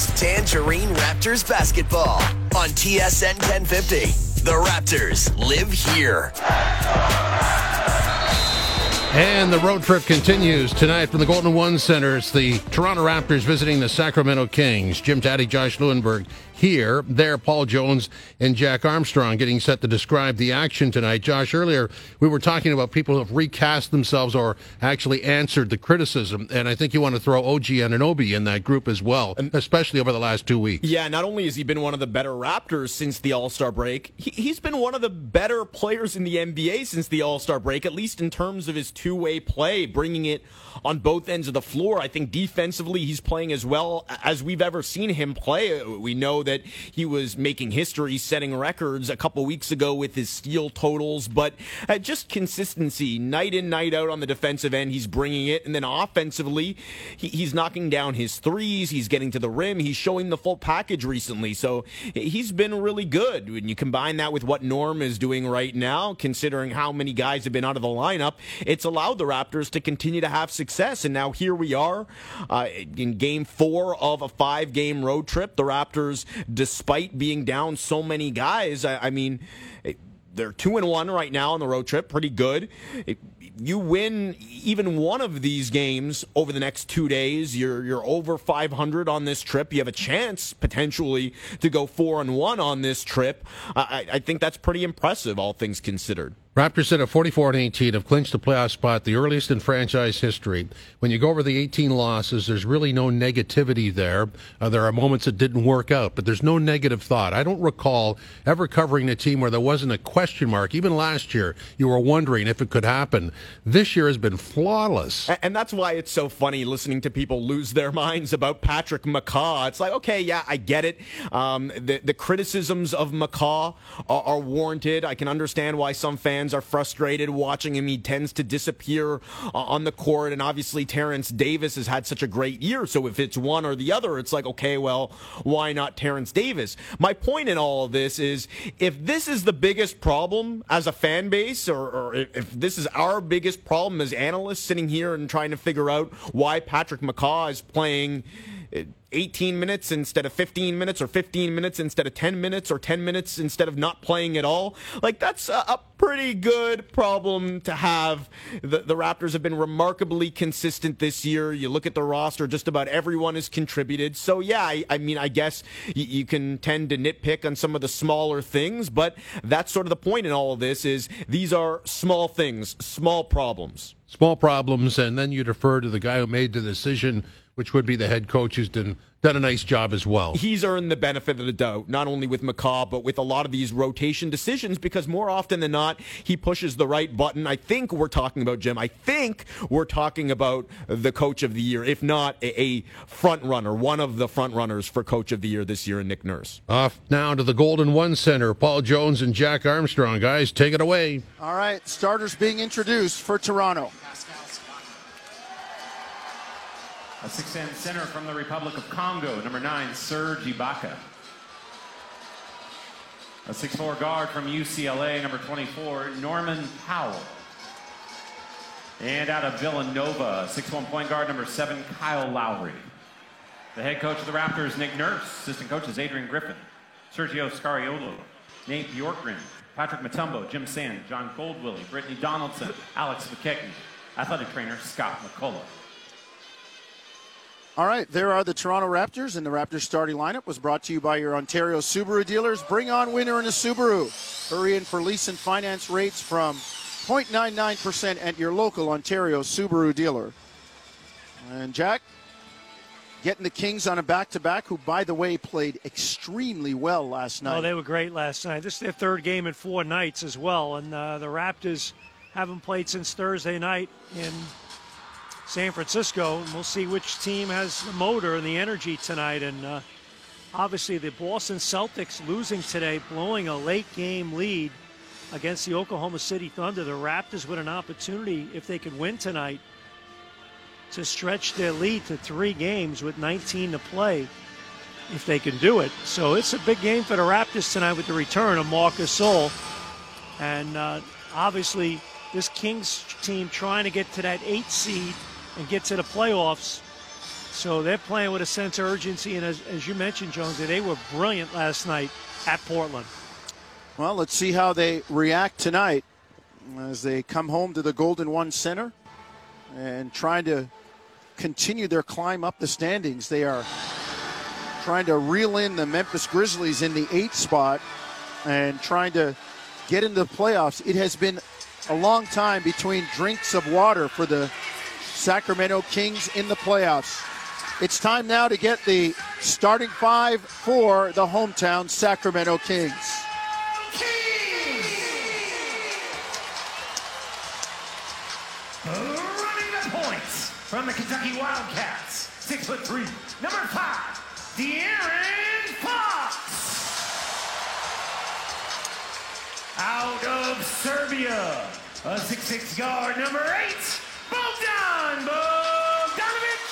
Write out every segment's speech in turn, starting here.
is Tangerine Raptors basketball on TSN 1050. The Raptors live here. And the road trip continues tonight from the Golden One Center. It's the Toronto Raptors visiting the Sacramento Kings. Jim Tatti, Josh Lewenberg here. There, Paul Jones and Jack Armstrong getting set to describe the action tonight. Josh, earlier we were talking about people who have recast themselves or actually answered the criticism, and I think you want to throw OG Anunoby in that group as well, especially over the last two weeks. Yeah, not only has he been one of the better Raptors since the All Star break, he, has been one of the better players in the NBA since the All Star break, at least in terms of his two way play, bringing it on both ends of the floor. I think defensively, he's playing as well as we've ever seen him play. We know that he was making history, setting records a couple weeks ago with his steal totals, but uh, just consistency, night in, night out on the defensive end, he's bringing it. And then offensively, he's knocking down his threes, he's getting to the rim, he's showing the full package recently. So he's been really good. When you combine that with what Norm is doing right now, considering how many guys have been out of the lineup, it's allowed the Raptors to continue to have success. And now here we are uh, in game four of a five game road trip. The Raptors, despite being down so many guys, I, I mean, they're two and one right now on the road trip, pretty good. It, you win even one of these games over the next two days, you're you're over 500 on this trip. You have a chance potentially to go four and one on this trip. I, I think that's pretty impressive, all things considered. Raptors at 44 and 18 have clinched the playoff spot, the earliest in franchise history. When you go over the 18 losses, there's really no negativity there. Uh, there are moments that didn't work out, but there's no negative thought. I don't recall ever covering a team where there wasn't a question mark. Even last year, you were wondering if it could happen. This year has been flawless. And that's why it's so funny listening to people lose their minds about Patrick McCaw. It's like, okay, yeah, I get it. Um, the, the criticisms of McCaw are, are warranted. I can understand why some fans fans are frustrated watching him. He tends to disappear uh, on the court, and obviously Terrence Davis has had such a great year. So if it's one or the other, it's like, okay, well, why not Terrence Davis? My point in all of this is if this is the biggest problem as a fan base, or, or if this is our biggest problem as analysts sitting here and trying to figure out why Patrick McCaw is playing 18 minutes instead of 15 minutes or 15 minutes instead of 10 minutes or 10 minutes instead of not playing at all. Like, that's a, a pretty good problem to have. The, the, Raptors have been remarkably consistent this year. You look at the roster, just about everyone has contributed. So, yeah, I, I mean, I guess you, you can tend to nitpick on some of the smaller things, but that's sort of the point in all of this is these are small things, small problems. Small problems, and then you defer to the guy who made the decision which would be the head coach who's done done a nice job as well. He's earned the benefit of the doubt, not only with McCaw, but with a lot of these rotation decisions, because more often than not, he pushes the right button. I think we're talking about Jim. I think we're talking about the coach of the year, if not a, a front runner, one of the front runners for coach of the year this year in Nick Nurse. Off now to the Golden One Center. Paul Jones and Jack Armstrong. Guys, take it away. All right, starters being introduced for Toronto. A 6'10 center from the Republic of Congo, number 9, Serge Ibaka. A 6'4 guard from UCLA, number 24, Norman Powell. And out of Villanova, 6'1 point guard, number 7, Kyle Lowry. The head coach of the Raptors, Nick Nurse. Assistant coaches, Adrian Griffin, Sergio Scariolo, Nate Bjorkgren, Patrick Mutombo, Jim Sann, John Goodwillie, Brittni Donaldson, Alex McKechnie. Athletic trainer, Scott McCullough. All right, there are the Toronto Raptors, and the Raptors starting lineup was brought to you by your Ontario Subaru dealers. Bring on winter in a Subaru. Hurry in for lease and finance rates from 0.99% at your local Ontario Subaru dealer. And Jack, getting the Kings on a back-to-back, who, by the way, played extremely well last night. Oh, they were great last night. This is their third game in four nights as well, and uh, the Raptors haven't played since Thursday night in San Francisco. And we'll see which team has the motor and the energy tonight. And uh, obviously, the Boston Celtics losing today, blowing a late game lead against the Oklahoma City Thunder. The Raptors with an opportunity, if they could win tonight, to stretch their lead to three games with 19 to play if they can do it. So it's a big game for the Raptors tonight with the return of Marc Gasol. And uh, obviously, this Kings team trying to get to that eight seed and get to the playoffs So they're playing with a sense of urgency, and as, as you mentioned, Jones, they were brilliant last night at Portland. Well, let's see how they react tonight as they come home to the Golden One Center and trying to continue their climb up the standings. They are trying to reel in the Memphis Grizzlies in the eighth spot and trying to get into the playoffs. It has been a long time between drinks of water for the Sacramento Kings in the playoffs. It's time now to get the starting five for the hometown Sacramento Kings. Running the points from the Kentucky Wildcats. Six foot three. Number five, De'Aaron Fox. Out of Serbia, a six-six guard. Number eight, Bogdan Bogdanovic.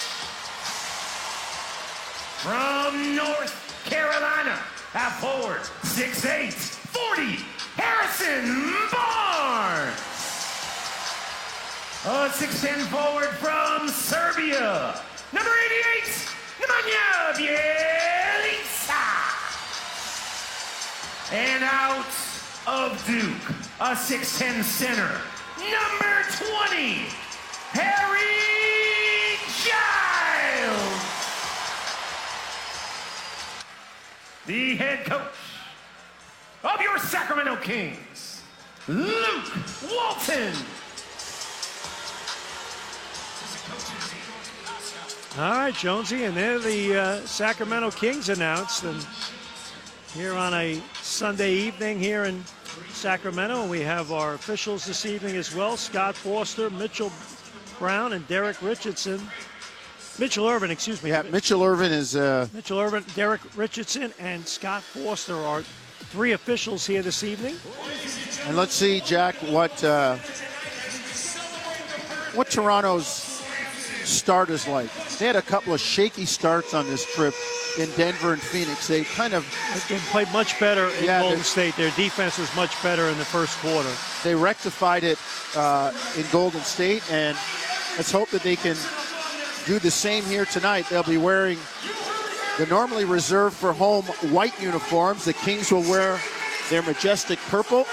From North Carolina, half forward, 6'8", 40, Harrison Barnes. A 6'10 forward from Serbia. Number 88, Nemanja Bjelica. And out of Duke, a 6'10 center. Number 20, Harry Giles. The head coach of your Sacramento Kings, Luke Walton. All right, Jonesy, and there the uh, Sacramento Kings announced, and here on a Sunday evening here in Sacramento, we have our officials this evening as well: Scott Foster, Mitchell Brown, and Derek Richardson. Mitchell Ervin, excuse me. Yeah, Mitchell Ervin is. Uh, Mitchell Ervin, Derek Richardson, and Scott Foster are three officials here this evening. and let's see, Jack, what uh, what Toronto's start is like. They had a couple of shaky starts on this trip in Denver and Phoenix. They kind of They played much better in Yeah, Golden State. Their defense was much better in the first quarter. they rectified it uh, in Golden State, and let's hope that they can do the same here tonight. They'll be wearing the normally reserved for home white uniforms. The Kings will wear their majestic purple.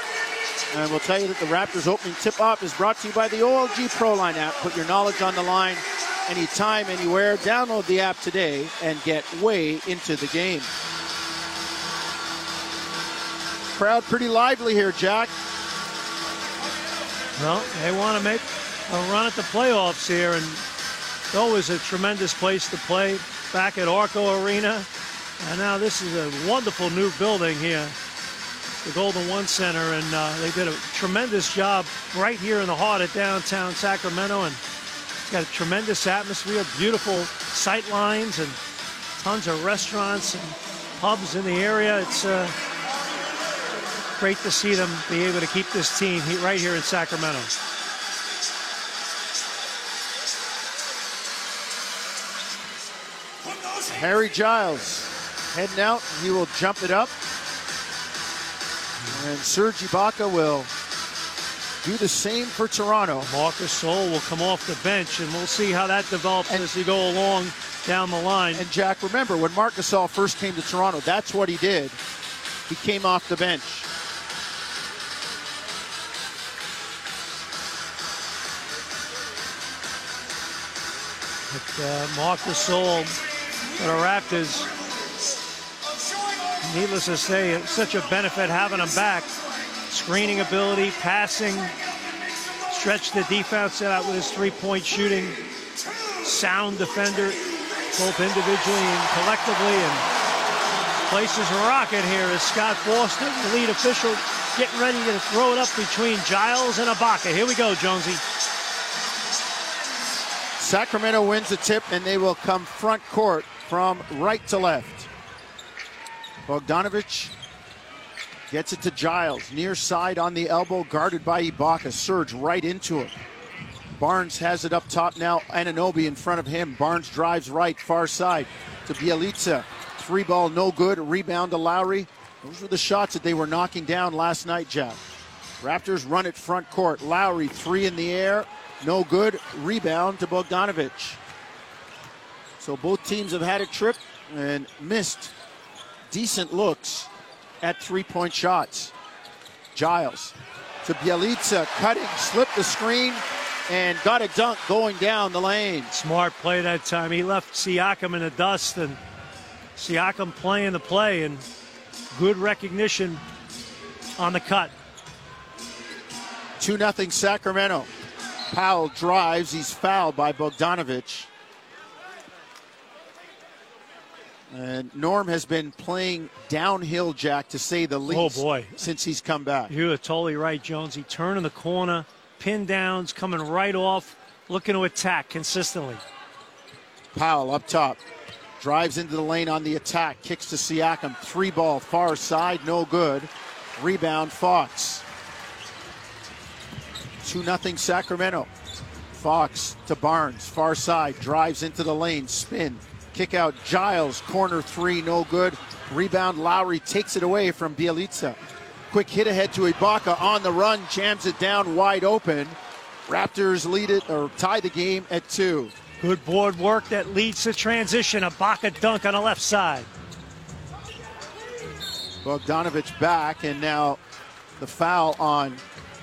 And we'll tell you that the Raptors opening tip-off is brought to you by the OLG Pro Line app. Put your knowledge on the line anytime, anywhere. Download the app today and get way into the game. Crowd pretty lively here, Jack. Well, they want to make a run at the playoffs here, and it's always a tremendous place to play back at Arco Arena. And now this is a wonderful new building here, the Golden One Center, and uh, they did a tremendous job right here in the heart of downtown Sacramento, and it's got a tremendous atmosphere, beautiful sight lines, and tons of restaurants and pubs in the area. It's uh, great to see them be able to keep this team right here in Sacramento. Harry Giles heading out. He will jump it up. And Serge Ibaka will do the same for Toronto. Marc Gasol will come off the bench, and we'll see how that develops as you go along down the line. And Jack, remember when Marc Gasol first came to Toronto, that's what he did. He came off the bench. But uh, Marc Gasol for the Raptors, needless to say, it's such a benefit having him back. Screening ability, passing, stretch the defense out with his three-point shooting. Sound defender, both individually and collectively, and places a rocket here as Scott Foster, the lead official, getting ready to throw it up between Giles and Ibaka. Here we go, Jonesy. Sacramento wins the tip, and they will come front court from right to left. Bogdanovich gets it to Giles, near side on the elbow, guarded by Ibaka. Serge right into it. Barnes has it up top now. Anunoby in front of him. Barnes drives right, far side to Bjelica. Three ball, no good. Rebound to Lowry. Those were the shots that they were knocking down last night, Jack. Raptors run it front court. Lowry, three in the air. No good. Rebound to Bogdanovich. So both teams have had a trip and missed decent looks at three point shots. Giles to Bjelica, cutting, slipped the screen, and got a dunk going down the lane. Smart play that time. He left Siakam in the dust, and Siakam playing the play, and good recognition on the cut. 2 0 Sacramento. Powell drives. He's fouled by Bogdanovich. And Norm has been playing downhill, Jack, to say the oh, least. Oh, boy. Since he's come back. You are totally right, Jones. He turned in the corner, pin downs, coming right off, looking to attack consistently. Powell up top. Drives into the lane on the attack. Kicks to Siakam. Three ball, far side, no good. Rebound, Fox. 2 0 Sacramento. Fox to Barnes, far side, drives into the lane, spin, kick out Giles, corner three, no good. Rebound, Lowry takes it away from Bjelica. Quick hit ahead to Ibaka on the run, jams it down wide open. Raptors lead it or tie the game at two. Good board work that leads to transition. Ibaka dunk on the left side. Bogdanovich back, and now the foul on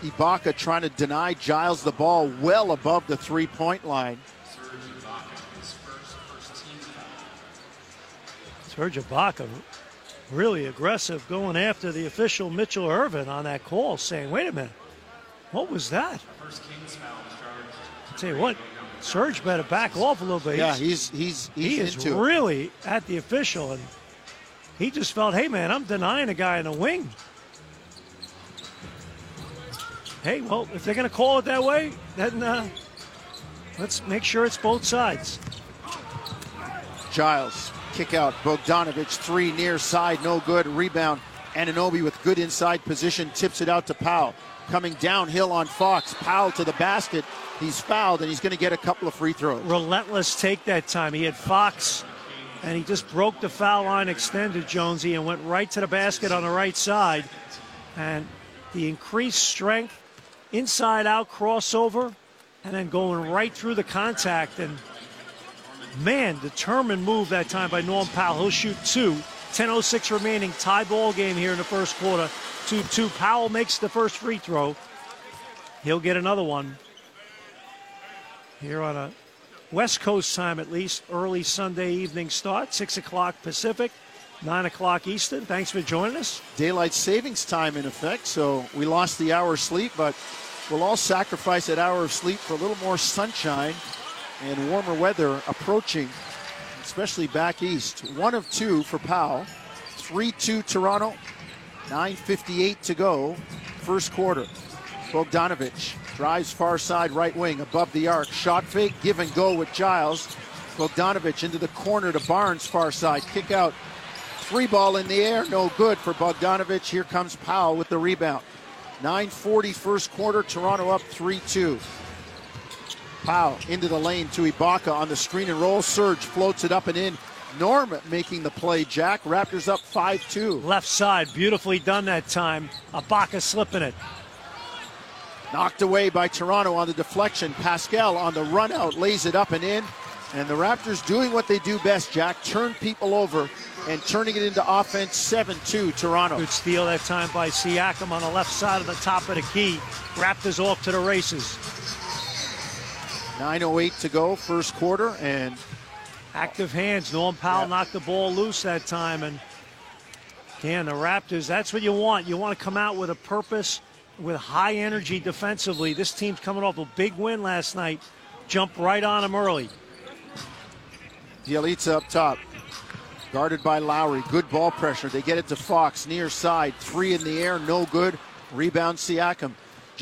Ibaka trying to deny Giles the ball well above the three point line. Serge Ibaka really aggressive going after the official Mitchell Ervin on that call, saying, wait a minute, what was that? I'll tell you what, Serge better back off a little bit. Yeah, he's he's, he's he is into it. really at the official, and he just felt, hey man, I'm denying a guy in the wing. Hey, well, if they're going to call it that way, then uh, let's make sure it's both sides. Giles kick out Bogdanovich three near side no good rebound Anunoby with good inside position tips it out to Powell coming downhill on Fox Powell to the basket he's fouled and he's going to get a couple of free throws Relentless take that time. He had Fox, and he just broke the foul line, extended Jonesy, and went right to the basket on the right side. And the increased strength, inside out crossover, and then going right through the contact. And man, determined move that time by Norm Powell. He'll shoot two. 10.06 remaining, tie ball game here in the first quarter. 2 2. Powell makes the first free throw. He'll get another one here on a West Coast time at least, early Sunday evening start, 6 o'clock Pacific, 9 o'clock Eastern. Thanks for joining us. daylight savings time in effect so we lost the hour of sleep but we'll all sacrifice that hour of sleep for a little more sunshine and warmer weather approaching especially back east. One of two for Powell. 3-2 Toronto. 9.58 to go first quarter. Bogdanovich drives far side right wing above the arc. Shot fake give and go with Giles. Bogdanovich into the corner to Barnes far side. Kick out. Three ball in the air, no good for Bogdanovich. Here comes Powell with the rebound. 9.40 first quarter, Toronto up 3 2. Powell into the lane to Ibaka on the screen and roll. Serge floats it up and in. Norm making the play, Jack. Raptors up 5 2. Left side, beautifully done that time. Ibaka slipping it. Knocked away by Toronto on the deflection. Pascal on the run out lays it up and in. And the Raptors doing what they do best, Jack. Turn people over and turning it into offense 7 2 Toronto. Good steal that time by Siakam on the left side of the top of the key. Raptors off to the races. 9.08 to go, first quarter, and Active hands. Norm Powell Yeah. knocked the ball loose that time. And again, the Raptors, that's what you want. You want to come out with a purpose, with high energy defensively. This team's coming off a big win last night. Jump right on them early. Bjelica up top. Guarded by Lowry. Good ball pressure. They get it to Fox near side. Three in the air, no good. Rebound Siakam.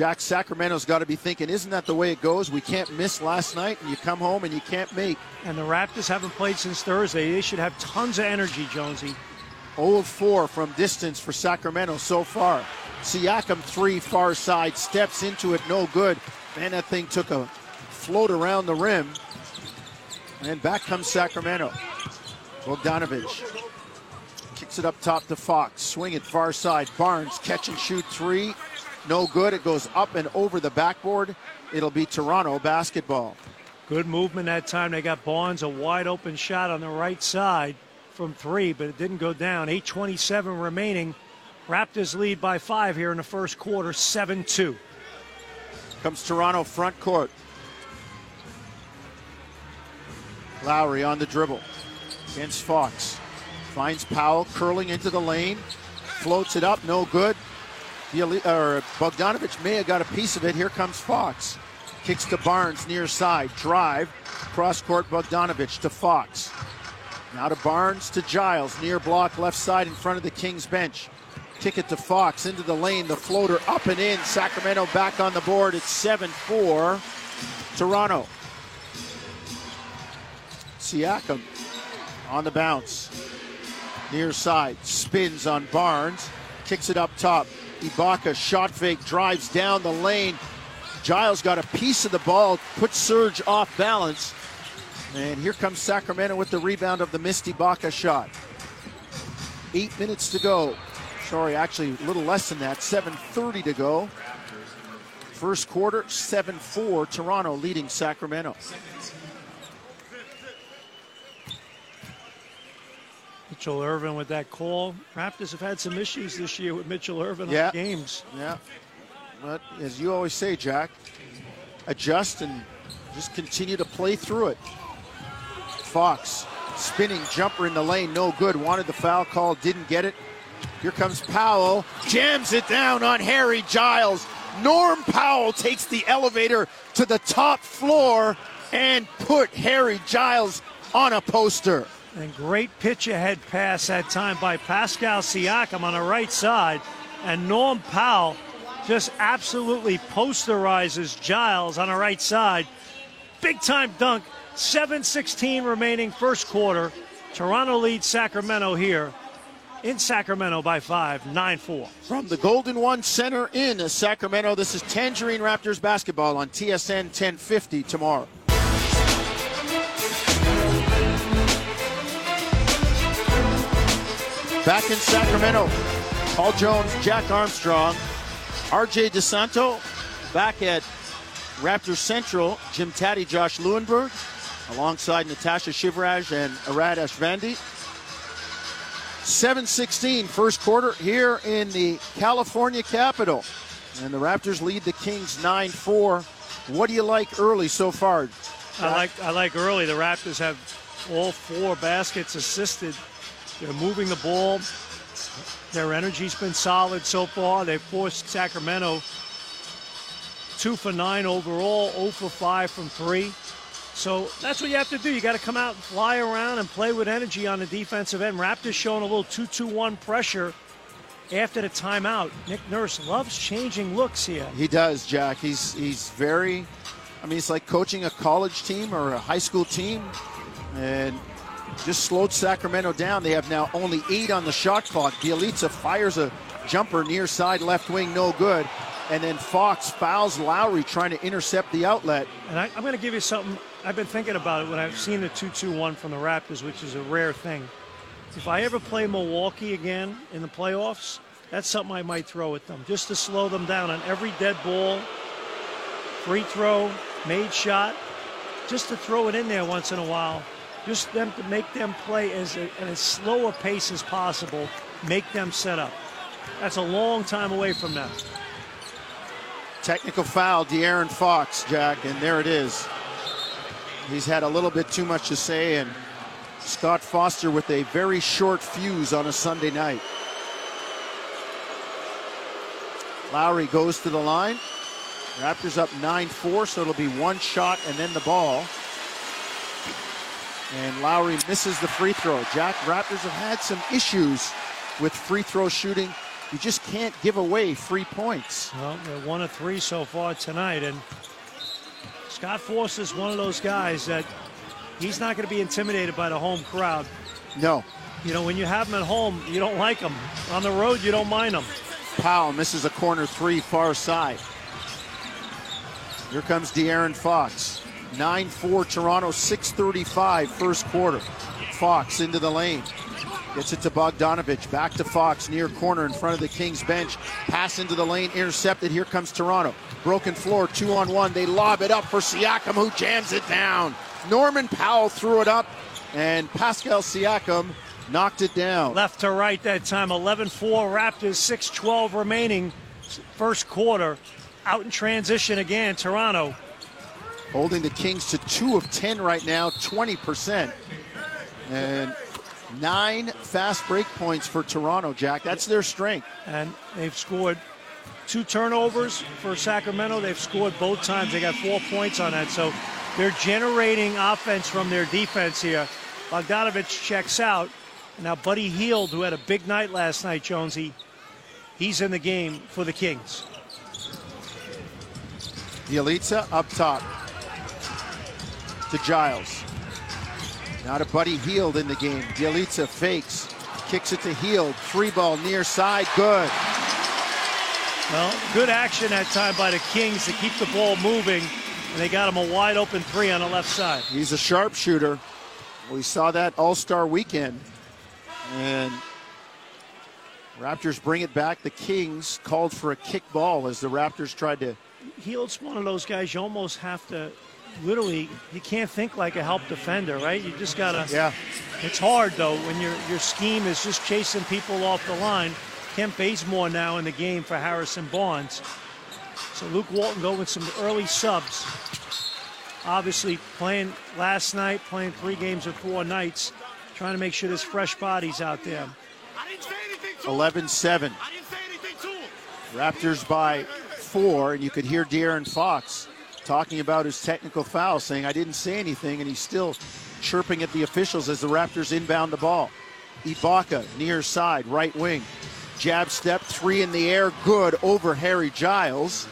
Jack Sacramento's got to be thinking, isn't that the way it goes? We can't miss last night, and you come home and you can't make. And the Raptors haven't played since Thursday. They should have tons of energy, Jonesy. 0 of 4 from distance for Sacramento so far. Siakam three far side steps into it, no good. Man, that thing took a float around the rim. And back comes Sacramento. Bogdanovich kicks it up top to Fox. Swing it far side. Barnes catch and shoot three. No good. It goes up and over the backboard. It'll be Toronto basketball. Good movement that time. They got Barnes a wide open shot on the right side from three, but it didn't go down. 8.27 remaining. Raptors lead by five here in the first quarter, 7 2. Comes Toronto front court. Lowry on the dribble against Fox. Finds Powell curling into the lane. Floats it up, no good. Or Bogdanovich may have got a piece of it. Here comes Fox. Kicks to Barnes near side. Drive. Cross court Bogdanovich to Fox. Now to Barnes to Giles. Near block left side in front of the Kings bench. Kick it to Fox into the lane. The floater up and in. Sacramento back on the board. It's 7 4. Toronto. Siakam on the bounce. Near side. Spins on Barnes. Kicks it up top. Ibaka shot fake. Drives down the lane. Giles got a piece of the ball. Puts Serge off balance. And here comes Sacramento with the rebound of the missed Ibaka shot. Eight minutes to go. Sorry, actually a little less than that. 7.30 to go. First quarter, 7 4. Toronto leading Sacramento. Mitchell Ervin with that call. Raptors have had some issues this year with Mitchell Ervin yeah. on games. Yeah. But as you always say, Jack, adjust and just continue to play through it. Fox, spinning jumper in the lane, no good. Wanted the foul call, didn't get it. Here comes Powell, jams it down on Harry Giles. Norm Powell takes the elevator to the top floor and put Harry Giles on a poster. And great pitch ahead pass that time by Pascal Siakam on the right side. And Norm Powell just absolutely posterizes Giles on the right side. Big time dunk. 7 16 remaining first quarter. Toronto leads Sacramento here in Sacramento by five, 9 4. From the Golden One Center in Sacramento, this is Tangerine Raptors basketball on TSN 1050 tomorrow. Back in Sacramento, Paul Jones, Jack Armstrong, RJ DeSanto back at Raptors Central, Jim Tatti, Josh Lewenberg, alongside Natasha Shivraj and Arad Ashvandi. 7-16 first quarter here in the California capital. And the Raptors lead the Kings 9-4. What do you like early so far? I like I like early. The Raptors have all four baskets assisted. They're moving the ball. Their energy's been solid so far. They've forced Sacramento two for nine overall, 0 for five from three. So that's what you have to do. You got to come out and fly around and play with energy on the defensive end. Raptors showing a little 2 2 1 pressure after the timeout. Nick Nurse loves changing looks here. He does, Jack. He's he's very I mean it's like coaching a college team or a high school team and just slowed Sacramento down. They have now only eight on the shot clock. Bjelica fires a jumper near side left wing, no good. And then Fox fouls Lowry trying to intercept the outlet. And I, am going to give you something I've been thinking about it when I've seen the 2 2 1 from the Raptors, which is a rare thing. If I ever play Milwaukee again in the playoffs, that's something I might throw at them just to slow them down on every dead ball, free throw, made shot, just to throw it in there once in a while. Just them to make them play as a, at as slow a pace as possible, make them set up. That's a long time away from them. Technical foul, De'Aaron Fox, Jack, and there it is. He's had a little bit too much to say, and Scott Foster with a very short fuse on a Sunday night. Lowry goes to the line. Raptors up 9 4, so it'll be one shot and then the ball. And Lowry misses the free throw. Jack, Raptors have had some issues with free throw shooting. You just can't give away free points. Well, they're one of three so far tonight, and Scott Foster is one of those guys that he's not going to be intimidated by the home crowd. No. You know, when you have them at home, you don't like them. On the road, you don't mind them. Powell misses a corner three far side. Here comes De'Aaron Fox. 9-4 Toronto, 6.35 first quarter. Fox into the lane. Gets it to Bogdanovich. Back to Fox. Near corner in front of the Kings bench. Pass into the lane. Intercepted. Here comes Toronto. Broken floor. Two on one. They lob it up for Siakam, who jams it down. Norman Powell threw it up, and Pascal Siakam knocked it down. Left to right that time. 11 4 Raptors, 6 12 remaining. First quarter. Out in transition again. Toronto. Holding the Kings to two of 10 right now, 20%. And nine fast break points for Toronto, Jack. That's their strength. And they've scored two turnovers for Sacramento. They've scored both times. They got four points on that. So they're generating offense from their defense here. Bogdanovich checks out. Now Buddy Hield, who had a big night last night, Jonesy, he's in the game for the Kings. Bjelica up top to Giles. Now to Buddy Hield in the game. Bjelica fakes, kicks it to Hield. Three ball near side, good. Well, good action that time by the Kings to keep the ball moving, and they got him a wide open three on the left side. He's a sharpshooter. We saw that All Star weekend. And Raptors bring it back. The Kings called for a kick ball as the Raptors tried to. Hield's one of those guys you almost have to literally you can't think like a help defender, right? You just gotta Yeah. It's hard though when your your scheme is just chasing people off the line. Kent Bazemore now in the game for Harrison Barnes. So Luke Walton go with some early subs. Obviously playing last night, playing three games in four nights, trying to make sure there's fresh bodies out there. 11 7. Raptors by four, and you could hear De'Aaron Fox talking about his technical foul, saying, I didn't say anything, and he's still chirping at the officials as the Raptors inbound the ball. Ibaka, near side, right wing. Jab step, three in the air, good over Harry Giles.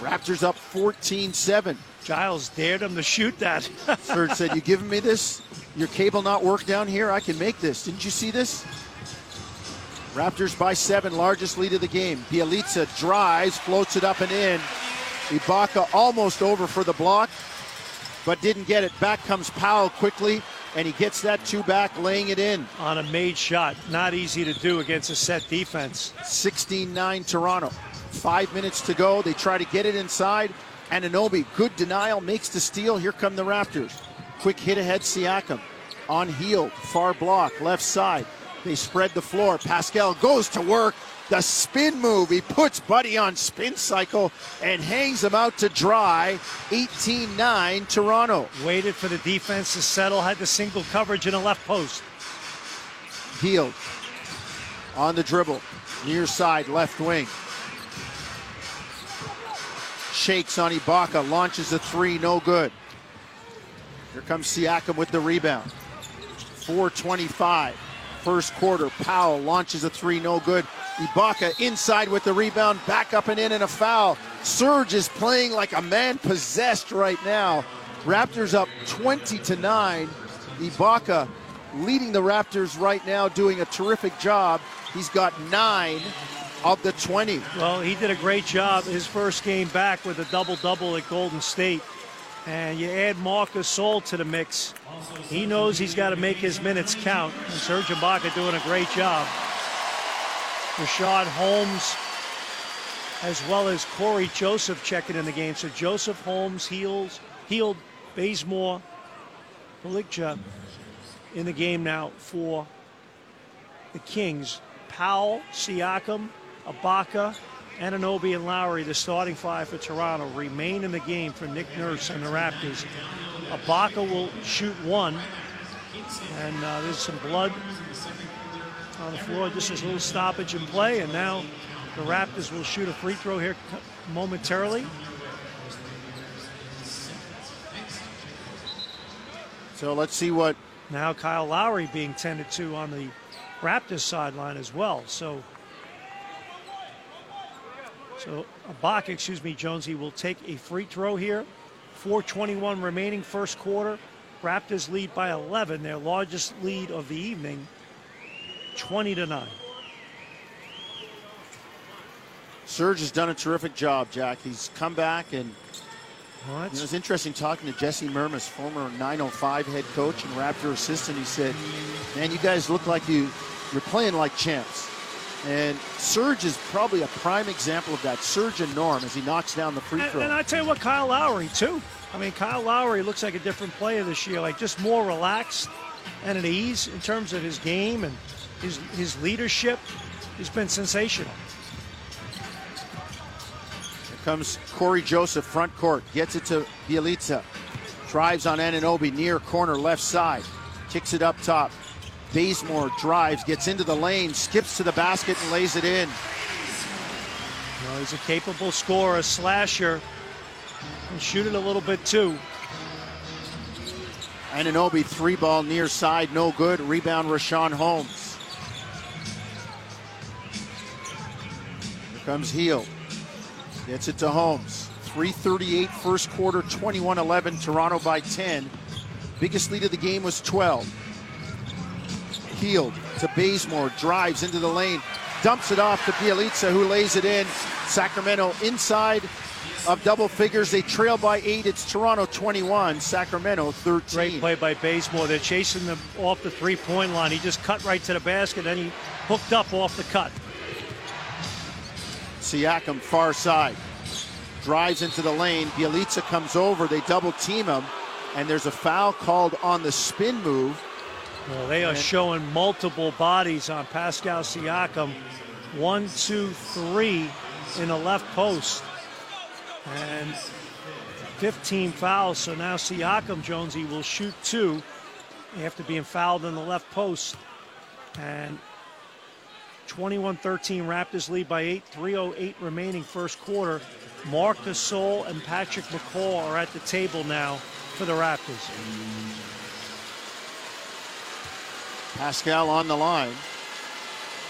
Raptors up 14 7. Giles dared him to shoot that. Serge said, You giving me this? Your cable not work down here? I can make this. Didn't you see this? Raptors by seven, largest lead of the game. Bjelica drives, floats it up and in. Ibaka almost over for the block, but didn't get it. Back comes Powell quickly, and he gets that two back, laying it in. on a made shot. Not easy to do against a set defense. 16 9 Toronto. Five minutes to go. They try to get it inside. and Anunoby, good denial, makes the steal. Here come the Raptors. Quick hit ahead, Siakam. On Hield, far block, left side. They spread the floor. Pascal goes to work. The spin move. He puts Buddy on spin cycle and hangs him out to dry. 18 9 Toronto. Waited for the defense to settle, had the single coverage in the left post. Hield. On the dribble. Near side, left wing. Shakes on Ibaka, launches a three, no good. Here comes Siakam with the rebound. 425. First quarter, Powell launches a three, no good. Ibaka inside with the rebound, back up and in, and a foul. Serge is playing like a man possessed right now. Raptors up 20 to 9. Ibaka leading the Raptors right now, doing a terrific job. He's got nine of the 20. Well, he did a great job his first game back with a double double at Golden State. And you add Marc Gasol to the mix. He knows he's got to make his minutes count. And Serge Ibaka doing a great job. Richaun Holmes, as well as Cory Joseph checking in the game. So Joseph Holmes heals, Hield Bazemore, Bjelica in the game now for the Kings. Powell, Siakam, Ibaka, Anunoby, and Lowry, the starting five for Toronto, remain in the game for Nick Nurse and the Raptors. Ibaka will shoot one, and uh, there's some blood on the floor. Just a little stoppage in play, and now the Raptors will shoot a free throw here momentarily. So let's see what Now Kyle Lowry being tended to on the Raptors sideline as well. So, so Ibaka, excuse me, Jonesy will take a free throw here. 4:21 remaining first quarter. Raptors lead by 11, their largest lead of the evening, 20 to nine. Serge has done a terrific job, Jack. He's come back and Well, You that's- know, it's interesting talking to Jesse Mermuys, former 905 head coach and Raptor assistant. He said, "Man, you guys look like you you're playing like champs." And Serge is probably a prime example of that. Serge and Norm as he knocks down the free And, throw. and I tell you what, Kyle Lowry too. I mean, Kyle Lowry looks like a different player this year, like just more relaxed and at ease in terms of his game and his his leadership. He's been sensational. Here comes Cory Joseph, front court, gets it to Bjelica. Drives on Anunoby, near corner, left side. Kicks it up top. Bazemore drives, gets into the lane, skips to the basket, and lays it in. Know, he's a capable scorer, a slasher, and shoot it a little bit too. Anunoby, three ball near side, no good. Rebound, Richaun Holmes. Comes Hield. Gets it to Holmes. 338 first quarter, 21 11. Toronto by 10. Biggest lead of the game was 12. Hield to Bazemore, drives into the lane, dumps it off to Bjelica, who lays it in. Sacramento inside of double figures. They trail by eight. It's Toronto 21, Sacramento 13. Great play by Bazemore. They're chasing them off the three-point line. He just cut right to the basket, then he hooked up off the cut. Siakam far side. Drives into the lane. Bjelica comes over. They double team him. And there's a foul called on the spin move. Well, they are showing multiple bodies on Pascal Siakam. One, two, three in the left post. And 15 fouls. So now Siakam, Jonesy, will shoot two after being fouled in the left post. And 21 13 Raptors lead by eight, 308 remaining first quarter. Marc Gasol and Patrick McCaw are at the table now for the Raptors. Pascal on the line.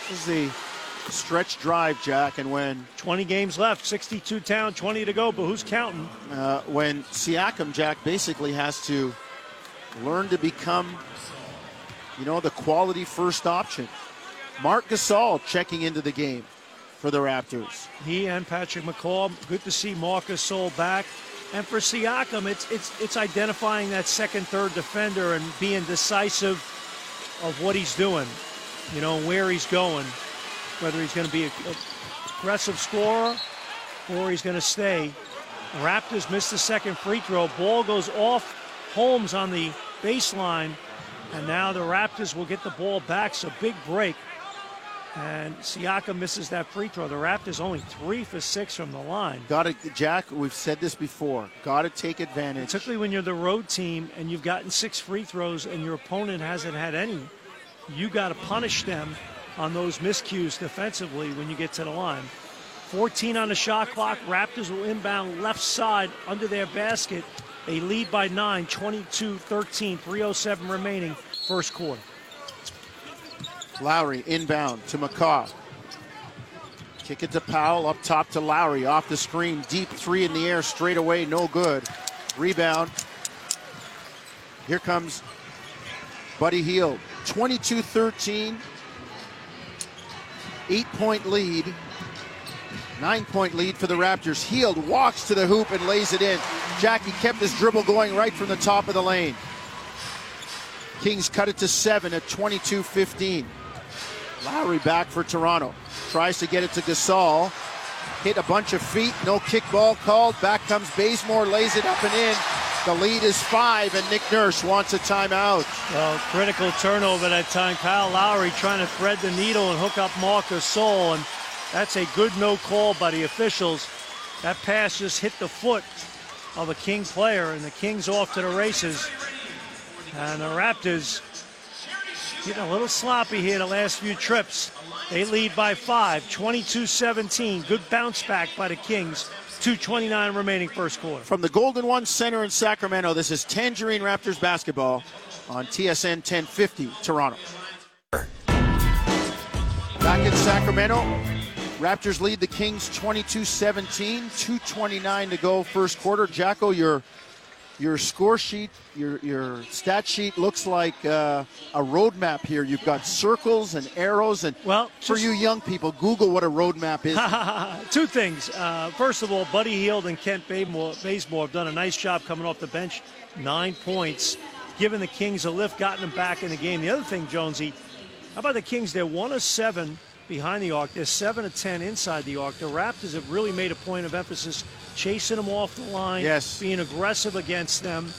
This is the stretch drive, Jack. And when 20 games left, 62 down, 20 to go, but who's counting? uh, when Siakam, Jack, basically has to learn to become, you know, the quality first option. Marc Gasol checking into the game for the Raptors. He and Patrick McCaw. Good to see Marc Gasol back. And for Siakam, it's it's it's identifying that second, third defender and being decisive of what he's doing. You know where he's going, whether he's going to be a, a aggressive scorer or he's going to stay. Raptors missed the second free throw. Ball goes off Holmes on the baseline, and now the Raptors will get the ball back. So big break. And Siakam misses that free throw. The Raptors only three for six from the line. Got to, Jack. We've said this before. Got to take advantage. Particularly when you're the road team and you've gotten six free throws and your opponent hasn't had any, you got to punish them on those miscues defensively when you get to the line. 14 on the shot clock. Raptors will inbound left side under their basket. They lead by nine, 22 13, 307 remaining, first quarter. Lowry inbound to McCaw. Kick it to Powell, up top to Lowry, off the screen, deep three in the air, straight away, no good. Rebound. Here comes Buddy Hield. 22 13. Eight point lead. Nine point lead for the Raptors. Hield walks to the hoop and lays it in. Jackie kept his dribble going right from the top of the lane. Kings cut it to seven at 22 15. Lowry back for Toronto. Tries to get it to Gasol. Hit a bunch of feet. No kickball called. Back comes Bazemore. Lays it up and in. The lead is five, and Nick Nurse wants a timeout. Well, critical turnover that time. Kyle Lowry trying to thread the needle and hook up Marc Gasol, and that's a good no call by the officials. That pass just hit the foot of a King player, and the Kings off to the races. And the Raptors getting a little sloppy here the last few trips. They lead by five, 22-17. Good bounce back by the Kings. 2.29 remaining first quarter. From the Golden One Center in Sacramento, this is Tangerine Raptors basketball on TSN 1050 Toronto. Back in Sacramento, Raptors lead the Kings 22 17, 2.29 to go first quarter. Jacko, your your score sheet, your your stat sheet looks like uh, a roadmap here. You've got circles and arrows, and Well, for you young people, Google what a roadmap is. Two things. Uh, first of all, Buddy Hield and Kent Bazemore, have done a nice job coming off the bench. Nine points, giving the Kings a lift, gotten them back in the game. The other thing, Jonesy, how about the Kings? They're one of seven behind the arc. They're seven of ten inside the arc. The Raptors have really made a point of emphasis, chasing them off the line, Yes. being aggressive against them.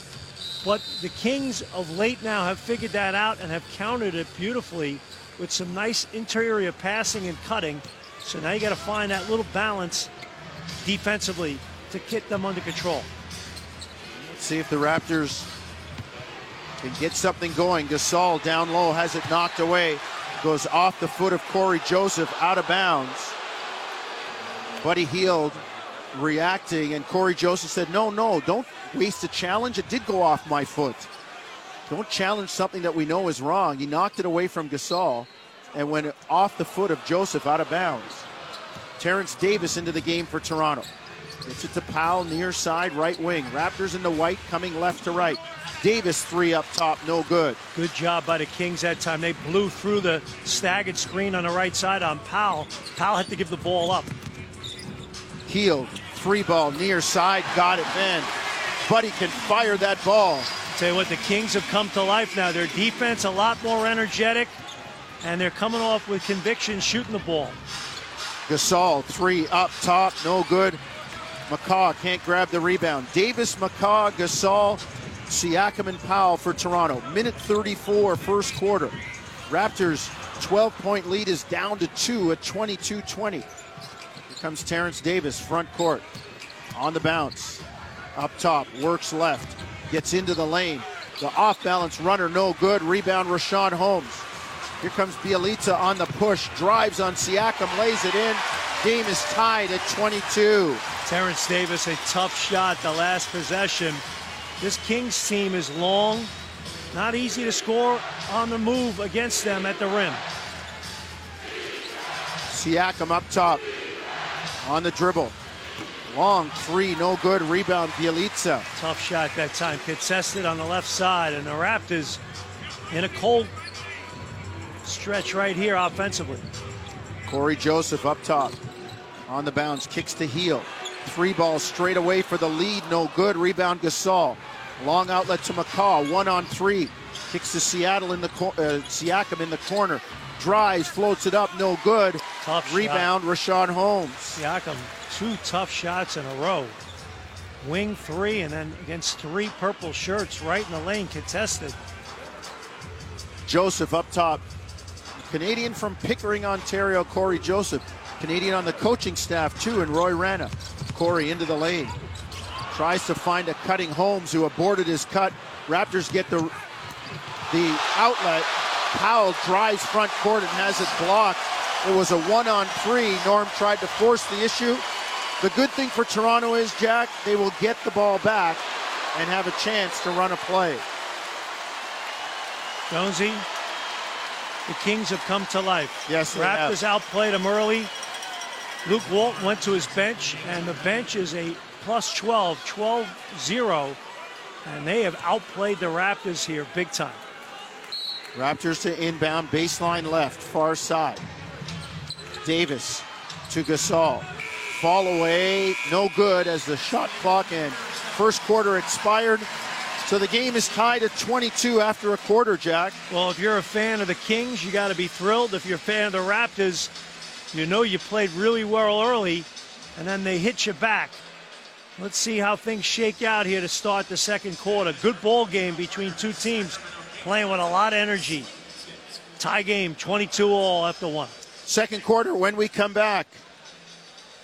But the Kings of late now have figured that out and have countered it beautifully with some nice interior passing and cutting. So now you got to find that little balance defensively to get them under control. Let's see if the Raptors can get something going. Gasol down low has it knocked away. Goes off the foot of Cory Joseph out of bounds. Buddy Hield reacting, and Cory Joseph said, No, no, don't waste a challenge. It did go off my foot. Don't challenge something that we know is wrong. He knocked it away from Gasol and went off the foot of Joseph out of bounds. Terrence Davis into the game for Toronto. Gets it to Powell, near side, right wing. Raptors in the white, coming left to right. Davis three up top, no good. Good job by the Kings that time. They blew through the staggered screen on the right side on Powell. Powell had to give the ball up. Hield, three ball, near side, got it then. Buddy can fire that ball. Tell you what, the Kings have come to life now. Their defense a lot more energetic, and they're coming off with conviction shooting the ball. Gasol, three up top, no good. McCaw can't grab the rebound. Davis, McCaw, Gasol, Siakam, and Powell for Toronto. Minute 34, first quarter. Raptors' 12 point lead is down to two at 22 20. Here comes Terrence Davis, front court. On the bounce. Up top, works left. Gets into the lane. The off balance runner, no good. Rebound, Richaun Holmes. Here comes Bjelica on the push, drives on Siakam, lays it in. Game is tied at 22. Terrence Davis, a tough shot the last possession. This Kings team is long, not easy to score on the move against them at the rim. Siakam up top on the dribble. Long three, no good. Rebound, Bjelica. Tough shot that time. Contested on the left side, and the Raptors in a cold stretch right here offensively. Cory Joseph up top on the bounce, kicks to Hield. Three balls straight away for the lead, no good. Rebound, Gasol. Long outlet to McCaw, one on three. Kicks to Seattle in the cor- uh, Siakam in the corner. Drives, floats it up, no good. Tough shot. Rebound, Richaun Holmes. Siakam, two tough shots in a row. Wing three, and then against three purple shirts right in the lane, contested. Joseph up top. Canadian from Pickering, Ontario, Cory Joseph. Canadian on the coaching staff too, and Roy Rana. Cory into the lane. Tries to find a cutting Holmes who aborted his cut. Raptors get the the outlet. Powell drives front court and has it blocked. It was a one on three. Norm tried to force the issue. The good thing for Toronto is, Jack, they will get the ball back and have a chance to run a play. Jonesy, the Kings have come to life. Yes, they Raptors have. outplayed them early. Luke Walton went to his bench, and the bench is a plus 12, 12 0. And they have outplayed the Raptors here big time. Raptors to inbound, baseline left, far side. Davis to Gasol. Fall away, no good as the shot clock and first quarter expired. So the game is tied at 22 after a quarter, Jack. Well, if you're a fan of the Kings, you got to be thrilled. If you're a fan of the Raptors, you know you played really well early, and then they hit you back. Let's see how things shake out here to start the second quarter. Good ball game between two teams playing with a lot of energy. Tie game, 22 all after one. Second quarter when we come back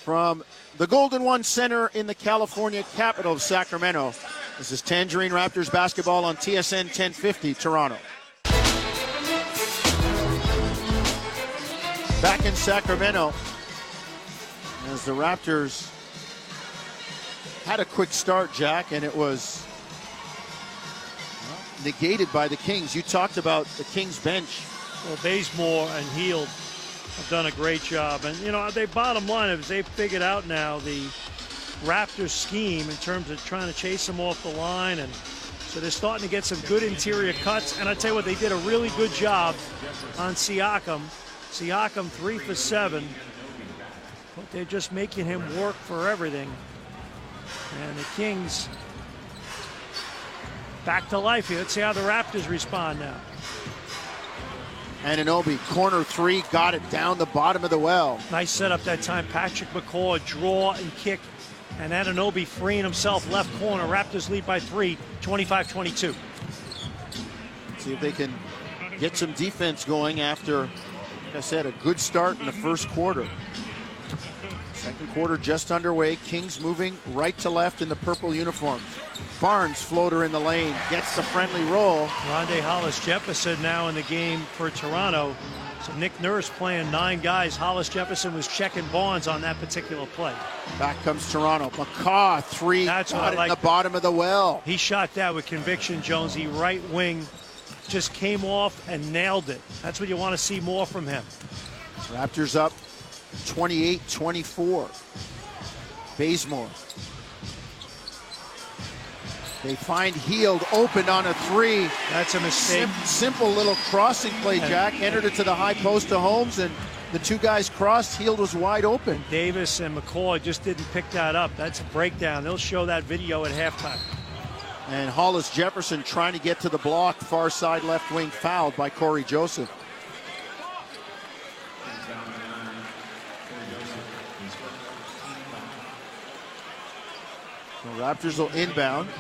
from the Golden One Center in the California capital of Sacramento. This is Tangerine Raptors basketball on TSN 1050 Toronto. Back in Sacramento as the Raptors had a quick start, Jack, and it was negated by the Kings. You talked about the Kings bench. Well, Bazemore and Hield have done a great job. And, you know, they bottom line is they've figured out now the Raptors scheme in terms of trying to chase them off the line. And so they're starting to get some good interior cuts. And I tell you what, they did a really good job on Siakam. Siakam three for seven. But they're just making him work for everything. And the Kings back to life here. Let's see how the Raptors respond now. Anunoby, corner three, got it down the bottom of the well. Nice setup that time. Patrick McCaw, draw and kick. And Anunoby freeing himself left corner. Raptors lead by three, 25 22. See if they can get some defense going after, like I said, a good start in the first quarter. Second quarter just underway. Kings moving right to left in the purple uniforms. Barnes floater in the lane gets the friendly roll. Rondae Hollis Jefferson now in the game for Toronto. So Nick Nurse playing nine guys. Hollis Jefferson was checking Bonds on that particular play. Back comes Toronto. McCaw three. That's what I like. the bottom of the well. He shot that with conviction, Jonesy. Right wing just came off and nailed it. That's what you want to see more from him. Raptors up 28-24. Bazemore. They find Hield open on a three. That's a mistake. Sim- simple little crossing play, Jack. Entered it to the high post to Holmes, and the two guys crossed. Hield was wide open. Davis and McCaw just didn't pick that up. That's a breakdown. They'll show that video at halftime. And Hollis Jefferson trying to get to the block, far side left wing, fouled by Cory Joseph. The Raptors will inbound.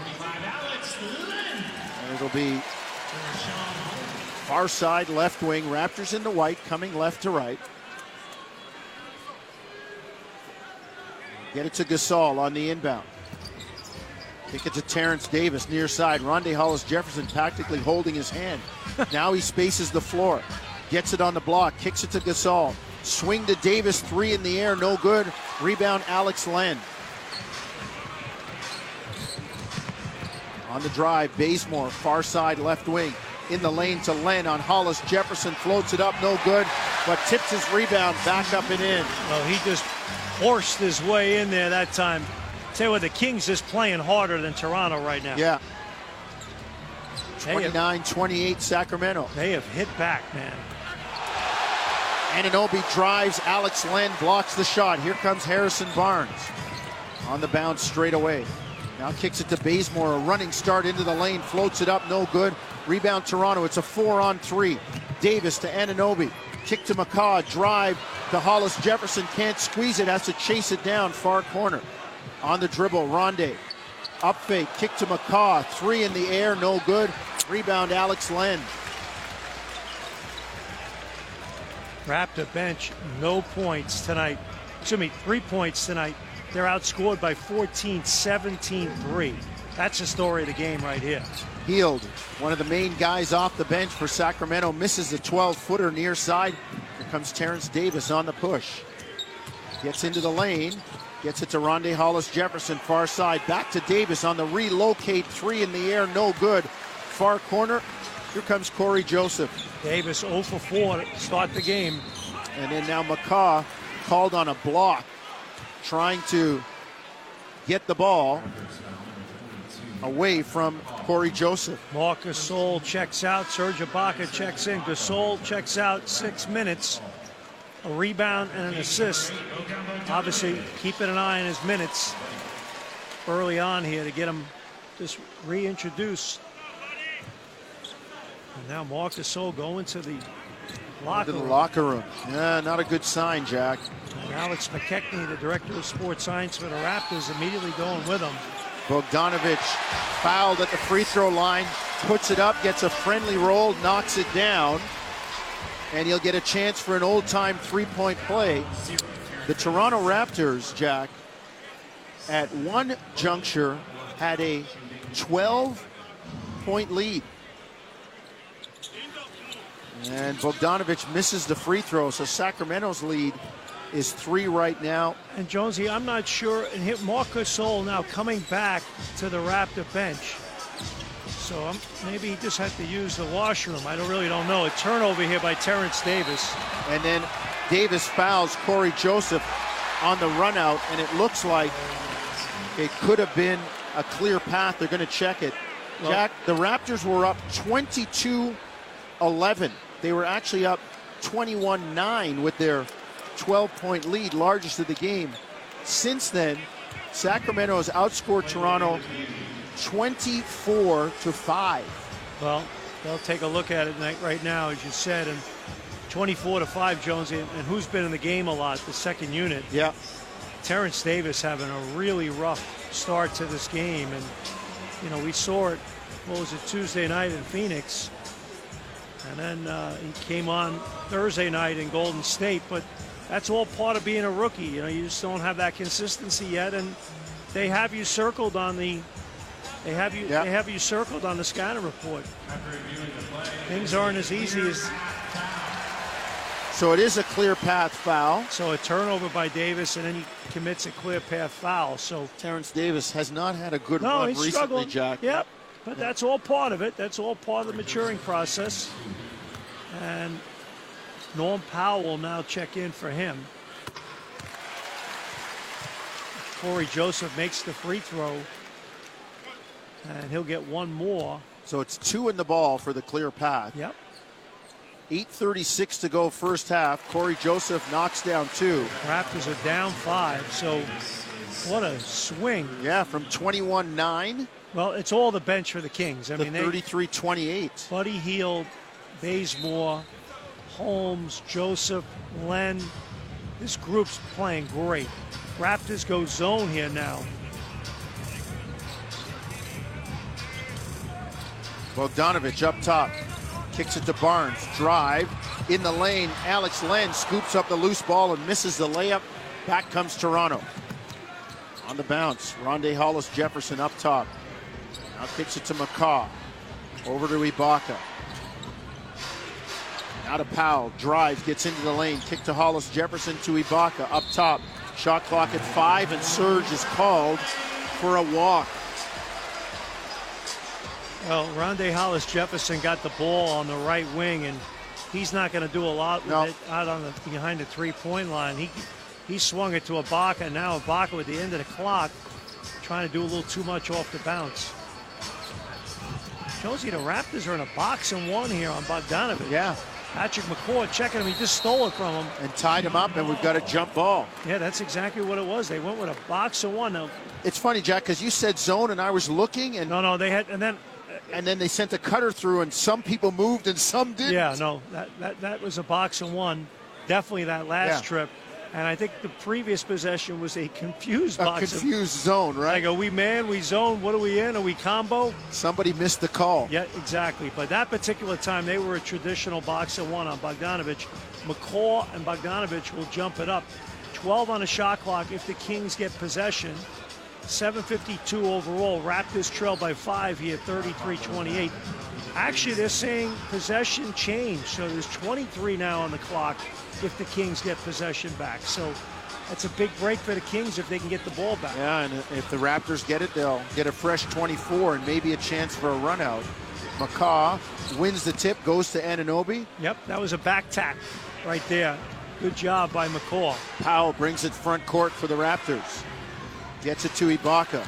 And it'll be far side left wing. Raptors in the white, coming left to right. Get it to Gasol on the inbound. Kick it to Terrence Davis near side. Rondae Hollis Jefferson tactically holding his hand. now he spaces the floor. Gets it on the block. Kicks it to Gasol. Swing to Davis. Three in the air. No good. Rebound Alex Len. On the drive, Bazemore, far side left wing. In the lane to Len on Hollis. Jefferson floats it up. No good. But tips his rebound back up and in. Well, he just forced his way in there that time. Tell you what, the Kings is playing harder than Toronto right now. Yeah. They 29 28 Sacramento. they have hit back, man. Anunoby drives. Alex Len blocks the shot. Here comes Harrison Barnes on the bounce straight away. Now kicks it to Bazemore. A running start into the lane. Floats it up. No good. Rebound Toronto. It's a four on three. Davis to Anunoby. Kick to McCaw. Drive to Hollis Jefferson. Can't squeeze it. Has to chase it down. Far corner. On the dribble. Rondae. Up fake. Kick to McCaw. Three in the air. No good. Rebound Alex Len. Raptor bench, no points tonight. Excuse me, three points tonight. They're outscored by 14, 17, 3. That's the story of the game right here. Hield, one of the main guys off the bench for Sacramento, misses a 12 footer near side. Here comes Terrence Davis on the push. Gets into the lane, gets it to Rondae Hollis Jefferson, far side. Back to Davis on the relocate, three in the air, no good. Far corner, here comes Cory Joseph. Davis 0 for 4 to start the game. And then now McCaw called on a block, trying to get the ball away from Cory Joseph. Marc Gasol checks out. Serge Ibaka checks in. Gasol checks out. Six minutes. A rebound and an assist. Obviously, keeping an eye on his minutes early on here to get him just reintroduced. And now Marc Gasol going to the locker To the room. locker room. Yeah, not a good sign, Jack. Alex McKechnie, the director of sports science for the Raptors, immediately going with him. Bogdanovich fouled at the free throw line, puts it up, gets a friendly roll, knocks it down, and he'll get a chance for an old time three point play. The Toronto Raptors, Jack, at one juncture had a 12 point lead. And Bogdanovich misses the free throw, so Sacramento's lead is three right now. And Jonesy, I'm not sure. And hit Marc Gasol now coming back to the Raptor bench. So um, maybe he just had to use the washroom. I don't really don't know. A turnover here by Terrence Davis. And then Davis fouls Cory Joseph on the run out, and it looks like It could have been a clear path. They're going to check it. Well- Jack, the Raptors were up 22 11. They were actually up 21 9 with their 12 point lead, largest of the game. Since then, Sacramento has outscored Toronto 24 to 5. Well, they'll take a look at it right now, as you said, and 24 to 5, Jones. And and who's been in the game a lot? The second unit. Yeah. Terrence Davis having a really rough start to this game. And, you know, we saw it, what was it, Tuesday night in Phoenix. And then uh, he came on Thursday night in Golden State. But that's all part of being a rookie. You know, you just don't have that consistency yet. And they have you circled on the. They have you. Yeah. They have you circled on the scanner report. Things aren't as easy as So it is a clear path foul. so a turnover by Davis, and then he commits a clear path foul. So Terrence Davis has not had a good No, run recently, struggling. Jack. Yep. But that's all part of it. That's all part of the maturing process. And Norm Powell will now check in for him. Cory Joseph makes the free throw. And he'll get one more. So it's two in the ball for the clear path. Yep. 8.36 to go first half. Cory Joseph knocks down two. Raptors are down five. So what a swing. Yeah, from 21 9 Well, it's all the bench for the Kings. I to mean, they, 33 28. Buddy Hield, Bazemore, Holmes, Joseph, Len. This group's playing great. Raptors go zone here now. Bogdanovich up top. Kicks it to Barnes. Drive in the lane. Alex Len scoops up the loose ball and misses the layup. Back comes Toronto. On the bounce. Rondae Hollis Jefferson up top. Now kicks it to McCaw. Over to Ibaka. Now of Powell. Drives, gets into the lane. Kick to Hollis Jefferson to Ibaka. Up top. Shot clock at five, and Serge is called for a walk. Well, Rondae Hollis Jefferson got the ball on the right wing, and he's not going to do a lot with it out on the behind the three-point line. He he swung it to Ibaka. And now Ibaka at the end of the clock, trying to do a little too much off the bounce. Shows you the Raptors are in a box and one here on Bogdanovich. Yeah. Patrick McCaw checking him. He just stole it from him. And tied him up, and we've got a jump ball. Yeah, that's exactly what it was. They went with a box of one. Now, It's funny, Jack, because you said zone, and I was looking, and no, no, they had, and then, and then they sent a cutter through, and some people moved and some didn't. yeah, no, that, that, that was a box of one. Definitely that last Yeah. trip. And I think the previous possession was a confused a box. of, confused zone, right? like, are we man? We zone? What are we in? Are we combo? Somebody missed the call. Yeah, exactly. But that particular time, they were a traditional box of one on Bogdanovich. McCaw and Bogdanovich will jump it up. 12 on the shot clock if the Kings get possession. 752 overall. Raptors trail by five here, 33-28. Actually, they're saying possession change. So there's 23 now on the clock if the Kings get possession back. So that's a big break for the Kings if they can get the ball back. Yeah, and if the Raptors get it, they'll get a fresh 24 and maybe a chance for a run out. McCaw wins the tip, goes to Anunoby. Yep, that was a back tap right there. Good job by McCaw. Powell brings it front court for the Raptors. Gets it to Ibaka.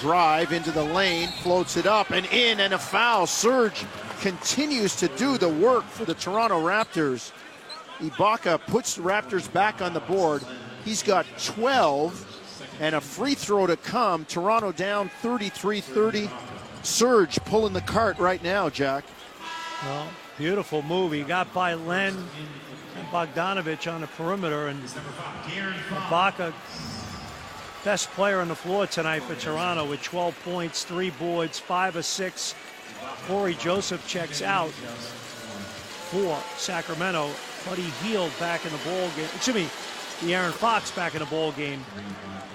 Drive into the lane, floats it up and in, and a foul. Serge continues to do the work for the Toronto Raptors. Ibaka puts the Raptors back on the board. He's got 12 and a free throw to come. Toronto down 33 30. Serge pulling the cart right now, Jack. Well, beautiful move. He got by Len Bogdanovich on the perimeter, and Ibaka, best player on the floor tonight for Toronto with 12 points, three boards, five six. Cory Joseph checks out for Sacramento. Buddy Hield back in the ball game. Excuse me, De'Aaron Fox back in the ball game.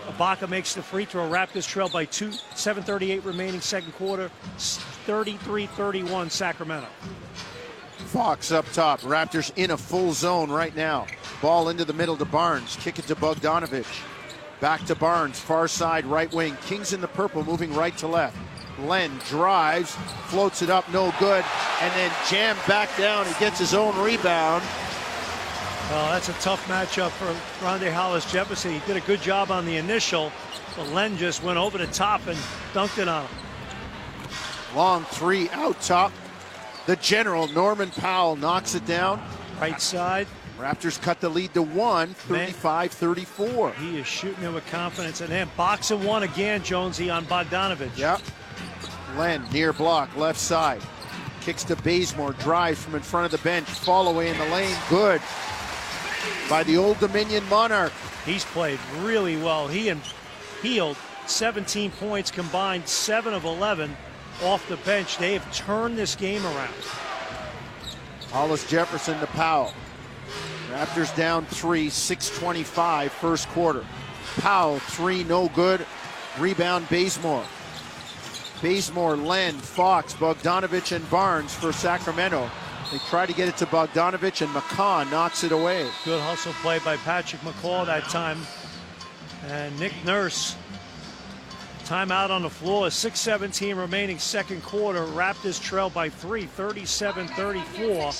Ibaka makes the free throw. Raptors trail by two. 7:38 remaining second quarter. 33-31 Sacramento. Fox up top. Raptors in a full zone right now. Ball into the middle to Barnes. Kick it to Bogdanovich. Back to Barnes. Far side right wing. Kings in the purple moving right to left. Len drives, floats it up, no good, and then jammed back down. He gets his own rebound. Well, that's a tough matchup for Rondae Hollis Jefferson. He did a good job on the initial, but Len just went over the top and dunked it on him. Long three out top. The general, Norman Powell, knocks it down. Right side. Raptors cut the lead to one, 35 34. He is shooting it with confidence. And then boxing one again, Jonesy, on Bogdanovich. Yep. Len, near block, left side. Kicks to Bazemore, drives from in front of the bench, fall away in the lane. Good by the Old Dominion Monarch. He's played really well. He and Hield 17 points combined, 7 of 11 off the bench. They have turned this game around. Hollis Jefferson to Powell. Raptors down three, 625 first quarter. Powell, three, no good. Rebound, Bazemore. Bazemore, Len, Fox, Bogdanovich, and Barnes for Sacramento. They try to get it to Bogdanovich, and McCaw knocks it away. Good hustle play by Patrick McCaw that time. And Nick Nurse, timeout on the floor. 6.17 remaining second quarter. Raptors trail by three, 37 34.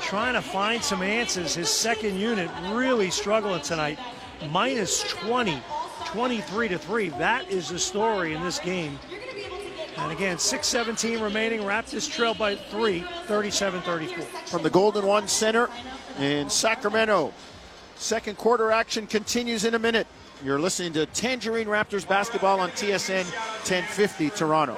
Trying to find some answers. His second unit really struggling tonight. Minus 20, 23 to 3. That is the story in this game. And again, 6.17 remaining. Raptors trail by three, 37 34. From the Golden One Center in Sacramento. Second quarter action continues in a minute. You're listening to Tangerine Raptors basketball on TSN 1050 Toronto.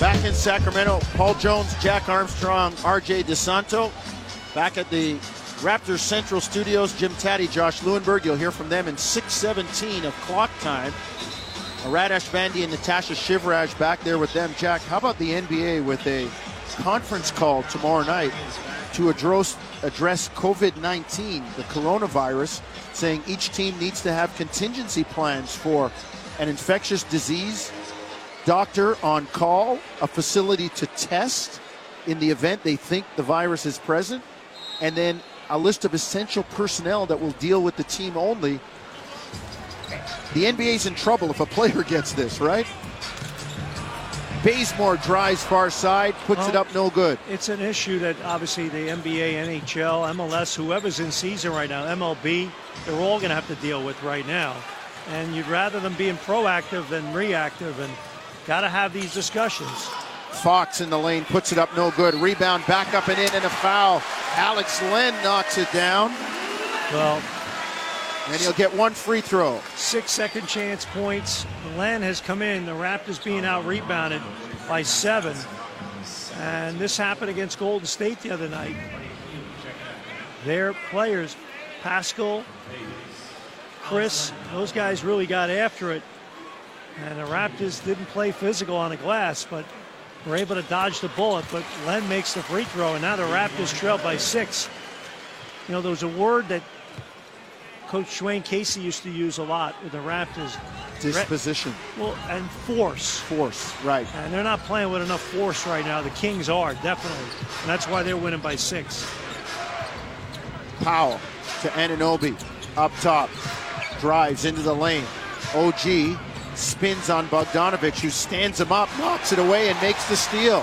Back in Sacramento, Paul Jones, Jack Armstrong, RJ DeSanto. Back at the Raptors Central Studios, Jim Tatti, Josh Lewenberg. You'll hear from them in 6:17 of clock time. Radash Bandy and Natasha Shivraj back there with them. Jack, how about the NBA with a conference call tomorrow night to address, address COVID 19, the coronavirus, saying each team needs to have contingency plans for an infectious disease, doctor on call, a facility to test in the event they think the virus is present, and then a list of essential personnel that will deal with the team only the NBA's in trouble if a player gets this, right? Bazemore drives far side, puts it up no good. It's an issue that obviously the NBA, NHL, MLS, whoever's in season right now, MLB, they're all going to have to deal with right now. And you'd rather them being proactive than reactive, and got to have these discussions. Fox in the lane puts it up no good. Rebound back up and in and a foul. Alex Len knocks it down, Well, and he'll get one free throw. six second chance points. Len has come in. The Raptors being out rebounded by seven. And this happened against Golden State the other night. Their players, Pascal, Chris, those guys really got after it. And the Raptors didn't play physical on the glass, but were able to dodge the bullet. But Len makes the free throw, and now the Raptors trail by six. You know, there was a word that Coach Dwane Casey used to use a lot with the Raptors. Disposition, Well, and force. force, right. And they're not playing with enough force right now. The Kings are, definitely. And that's why they're winning by six. Powell to Anunoby, up top, drives into the lane. OG spins on Bogdanovich, who stands him up, knocks it away, and makes the steal.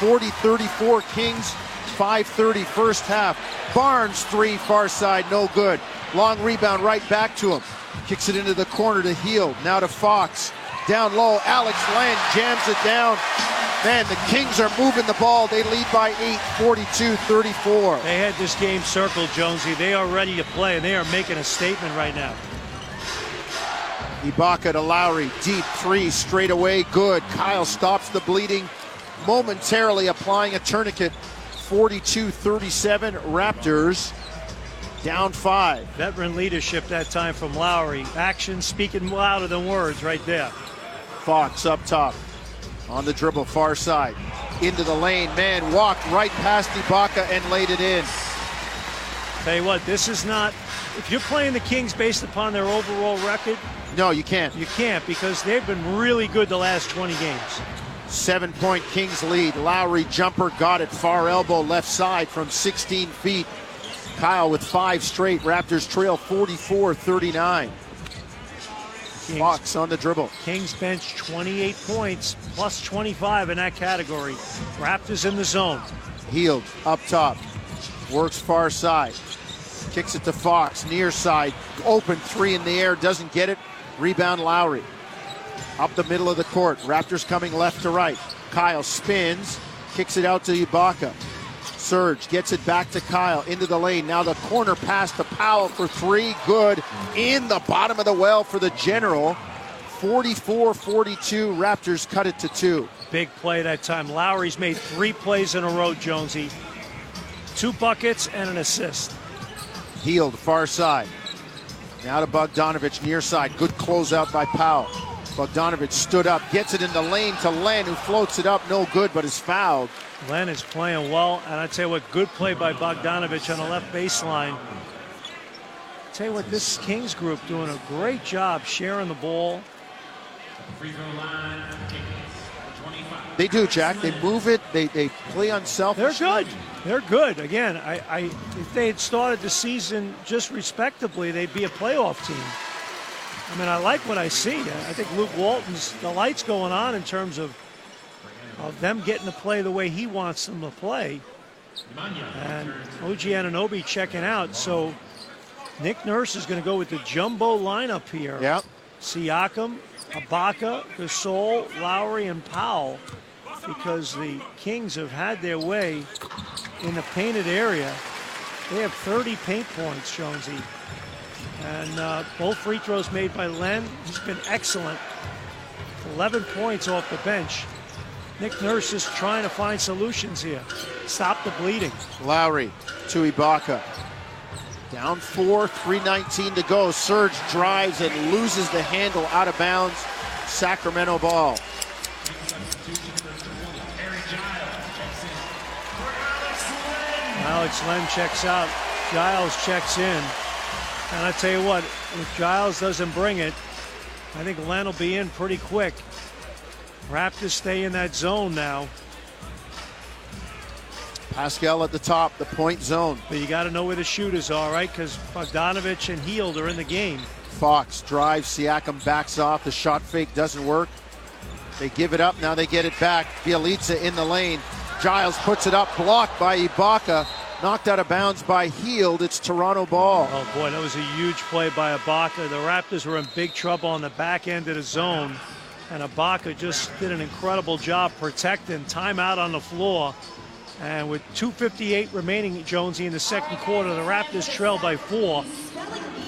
40 34 Kings, 5:30 first half. Barnes, three, far side, no good. Long rebound right back to him. Kicks it into the corner to Hield. Now to Fox. Down low, Alex Len jams it down. Man, the Kings are moving the ball. They lead by eight, 42 34. They had this game circled, Jonesy. They are ready to play, and they are making a statement right now. Ibaka to Lowry, deep three, straight away, good. Kyle stops the bleeding, momentarily applying a tourniquet. 42 37, Raptors down five. Veteran leadership that time from Lowry. Action speaking louder than words right there. Fox up top on the dribble, far side. Into the lane, man walked right past Ibaka and laid it in. Tell you what, this is not. If you're playing the Kings based upon their overall record, No, you can't. you can't because they've been really good the last 20 games. Seven point Kings lead. Lowry jumper got it far elbow left side from 16 feet. Kyle with five straight. Raptors trail 44 39. Fox on the dribble. Kings bench 28 points plus 25 in that category. Raptors in the zone. Hield up top. Works far side. Kicks it to Fox. Near side. Open three in the air. Doesn't get it. Rebound Lowry. Up the middle of the court. Raptors coming left to right. Kyle spins. Kicks it out to Ibaka. Serge gets it back to Kyle into the lane. Now the corner pass to Powell for three. Good. In the bottom of the well for the general. 44 42. Raptors cut it to two. Big play that time. Lowry's made three plays in a row, Jonesy. Two buckets and an assist. Hield, far side. Now to Bogdanovich near side. Good closeout by Powell. Bogdanovich stood up, gets it in the lane to Len, who floats it up. No good, but is fouled. Len is playing well, and I tell you what, good play by Bogdanovich on the left baseline. Tell you what, this Kings group doing a great job sharing the ball. They do, Jack. They move it. They they play unselfish. They're good. They're good. Again, I, I if they had started the season just respectably, they'd be a playoff team. I mean, I like what I see. I think Luke Walton's the lights going on in terms of of them getting to play the way he wants them to play. And OG Anunoby checking out. So Nick Nurse is going to go with the jumbo lineup here. Yeah. Siakam, Ibaka, Gasol, Lowry, and Powell because the Kings have had their way in the painted area. They have 30 paint points, Jonesy. And uh, both free throws made by Len. He's been excellent. 11 points off the bench. Nick Nurse is trying to find solutions here. Stop the bleeding. Lowry to Ibaka. Down four, 319 to go. Serge drives and loses the handle out of bounds. Sacramento ball. Alex Len checks out. Giles checks in. And I tell you what, if Giles doesn't bring it, I think Len will be in pretty quick. Raptors stay in that zone now. Pascal at the top, the point zone. But you got to know where the shooters are, right? Because Bogdanovich and Hield are in the game. Fox drives, Siakam backs off. The shot fake doesn't work. They give it up. Now they get it back. Bjelica in the lane. Giles puts it up, blocked by Ibaka. Knocked out of bounds by Hield. It's Toronto ball. Oh boy, that was a huge play by Ibaka. The Raptors were in big trouble on the back end of the zone. And Ibaka just did an incredible job protecting. Timeout on the floor. And with 2.58 remaining, Jonesy, in the second quarter, the Raptors trail by four,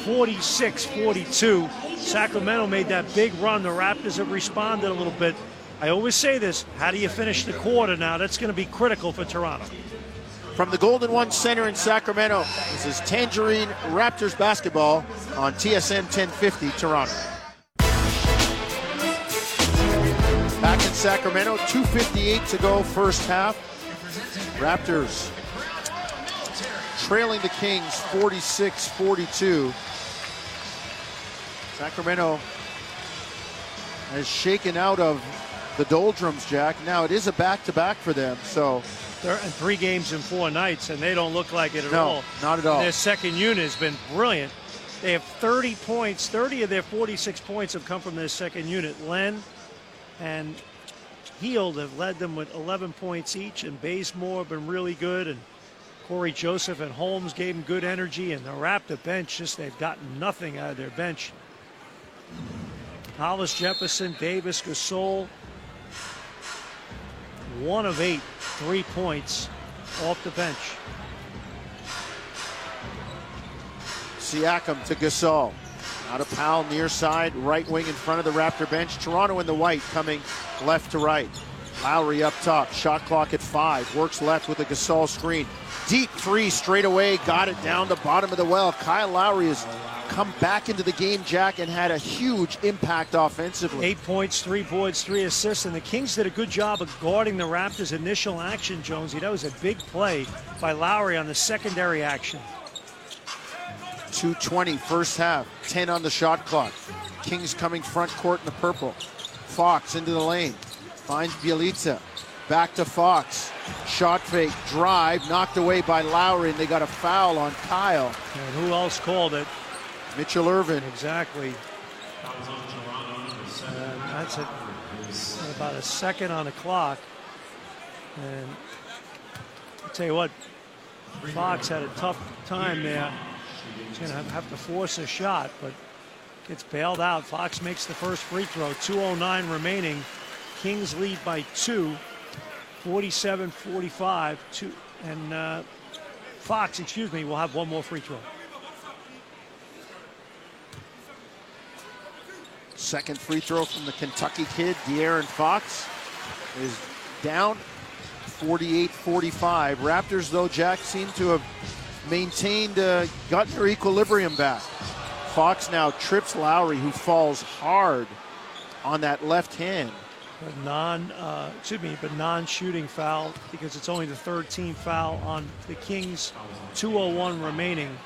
46 42. Sacramento made that big run. The Raptors have responded a little bit. I always say this how do you finish the quarter now? That's going to be critical for Toronto. From the Golden One Center in Sacramento, this is Tangerine Raptors basketball on TSN 1050 Toronto. Back in Sacramento, 2.58 to go, first half. Raptors trailing the Kings 46 42. Sacramento has shaken out of the doldrums, Jack. Now it is a back to back for them, so. They're in three games in four nights, and they don't look like it at No, all. not at all. Their second unit has been brilliant. They have 30 points. 30 of their 46 points have come from their second unit. Len and Hield have led them with 11 points each, and Bazemore have been really good, and Cory Joseph and Holmes gave them good energy, and they're up the Raptor bench just they've gotten nothing out of their bench. Hollis Jefferson, Davis, Gasol, one of eight, three points off the bench. Siakam to Gasol. Out of Powell near side, right wing in front of the Raptor bench. Toronto in the white coming left to right. Lowry up top, shot clock at five. Works left with a Gasol screen. Deep three straight away, got it down the bottom of the well. Kyle Lowry has come back into the game, Jack, and had a huge impact offensively. Eight points, three boards, three assists, and the Kings did a good job of guarding the Raptors' initial action, Jonesy. That was a big play by Lowry on the secondary action. 220 first half, 10 on the shot clock. Kings coming front court in the purple. Fox into the lane, finds Bjelica. Back to Fox. Shot fake, drive, knocked away by Lowry, and they got a foul on Kyle. And who else called it? Mitchell Ervin. Exactly. And that's it. About a second on the clock. And I'll tell you what, Fox had a tough time there. He's going to have to force a shot, but gets bailed out. Fox makes the first free throw. 2.09 remaining. Kings lead by two, 47 45. Two, and uh, Fox, excuse me, will have one more free throw. Second free throw from the Kentucky kid, De'Aaron Fox, is down 48 45. Raptors, though, Jack, seem to have maintained, uh, gotten their equilibrium back. Fox now trips Lowry, who falls hard on that left hand. But non, uh, excuse me, but non-shooting foul because it's only the third team foul on the Kings. 2:01 remaining.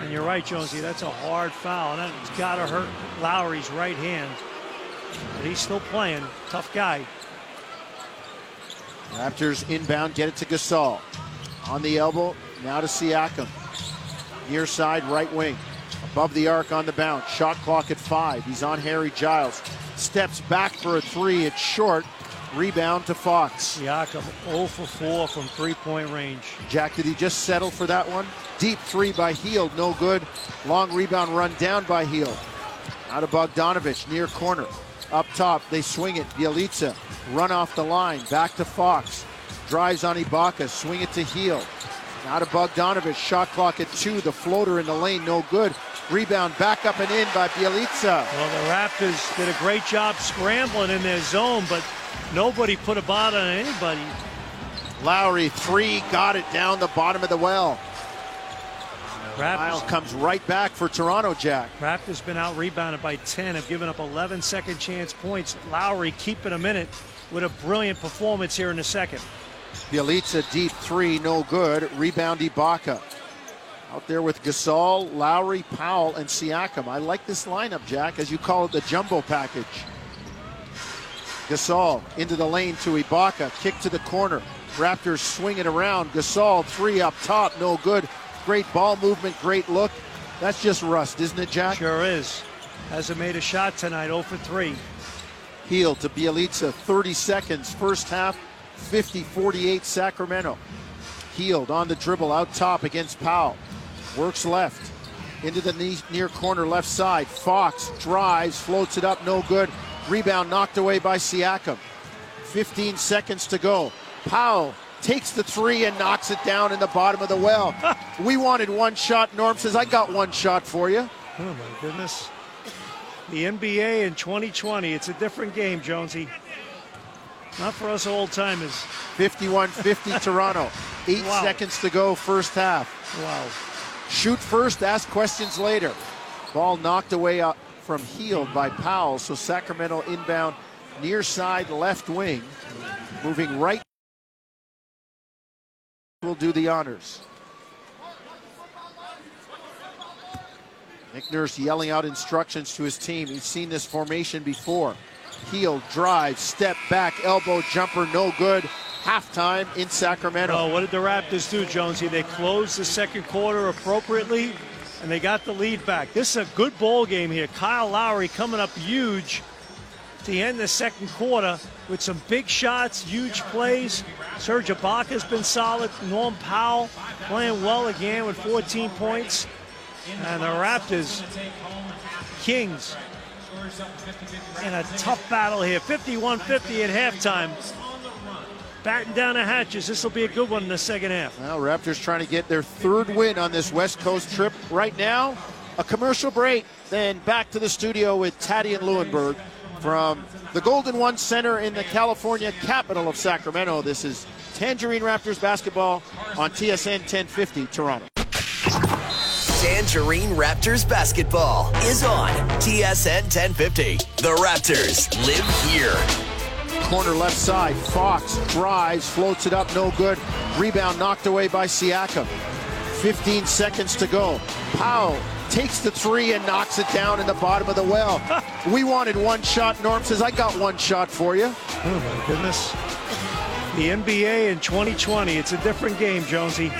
And you're right, Jonesy. That's a hard foul, and it's got to hurt Lowry's right hand. But he's still playing. Tough guy. Raptors inbound, get it to Gasol. On the elbow, now to Siakam. Near side, right wing. Above the arc on the bounce. Shot clock at five. He's on Harry Giles. Steps back for a three. It's short. Rebound to Fox. Siakam 0 for 4 from three-point range. Jack, did he just settle for that one? Deep three by Hield, no good. Long rebound run down by Hield. Out of Bogdanovich, near corner. Up top, they swing it. Bjelica, run off the line. Back to Fox. Drives on Ibaka, swing it to Hield. Out of Bogdanovich, shot clock at two. The floater in the lane, no good. Rebound back up and in by Bjelica. Well, the Raptors did a great job scrambling in their zone, but nobody put a bot on anybody. Lowry, three, got it down the bottom of the well. Raptors, comes right back for Toronto, Jack. Raptors been out rebounded by 10, have given up 11 second chance points. Lowry keeping a minute with a brilliant performance here in the second. Bjelica deep three, no good. Rebound Ibaka. Out there with Gasol, Lowry, Powell, and Siakam. I like this lineup, Jack, as you call it the jumbo package. Gasol into the lane to Ibaka. Kick to the corner. Raptors swing it around. Gasol, three up top, no good. Great ball movement, great look. That's just rust, isn't it, Jack? Sure is. Hasn't made a shot tonight, 0 for 3. Hield to Bjelica, 30 seconds, first half, 50 48 Sacramento. Hield on the dribble out top against Powell. Works left into the knee, near corner left side. Fox drives, floats it up, no good. Rebound knocked away by Siakam. 15 seconds to go. Powell takes the three and knocks it down in the bottom of the well. we wanted one shot. Norm says, I got one shot for you. Oh, my goodness. The NBA in 2020, it's a different game, Jonesy. Not for us old timers. 51 50 Toronto. Eight Wow. seconds to go, first half. Wow. Shoot first, ask questions later. Ball knocked away up from Hield by Powell. So Sacramento inbound near side left wing. Moving right will do the honors. Nick Nurse yelling out instructions to his team. He's seen this formation before. Hield drive, step back, elbow jumper, no good. Halftime in Sacramento. Oh, what did the Raptors do, Jonesy? They closed the second quarter appropriately, and they got the lead back. This is a good ball game here. Kyle Lowry coming up huge to end the second quarter with some big shots, huge plays. Serge Ibaka's been solid. Norm Powell playing well again with 14 points. And the Raptors, Kings, in a tough battle here. 51-50 at halftime. Batten down the hatches. This will be a good one in the second half. Well, Raptors trying to get their third win on this West Coast trip. Right now, a commercial break, then back to the studio with Tatti and Lewenberg from the Golden One Center in the California capital of Sacramento. This is Tangerine Raptors basketball on TSN 1050 Toronto. Tangerine Raptors basketball is on TSN 1050. The Raptors live here. Corner left side, Fox drives, floats it up, no good. Rebound knocked away by Siakam. 15 seconds to go. Powell takes the three and knocks it down in the bottom of the well. we wanted one shot. Norm says, I got one shot for you. Oh my goodness. The NBA in 2020, it's a different game, Jonesy.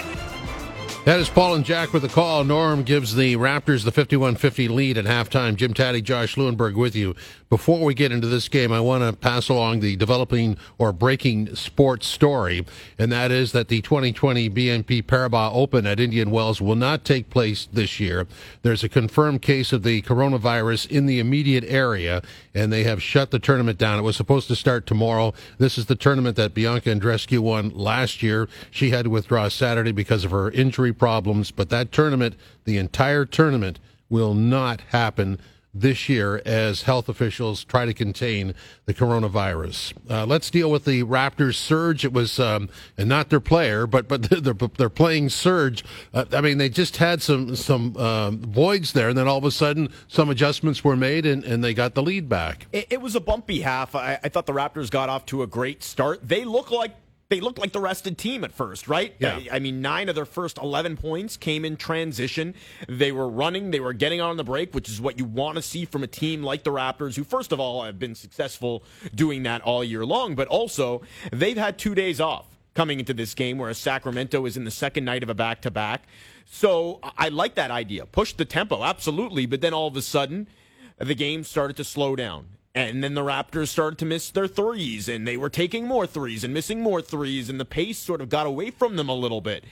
That is Paul and Jack with the call. Norm gives the Raptors the 51-50 lead at halftime. Jim Tatti, Josh Lewenberg with you. Before we get into this game, I want to pass along the developing or breaking sports story, and that is that the 2020 BNP Paribas Open at Indian Wells will not take place this year. There's a confirmed case of the coronavirus in the immediate area, and they have shut the tournament down. It was supposed to start tomorrow. This is the tournament that Bianca Andreescu won last year. She had to withdraw Saturday because of her injury problems, but that tournament, the entire tournament, will not happen this year as health officials try to contain the coronavirus. Uh, let's deal with the Raptors surge. It was, um, and not their player, but but they're, they're playing surge. Uh, I mean, they just had some some uh, voids there, and then all of a sudden, some adjustments were made, and, and they got the lead back. It, it was a bumpy half. I, I thought the Raptors got off to a great start. They look like they looked like the rested team at first, right? Yeah. I, I, mean, nine of their first 11 points came in transition. They were running, they were getting on the break, which is what you want to see from a team like the Raptors, who, first of all, have been successful doing that all year long, but also they've had two days off coming into this game, whereas Sacramento is in the second night of a back to back. So I like that idea. Push the tempo, absolutely, but then all of a sudden, the game started to slow down. And then the Raptors started to miss their threes, and they were taking more threes and missing more threes, and the pace sort of got away from them a little bit.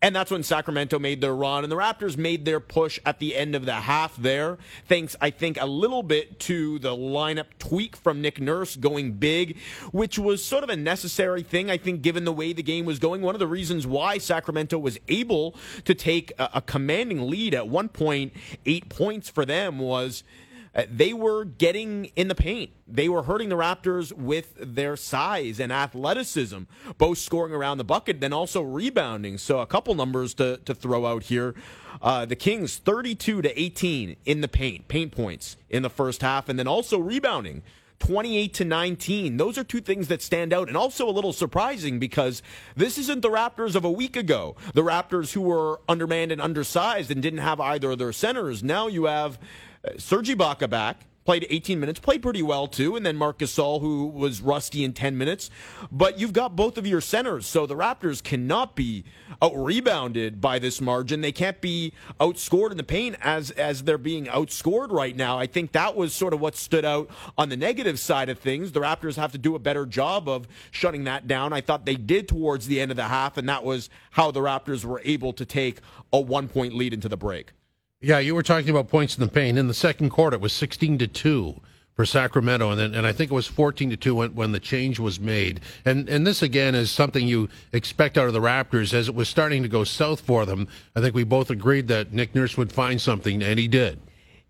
And that's when Sacramento made their run, and the Raptors made their push at the end of the half there. Thanks, I think, a little bit to the lineup tweak from Nick Nurse going big, which was sort of a necessary thing, I think, given the way the game was going. One of the reasons why Sacramento was able to take a, commanding lead at one point, eight points for them, was uh, they were getting in the paint. They were hurting the Raptors with their size and athleticism, both scoring around the bucket, then also rebounding. So a couple numbers to, to throw out here. Uh, the Kings 32 to 18 in the paint, paint points in the first half, and then also rebounding. 28 to 19. Those are two things that stand out and also a little surprising because this isn't the Raptors of a week ago. The Raptors who were undermanned and undersized and didn't have either of their centers. Now you have Serge Ibaka back, played 18 minutes, played pretty well too, and then Marcus Gasol, who was rusty in 10 minutes. But you've got both of your centers, so the Raptors cannot be out rebounded by this margin. They can't be outscored in the paint as as they're being outscored right now. I think that was sort of what stood out on the negative side of things. The Raptors have to do a better job of shutting that down. I thought they did towards the end of the half, and that was how the Raptors were able to take a one point lead into the break. Yeah, you were talking about points in the paint. In the second quarter, it was 16 to 2 for Sacramento, and then, and I think it was 14 to 2 when, when the change was made. And and this again is something you expect out of the Raptors as it was starting to go south for them. I think we both agreed that Nick Nurse would find something, and he did.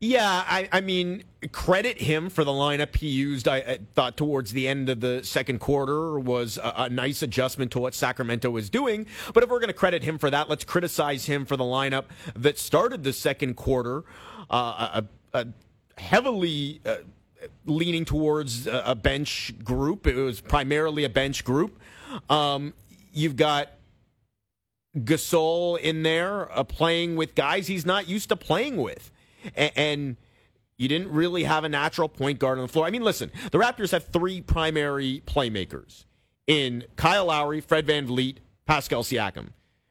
Yeah, I, I mean, credit him for the lineup he used. I, I, thought towards the end of the second quarter was a, a, nice adjustment to what Sacramento was doing. But if we're going to credit him for that, let's criticize him for the lineup that started the second quarter, uh, a, a heavily. Uh, leaning towards a bench group. It was primarily a bench group. Um, you've got Gasol in there uh, playing with guys he's not used to playing with and, and you didn't really have a natural point guard on the floor. I mean, listen, the Raptors have three primary playmakers in Kyle Lowry, Fred Van VanVleet, Pascal Siakam.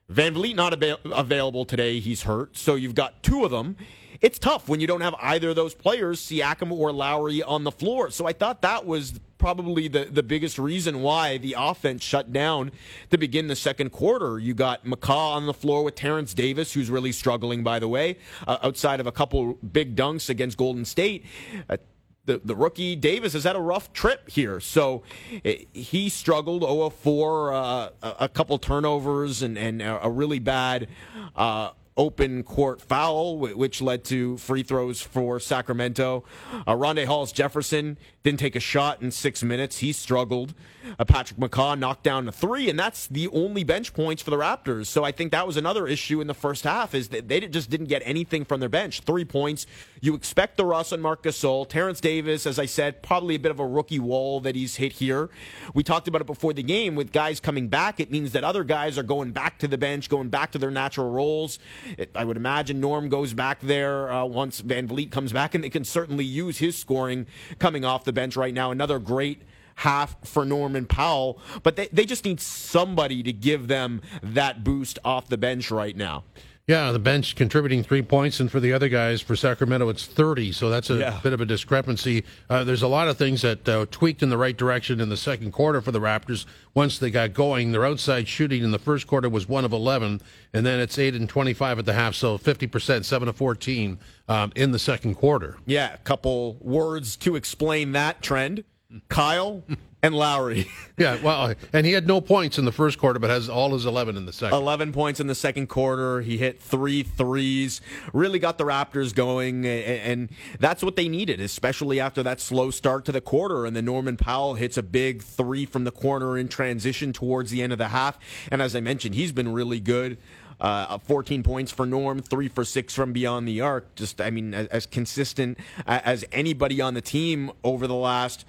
Van VanVleet not ab- available today. He's hurt. So you've got two of them it's tough when you don't have either of those players, Siakam or Lowry, on the floor. So I thought that was probably the, the biggest reason why the offense shut down to begin the second quarter. You got McCaw on the floor with Terrence Davis, who's really struggling, by the way, uh, outside of a couple big dunks against Golden State. Uh, the, the rookie Davis has had a rough trip here. So it, eh, he struggled 0 4, uh, a, a, couple turnovers, and, and a really bad uh, open court foul, which led to free throws for Sacramento. Uh, Rondae Hollis Jefferson didn't take a shot in six minutes. He struggled. Uh, Patrick McCaw knocked down a three, and that's the only bench points for the Raptors. So I think that was another issue in the first half is that they just didn't get anything from their bench. Three points. You expect the Russ and Marc Gasol. Terrence Davis, as I said, probably a bit of a rookie wall that he's hit here. We talked about it before the game. With guys coming back, it means that other guys are going back to the bench, going back to their natural roles. It, I would imagine Norm goes back there uh, once VanVleet comes back, and they can certainly use his scoring coming off bench right now. Another great half for Norman Powell, but they, they just need somebody to give them that boost off the bench right now. Yeah, the bench contributing three points, and for the other guys, for Sacramento, it's 30. So that's a Yeah. bit of a discrepancy. Uh, there's a lot of things that uh, tweaked in the right direction in the second quarter for the Raptors once they got going. Their outside shooting in the first quarter was 1 of 11, and then it's 8 and 25 at the half, so 50%, 7 of 14 um, in the second quarter. Yeah, a couple words to explain that trend. Kyle and Lowry. Yeah, well, and he had no points in the first quarter, but has all his 11 in the second. 11 points in the second quarter. He hit three threes, really got the Raptors going, and that's what they needed, especially after that slow start to the quarter. And then Norman Powell hits a big three from the corner in transition towards the end of the half. And as I mentioned, he's been really good. Uh, 14 points for Norm, three for six from beyond the arc. Just, I mean, as, as consistent as anybody on the team over the last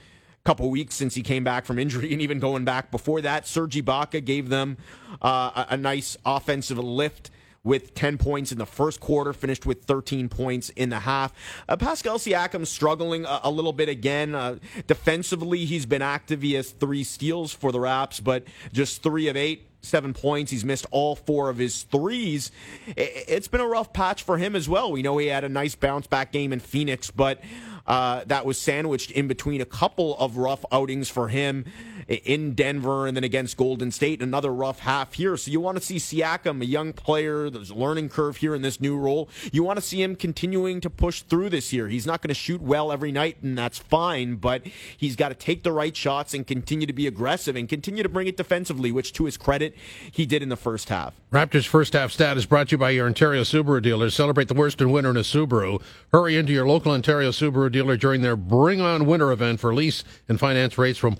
couple weeks since he came back from injury, and even going back before that, Serge Ibaka gave them uh, a, a nice offensive lift with 10 points in the first quarter, finished with 13 points in the half. Uh, Pascal Siakam struggling a, a little bit again. Uh, defensively, he's been active. He has three steals for the Raps, but just three of eight seven points. He's missed all four of his threes. I- It's been a rough patch for him as well. We know he had a nice bounce back game in Phoenix, but uh, that was sandwiched in between a couple of rough outings for him in Denver and then against Golden State. Another rough half here. So you want to see Siakam, a young player, there's a learning curve here in this new role. You want to see him continuing to push through this year. He's not going to shoot well every night, and that's fine, but he's got to take the right shots and continue to be aggressive and continue to bring it defensively, which to his credit, he did in the first half. Raptors first half stat is brought to you by your Ontario Subaru dealers. Celebrate the worst in winter in a Subaru. Hurry into your local Ontario Subaru dealer during their Bring On Winter event for lease and finance rates from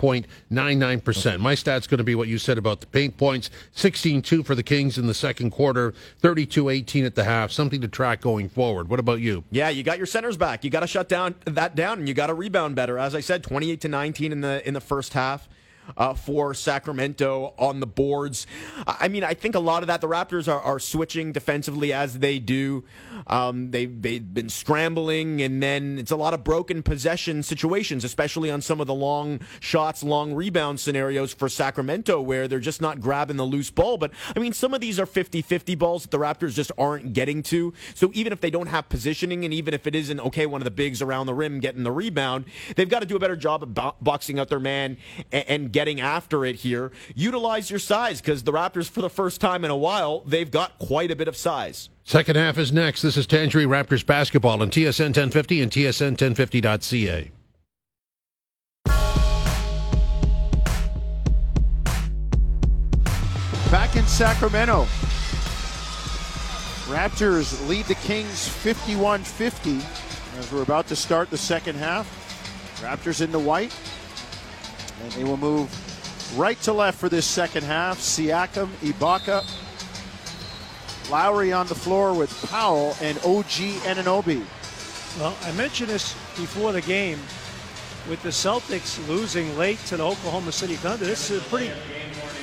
0.99%. My stat's going to be what you said about the paint points 16 2 for the Kings in the second quarter, 32 18 at the half. Something to track going forward. What about you? Yeah, you got your centers back. You got to shut down that down, and you got to rebound better. As I said, twenty-eight to nineteen in the in the first half. Uh, for Sacramento on the boards. I mean, I think a lot of that, the Raptors are, are switching defensively as they do. Um, they've, they've been scrambling, and then it's a lot of broken possession situations, especially on some of the long shots, long rebound scenarios for Sacramento, where they're just not grabbing the loose ball. But I mean, some of these are 50 50 balls that the Raptors just aren't getting to. So even if they don't have positioning, and even if it isn't, okay, one of the bigs around the rim getting the rebound, they've got to do a better job of bo- boxing out their man and, and getting after it here. Utilize your size because the Raptors, for the first time in a while, they've got quite a bit of size. Second half is next. This is Tangerine Raptors basketball on TSN 1050 and TSN1050.ca. Back in Sacramento. Raptors lead the Kings 51 50 as we're about to start the second half. Raptors in the white. And they will move right to left for this second half. Siakam, Ibaka, Lowry on the floor with Powell and OG Anunoby. Well, I mentioned this before the game. With the Celtics losing late to the Oklahoma City Thunder, this is a pretty,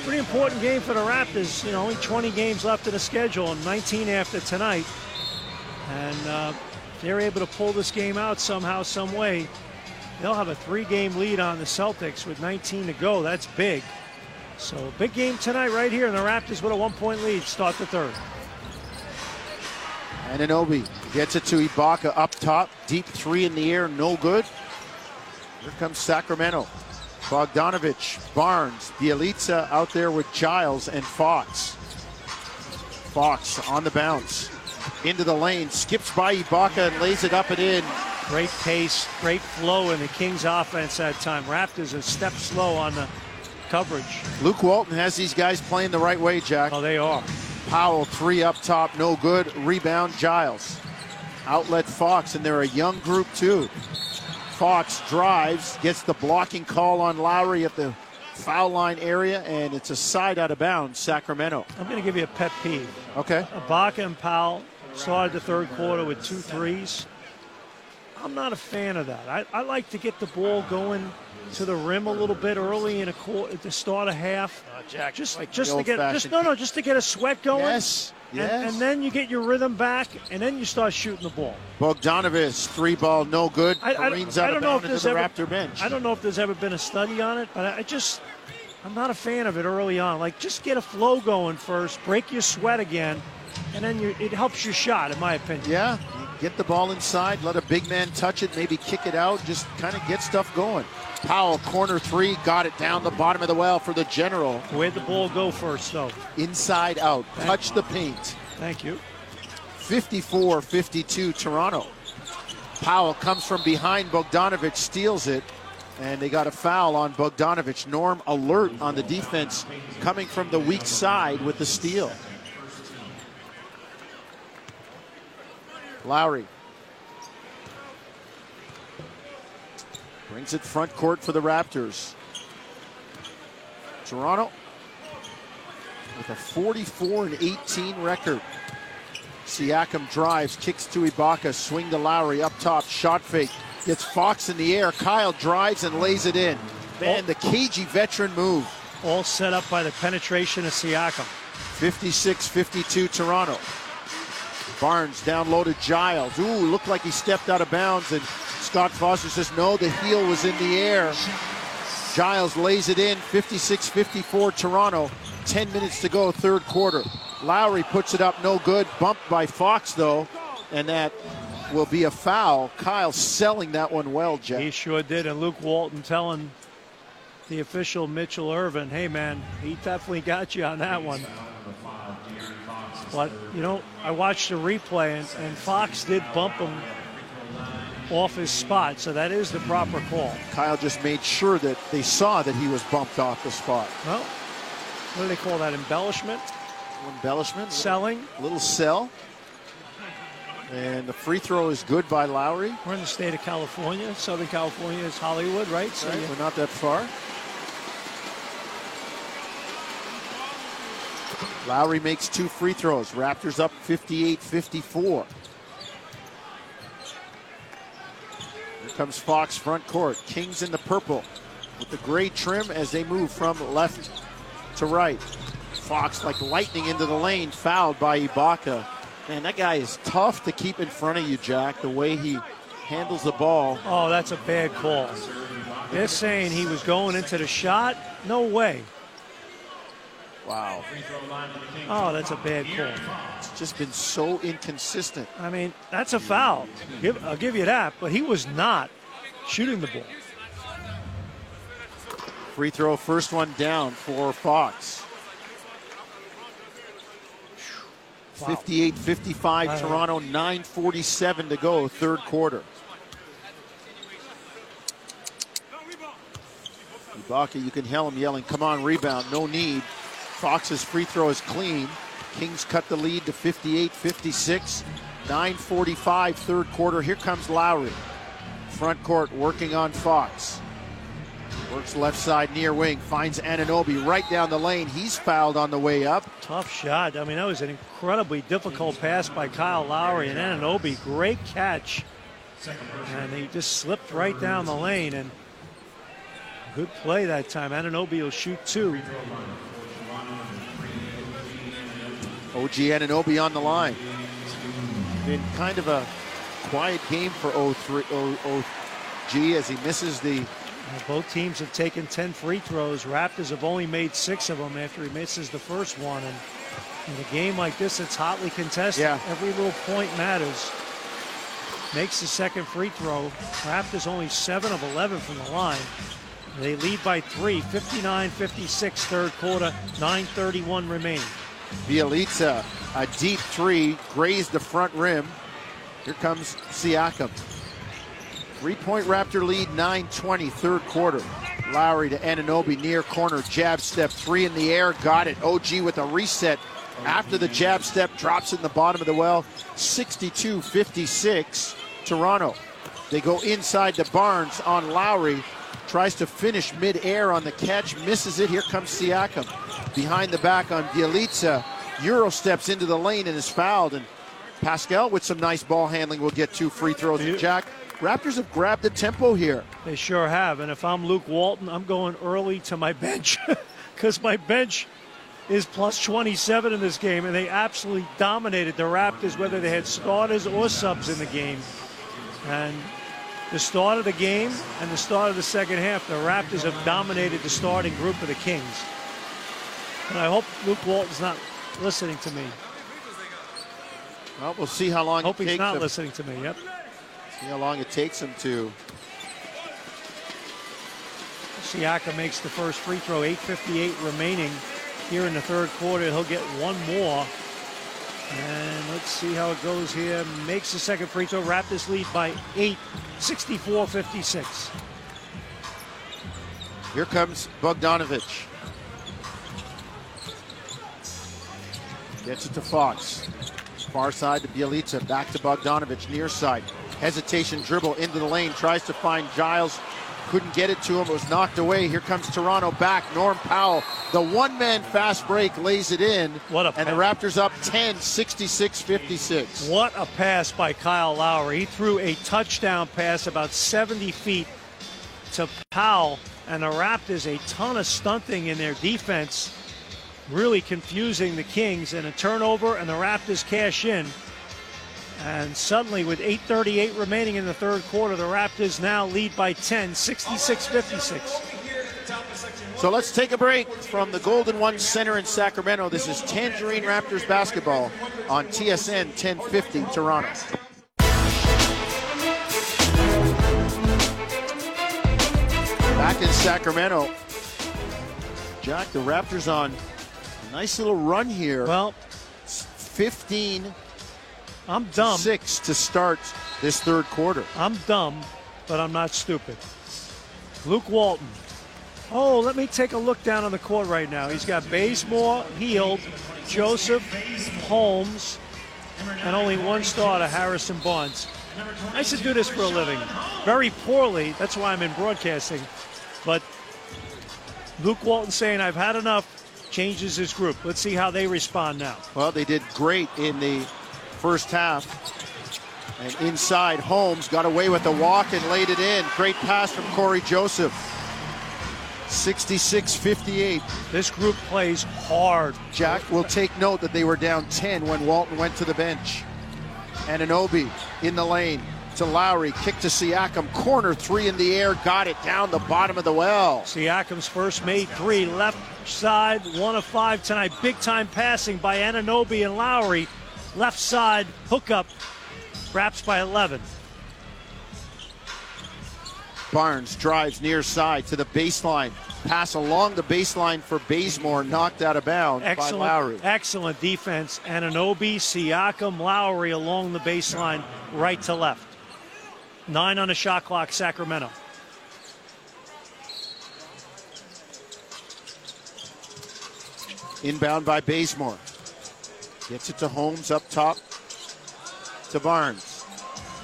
pretty important game for the Raptors. You know, only 20 games left in the schedule and 19 after tonight. And uh, they're able to pull this game out somehow, some way, they'll have a three-game lead on the Celtics with 19 to go. That's big. So big game tonight right here, and the Raptors with a one-point lead. Start the third. Anunoby gets it to Ibaka up top. Deep three in the air, no good. Here comes Sacramento. Bogdanovich, Barnes, Bjelica out there with Giles and Fox. Fox on the bounce. Into the lane, skips by Ibaka and lays it up and in. Great pace, great flow in the Kings offense that time. Raptors a step slow on the coverage. Luke Walton has these guys playing the right way, Jack. Oh, they are. Powell, three up top, no good. Rebound, Giles. Outlet Fox, and they're a young group too. Fox drives, gets the blocking call on Lowry at the foul line area, and it's a side out of bounds, Sacramento. I'm going to give you a pet peeve. Okay. Ibaka and Powell started the third quarter with two threes. I'm not a fan of that. I, I like to get the ball going to the rim a little bit early in a quarter to start a half. Uh, Jack, Just, like just to get, just no, no, just to get a sweat going. Yes. and, Yes. and then you get your rhythm back, and then you start shooting the ball. Bogdanovich, three ball, no good. I, I, I don't of know if there's the ever, Raptor bench. I don't know if there's ever been a study on it, but I, I just I'm not a fan of it early on. Like just get a flow going first, break your sweat again, and then you, it helps your shot, in my opinion. Yeah, get the ball inside, let a big man touch it, maybe kick it out, just kind of get stuff going. Powell, corner three, got it down the bottom of the well for the general. Where'd the ball go first, though? Inside out, touch the paint. Thank you. 54 52 Toronto. Powell comes from behind Bogdanovich, steals it, and they got a foul on Bogdanovich. Norm alert on the defense coming from the weak side with the steal. Lowry brings it front court for the Raptors. Toronto with a 44 and 18 record. Siakam drives, kicks to Ibaka, swing to Lowry up top, shot fake, gets Fox in the air. Kyle drives and lays it in. Man, the cagey veteran move. All set up by the penetration of Siakam. 56 52 Toronto. Barnes down low to Giles. Ooh, looked like he stepped out of bounds, and Scott Foster says no, the heel was in the air. Giles lays it in 56 54 Toronto. 10 minutes to go, third quarter. Lowry puts it up, no good. Bumped by Fox, though, and that will be a foul. Kyle selling that one well, Jeff. He sure did. And Luke Walton telling the official Mitchell Ervin, hey, man, he definitely got you on that one. But, you know, I watched the replay, and, and Fox did bump him off his spot, so that is the proper call. Kyle just made sure that they saw that he was bumped off the spot. Well, what do they call that? Embellishment? Embellishment, Selling? little sell. And the free throw is good by Lowry. We're in the state of California. Southern California is Hollywood, right? So Right, We're not that far. Lowry makes two free throws. Raptors up 58 54. Here comes Fox front court. Kings in the purple with the gray trim as they move from left to right. Fox like lightning into the lane, fouled by Ibaka. Man, that guy is tough to keep in front of you, Jack, the way he handles the ball. Oh, that's a bad call. They're saying he was going into the shot. No way. Wow. Oh, that's a bad call. It's just been so inconsistent. I mean, that's a foul. Give, I'll give you that. But he was not shooting the ball. Free throw, first one down for Fox. 58 55 Wow. Toronto, 9.47 to go, third quarter. Ibaka, you can hear him yelling, come on, rebound, no need. Fox's free throw is clean. Kings cut the lead to 58 56. 9.45, third quarter. Here comes Lowry. Front court working on Fox. Works left side near wing, finds Anunoby right down the lane. He's fouled on the way up. Tough shot. I mean, that was an incredibly difficult pass by Kyle Lowry and Anunoby. Great catch. And he just slipped right down the lane. And good play that time. Anunoby will shoot two. OG Anunoby on the line. It's Been kind of a quiet game for 03, O- OG as he misses the Well, both teams have taken 10 free throws. Raptors have only made six of them after he misses the first one. And in a game like this, it's hotly contested. Yeah. Every little point matters. Makes the second free throw. Raptors only 7 of 11 from the line. They lead by three, 59 56, third quarter, 9.31 remaining. Bjelica. A deep three, grazed the front rim. Here comes Siakam. Three point Raptor lead, 9 20, third quarter. Lowry to Anunoby, near corner, jab step, three in the air, got it. OG with a reset after the jab step, drops in the bottom of the well. 62 56, Toronto. They go inside to Barnes on Lowry, tries to finish mid-air on the catch, misses it. Here comes Siakam. Behind the back on Bjelica. Euro steps into the lane and is fouled. And Pascal with some nice ball handling will get two free throws. And Jack, Raptors have grabbed the tempo here. They sure have. And if I'm Luke Walton, I'm going early to my bench because my bench is plus 27 in this game, and they absolutely dominated the Raptors, whether they had starters or subs in the game. And the start of the game and the start of the second half, the Raptors have dominated the starting group of the Kings. And I hope Luke Walton's not listening to me. Well, we'll see how long Hope it he's takes not him. listening to me. Yep. See how long it takes him to. Siakam makes the first free throw. 8:58 remaining here in the third quarter. He'll get one more. And let's see how it goes here. Makes the second free throw. Raptors lead by eight, 64-56. Here comes Bogdanovich. Gets it to Fox. Far side to Bjelica. Back to Bogdanovich. Near side. Hesitation dribble into the lane. Tries to find Giles. Couldn't get it to him. It was knocked away. Here comes Toronto back. Norm Powell. The one man fast break lays it in. What a and the. Raptors up 10, 66 56. What a pass by Kyle Lowry. He threw a touchdown pass about 70 feet to Powell, and the Raptors a ton of stunting in their defense, really confusing the Kings, and a turnover, and the Raptors cash in. And suddenly, with 8.38 remaining in the third quarter, the Raptors now lead by 10, 66 56. So let's take a break from the Golden One Center in Sacramento. This is Tangerine Raptors basketball on TSN 1050 Toronto. Back in Sacramento, Jack, the Raptors on nice little run here. Well, 15 I'm dumb. 6 to start this third quarter. I'm dumb, but I'm not stupid. Luke Walton. Oh, let me take a look down on the court right now. He's got Bazemore, Hield, Joseph, Holmes, and only one starter, Harrison Barnes. I should do this for a living. Very poorly. That's why I'm in broadcasting. But Luke Walton saying, I've had enough, changes his group. Let's see how they respond now. Well, they did great in the first half. And inside, Holmes got away with the walk and laid it in. Great pass from Cory Joseph. 66 58. This group plays hard. Jack will take note that they were down 10 when Walton went to the bench. And an Anunoby in the lane to Lowry. Kick to Siakam. Corner three in the air. Got it down the bottom of the well. Siakam's first made three, left side, one of five tonight. Big time passing by Anunoby and Lowry. Left side, hookup, wraps by 11. Barnes drives near side to the baseline. Pass along the baseline for Bazemore, knocked out of bounds by Lowry. Excellent, excellent defense. Anunoby, Siakam, Lowry along the baseline, right to left. Nine on the shot clock, Sacramento. Inbound by Bazemore. Gets it to Holmes up top to Barnes.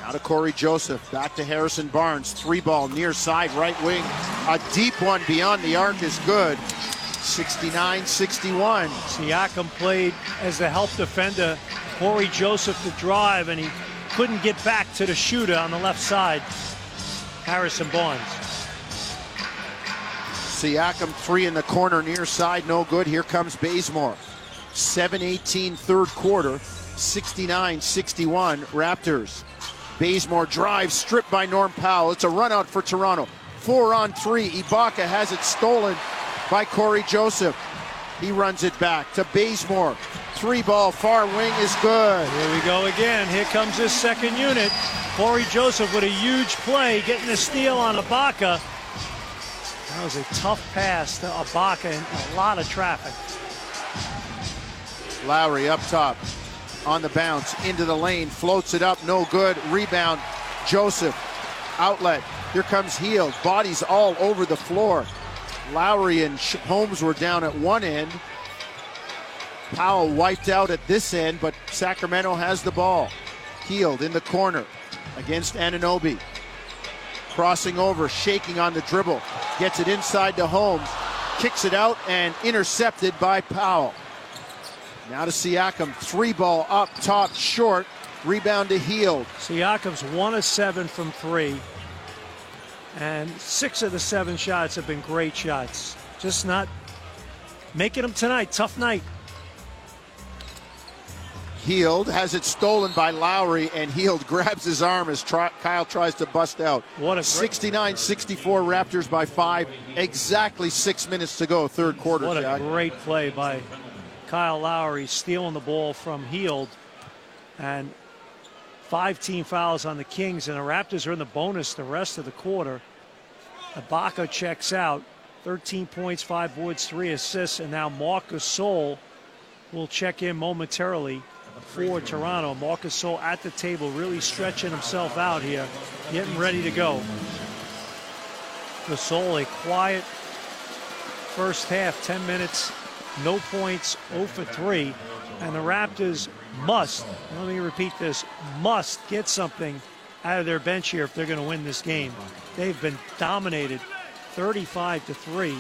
Now to Cory Joseph. Back to Harrison Barnes. Three ball near side right wing. A deep one beyond the arc is good. 69 61. Siakam played as the help defender. Cory Joseph to drive, and he couldn't get back to the shooter on the left side. Harrison Barnes. Siakam three in the corner near side, no good. Here comes Bazemore. 7-18 third quarter, 69-61 Raptors. Bazemore drives, stripped by Norm Powell. It's a run out for Toronto. Four on three. Ibaka has it stolen by Cory Joseph. He runs it back to Bazemore. Three ball far wing is good. Here we go again. Here comes his second unit. Cory Joseph with a huge play, getting a steal on Ibaka. That was a tough pass to Ibaka and a lot of traffic. Lowry up top on the bounce into the lane, floats it up, no good. Rebound, Joseph, outlet. Here comes Hield, bodies all over the floor. Lowry and Holmes were down at one end. Powell wiped out at this end, but Sacramento has the ball. Hield in the corner against Anunoby. Crossing over, shaking on the dribble. Gets it inside to Holmes. Kicks it out and intercepted by Powell. Now to Siakam, three ball up top, short. Rebound to Hield. Siakam's one of seven from three. And six of the seven shots have been great shots. Just not making them tonight. Tough night. Hield has it stolen by Lowry, and Hield grabs his arm as try, Kyle tries to bust out. What a 69 64 Raptors by five. Exactly six minutes to go, third quarter. What Jack. a great play by Kyle Lowry, stealing the ball from Hield. And five team fouls on the Kings, and the Raptors are in the bonus the rest of the quarter. Ibaka checks out. 13 points, five boards, three assists, and now Marcus Gasol will check in momentarily for Toronto. Marcus Gasol at the table, really stretching himself out here, getting ready to go. Gasol, a quiet first half, 10 minutes, no points, 0 for 3. And the Raptors must, let me repeat this, must get something out of their bench here if they're going to win this game. They've been dominated 35 to 3.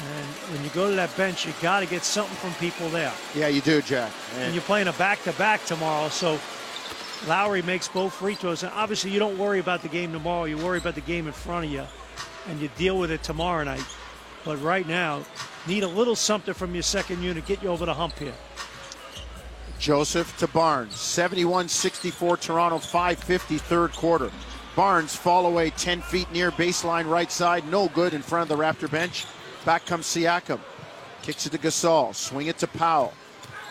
And when you go to that bench, you got to get something from people there. Yeah, you do, Jack. And you're playing a back-to-back tomorrow, so Lowry makes both free throws. And obviously, you don't worry about the game tomorrow. You worry about the game in front of you, and you deal with it tomorrow night. But right now, need a little something from your second unit, to get you over the hump here. Joseph to Barnes. 71 64 Toronto, 550 third quarter. Barnes fall away 10 feet near baseline right side. No good in front of the Raptor bench. Back comes Siakam. Kicks it to Gasol. Swing it to Powell.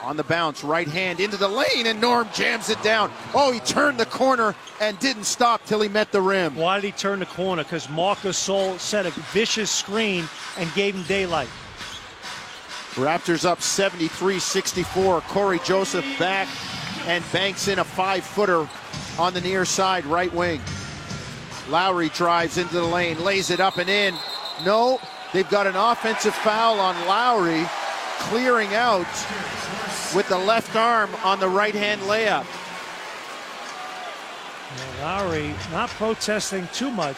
On the bounce, right hand into the lane, and Norm jams it down. Oh, he turned the corner and didn't stop till he met the rim. Why did he turn the corner? Because Marcus Gasol set a vicious screen and gave him daylight. Raptors up 73 64. Cory Joseph back and banks in a five footer on the near side, right wing. Lowry drives into the lane, lays it up and in. No, they've got an offensive foul on Lowry, clearing out with the left arm on the right hand layup. Now, Lowry not protesting too much.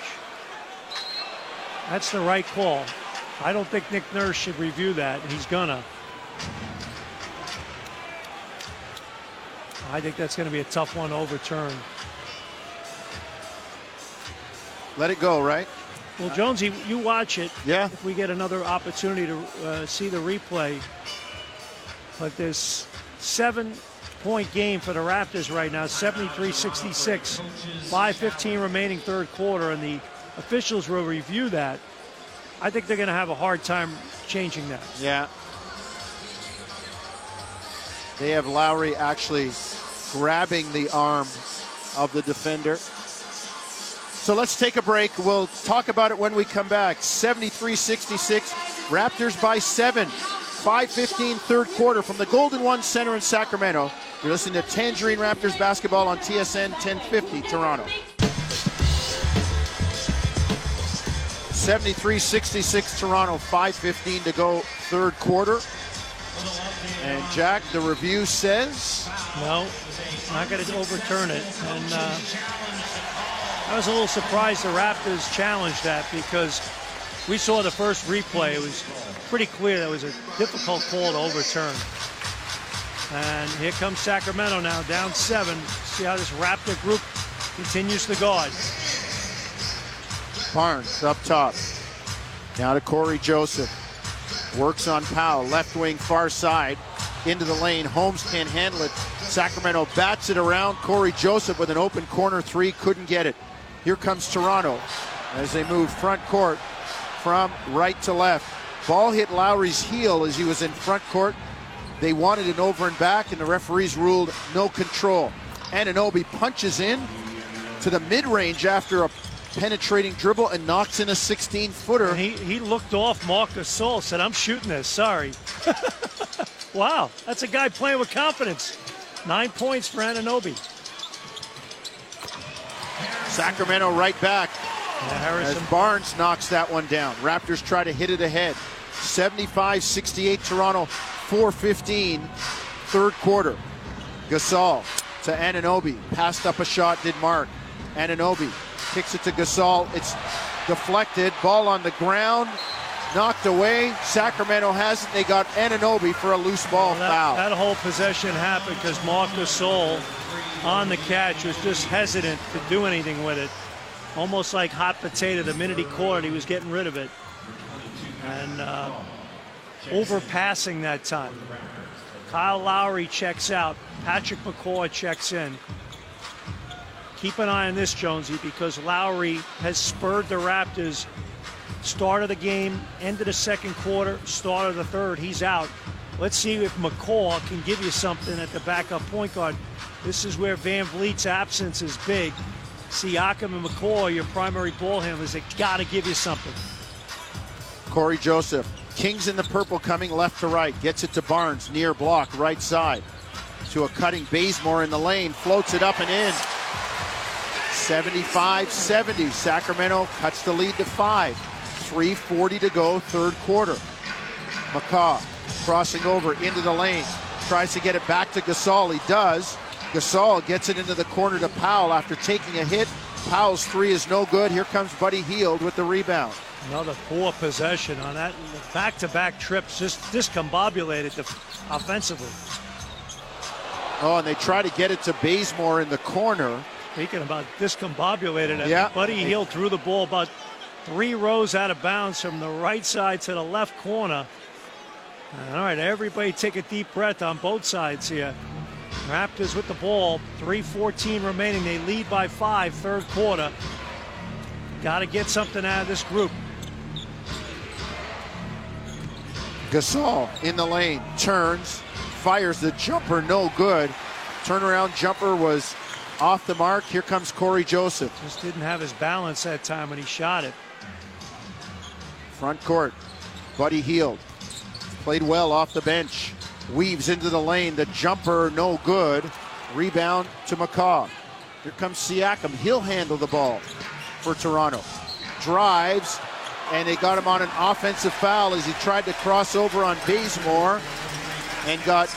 That's the right call. I don't think Nick Nurse should review that, he's gonna. I think that's going to be a tough one to overturn. Let it go, right? Well, Jonesy, you watch it. Yeah. If we get another opportunity to uh, see the replay, but this seven-point game for the Raptors right now, 73-66, 5:15 remaining third quarter, and the officials will review that. I think they're going to have a hard time changing that. Yeah. They have Lowry actually grabbing the arm of the defender. So let's take a break. We'll talk about it when we come back. 73 66, Raptors by seven. 5:15 third quarter from the Golden One Center in Sacramento. You're listening to Tangerine Raptors basketball on TSN 1050 Toronto. 73-66 Toronto, 5:15 to go third quarter. And Jack, the review says No, not going to overturn it. And uh, I was a little surprised the Raptors challenged that because we saw the first replay. It was pretty clear that was a difficult call to overturn. And here comes Sacramento now, down seven. See how this Raptor group continues to guard. Barnes up top. Now to Cory Joseph. Works on Powell, left wing, far side, into the lane. Holmes can't handle it. Sacramento bats it around. Cory Joseph with an open corner three, couldn't get it. Here comes Toronto as they move front court from right to left. Ball hit Lowry's heel as he was in front court. They wanted an over and back, and the referees ruled no control. Anunoby punches in to the mid range after a penetrating dribble and knocks in a 16 footer. He, he looked off Marc Gasol, said, I'm shooting this, sorry. wow, that's a guy playing with confidence. Nine points for Anunoby. Sacramento right back Yeah, as Harrison Barnes knocks that one down. Raptors try to hit it ahead. 75 68 Toronto, 415, third quarter. Gasol to Anunoby. Passed up a shot, did Mark. Anunoby kicks it to Gasol. It's deflected. Ball on the ground. Knocked away. Sacramento has it. They got Anunoby for a loose ball that, foul. that whole possession happened because Marc Gasol on the catch was just hesitant to do anything with it. Almost like hot potato. The minute he caught it, he was getting rid of it. And uh, overpassing that time. Kyle Lowry checks out. Patrick McCaw checks in. Keep an eye on this, Jonesy, because Lowry has spurred the Raptors. Start of the game, end of the second quarter, start of the third. He's out. Let's see if McCaw can give you something at the backup point guard. This is where VanVleet's absence is big. Siakam and McCaw, your primary ball handlers, they got to give you something. Cory Joseph. Kings in the purple coming left to right. Gets it to Barnes, near block, right side. To a cutting Bazemore in the lane. Floats it up and in. 75 70. Sacramento cuts the lead to five. 3.40 to go, third quarter. McCaw crossing over into the lane. Tries to get it back to Gasol. He does. Gasol gets it into the corner to Powell after taking a hit. Powell's three is no good. Here comes Buddy Hield with the rebound. Another poor possession on that back-to-back trips, just discombobulated offensively. Oh, and they try to get it to Bazemore in the corner. Speaking about discombobulated, yeah. Buddy Hield threw the ball about three rows out of bounds from the right side to the left corner. All right, everybody take a deep breath on both sides here. Raptors with the ball, 3.14 remaining. They lead by five, third quarter. Got to get something out of this group. Gasol in the lane, turns, fires the jumper, no good. Turnaround jumper was off the mark. Here comes Cory Joseph. Just didn't have his balance that time when he shot it. Front court, Buddy Hield. Played well off the bench. Weaves into the lane. The jumper, no good. Rebound to McCaw. Here comes Siakam. He'll handle the ball for Toronto. Drives, and they got him on an offensive foul as he tried to cross over on Bazemore and got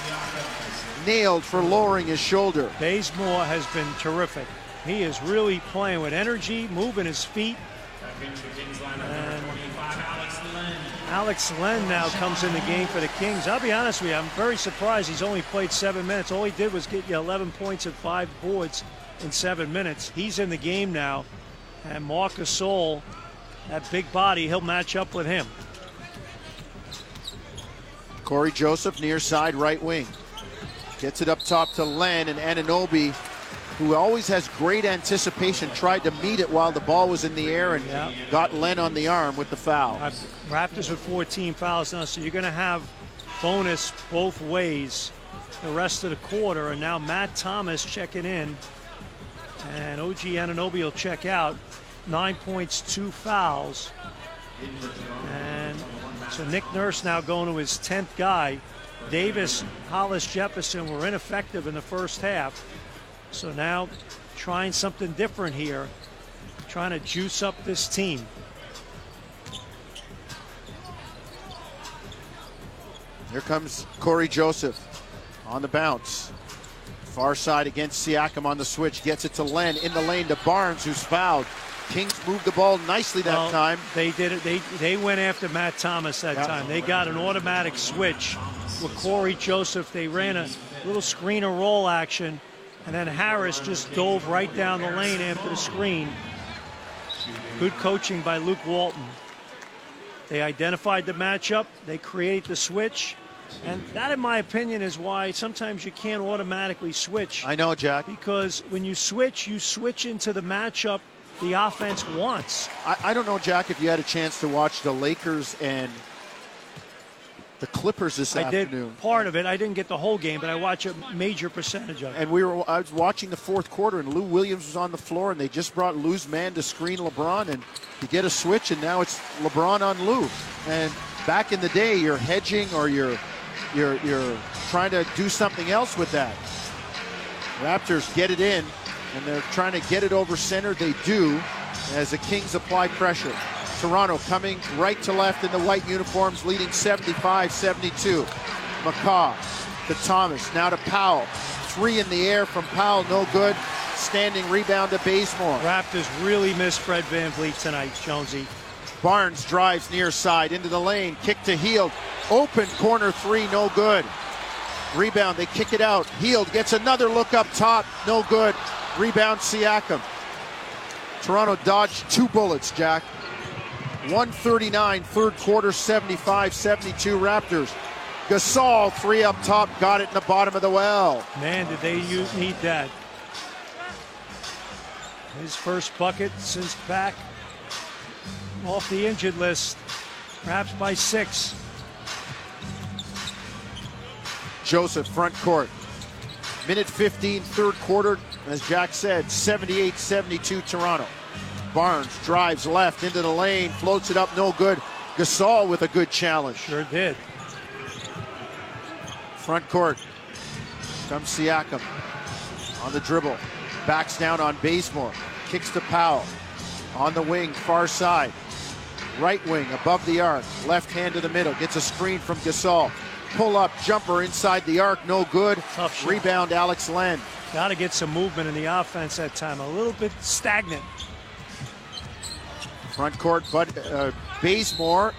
nailed for lowering his shoulder. Bazemore has been terrific. He is really playing with energy, moving his feet. And Alex Len now comes in the game for the Kings. I'll be honest with you, I'm very surprised he's only played seven minutes. All he did was get you 11 points and five boards in seven minutes. He's in the game now. And Marcus Gasol that big body, he'll match up with him. Cory Joseph, near side right wing. Gets it up top to Len and Anunoby, who always has great anticipation, tried to meet it while the ball was in the air and yeah. got Len on the arm with the foul. Uh, Raptors with 14 fouls now, so you're going to have bonus both ways the rest of the quarter. And now Matt Thomas checking in, and OG Anunoby will check out nine points, two fouls. And so Nick Nurse now going to his 10th guy. Davis, Hollis, Jefferson were ineffective in the first half. So now trying something different here, trying to juice up this team. Here comes Cory Joseph on the bounce. Far side against Siakam on the switch. Gets it to Len in the lane to Barnes, who's fouled. Kings moved the ball nicely that well, time. They did it. They they went after Matt Thomas that time. They got an automatic switch with Cory Joseph. They ran a little screen and roll action, and then Harris just dove right down the lane after the screen. Good coaching by Luke Walton. They identified the matchup. They create the switch. And that, in my opinion, is why sometimes you can't automatically switch. I know, Jack. Because when you switch, you switch into the matchup the offense wants. I, I, don't know, Jack, if you had a chance to watch the Lakers and the Clippers this I afternoon. did part of it. I didn't get the whole game, but I watched a major percentage of it. And we were I was watching the fourth quarter, and Lou Williams was on the floor, and they just brought Lou's man to screen LeBron and to get a switch, and now it's LeBron on Lou. And back in the day, you're hedging or you're you're you're trying to do something else with that. Raptors get it in and they're trying to get it over center. They do as the Kings apply pressure. Toronto coming right to left in the white uniforms, leading 75 72. McCaw to Thomas, now to Powell. Three in the air from Powell, no good. Standing rebound to Bazemore. Raptors really miss Fred Van VanVleet tonight, Jonesy. Barnes drives near side into the lane, kick to Hield. Open corner three, no good. Rebound, they kick it out. Hield gets another look up top, no good. Rebound Siakam. Toronto dodged two bullets, Jack. 139, third quarter, 75 72 Raptors. Gasol, three up top, got it in the bottom of the well. Man, did they need that. His first bucket since back off the injured list, perhaps by six. Joseph, front court. Minute 15, third quarter, as Jack said, 78 72 Toronto. Barnes drives left into the lane, floats it up, no good. Gasol with a good challenge. Sure did. Front court. Comes Siakam on the dribble. Backs down on Bazemore. Kicks to Powell. On the wing, far side. Right wing, above the arc. Left hand to the middle. Gets a screen from Gasol. Pull up, jumper inside the arc, no good. Rebound, Alex Len. Got to get some movement in the offense that time. A little bit stagnant. Front court, but uh, Bazemore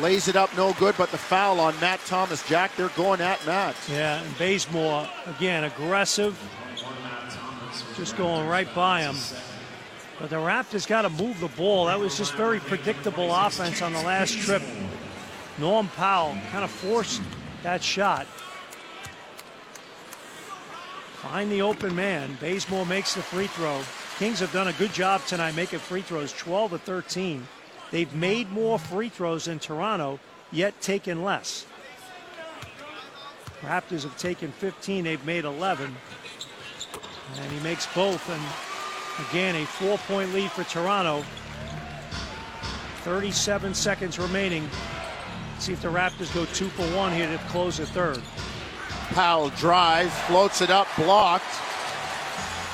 lays it up, no good. But the foul on Matt Thomas. Jack, they're going at Matt. Yeah, and Bazemore, again, aggressive. Just going right by him. But the Raptors got to move the ball. That was just very predictable offense on the last trip. Norm Powell kind of forced that shot. Find the open man. Bazemore makes the free throw. Kings have done a good job tonight making free throws, 12 to 13. They've made more free throws than Toronto, yet taken less. Raptors have taken 15, they've made 11. And he makes both. And again, a four point lead for Toronto. 37 seconds remaining. See if the Raptors go two for one here to close the third. Powell drives, floats it up, blocked.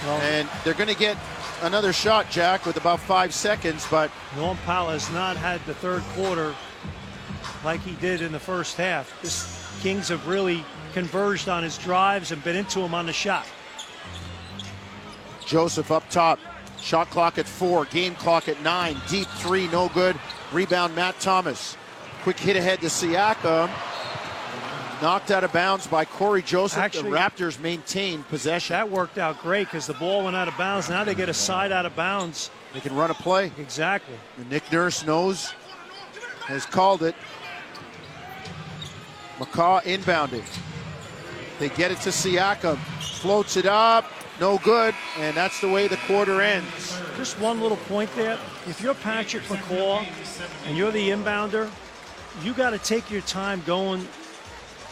Well, And they're going to get another shot, Jack, with about five seconds. But Norm Powell has not had the third quarter like he did in the first half. This Kings have really converged on his drives and been into him on the shot. Joseph up top. Shot clock at four, game clock at nine. Deep three, no good. Rebound, Matt Thomas. Quick hit ahead to Siakam. Knocked out of bounds by Cory Joseph. Actually- the Raptors maintain possession. That worked out great because the ball went out of bounds. Now they get a side out of bounds. They can run a play. Exactly. And Nick Nurse knows, has called it. McCaw inbounding. They get it to Siakam. Floats it up. No good. And that's the way the quarter ends. Just one little point there. If you're Patrick McCaw and you're the inbounder, you got to take your time going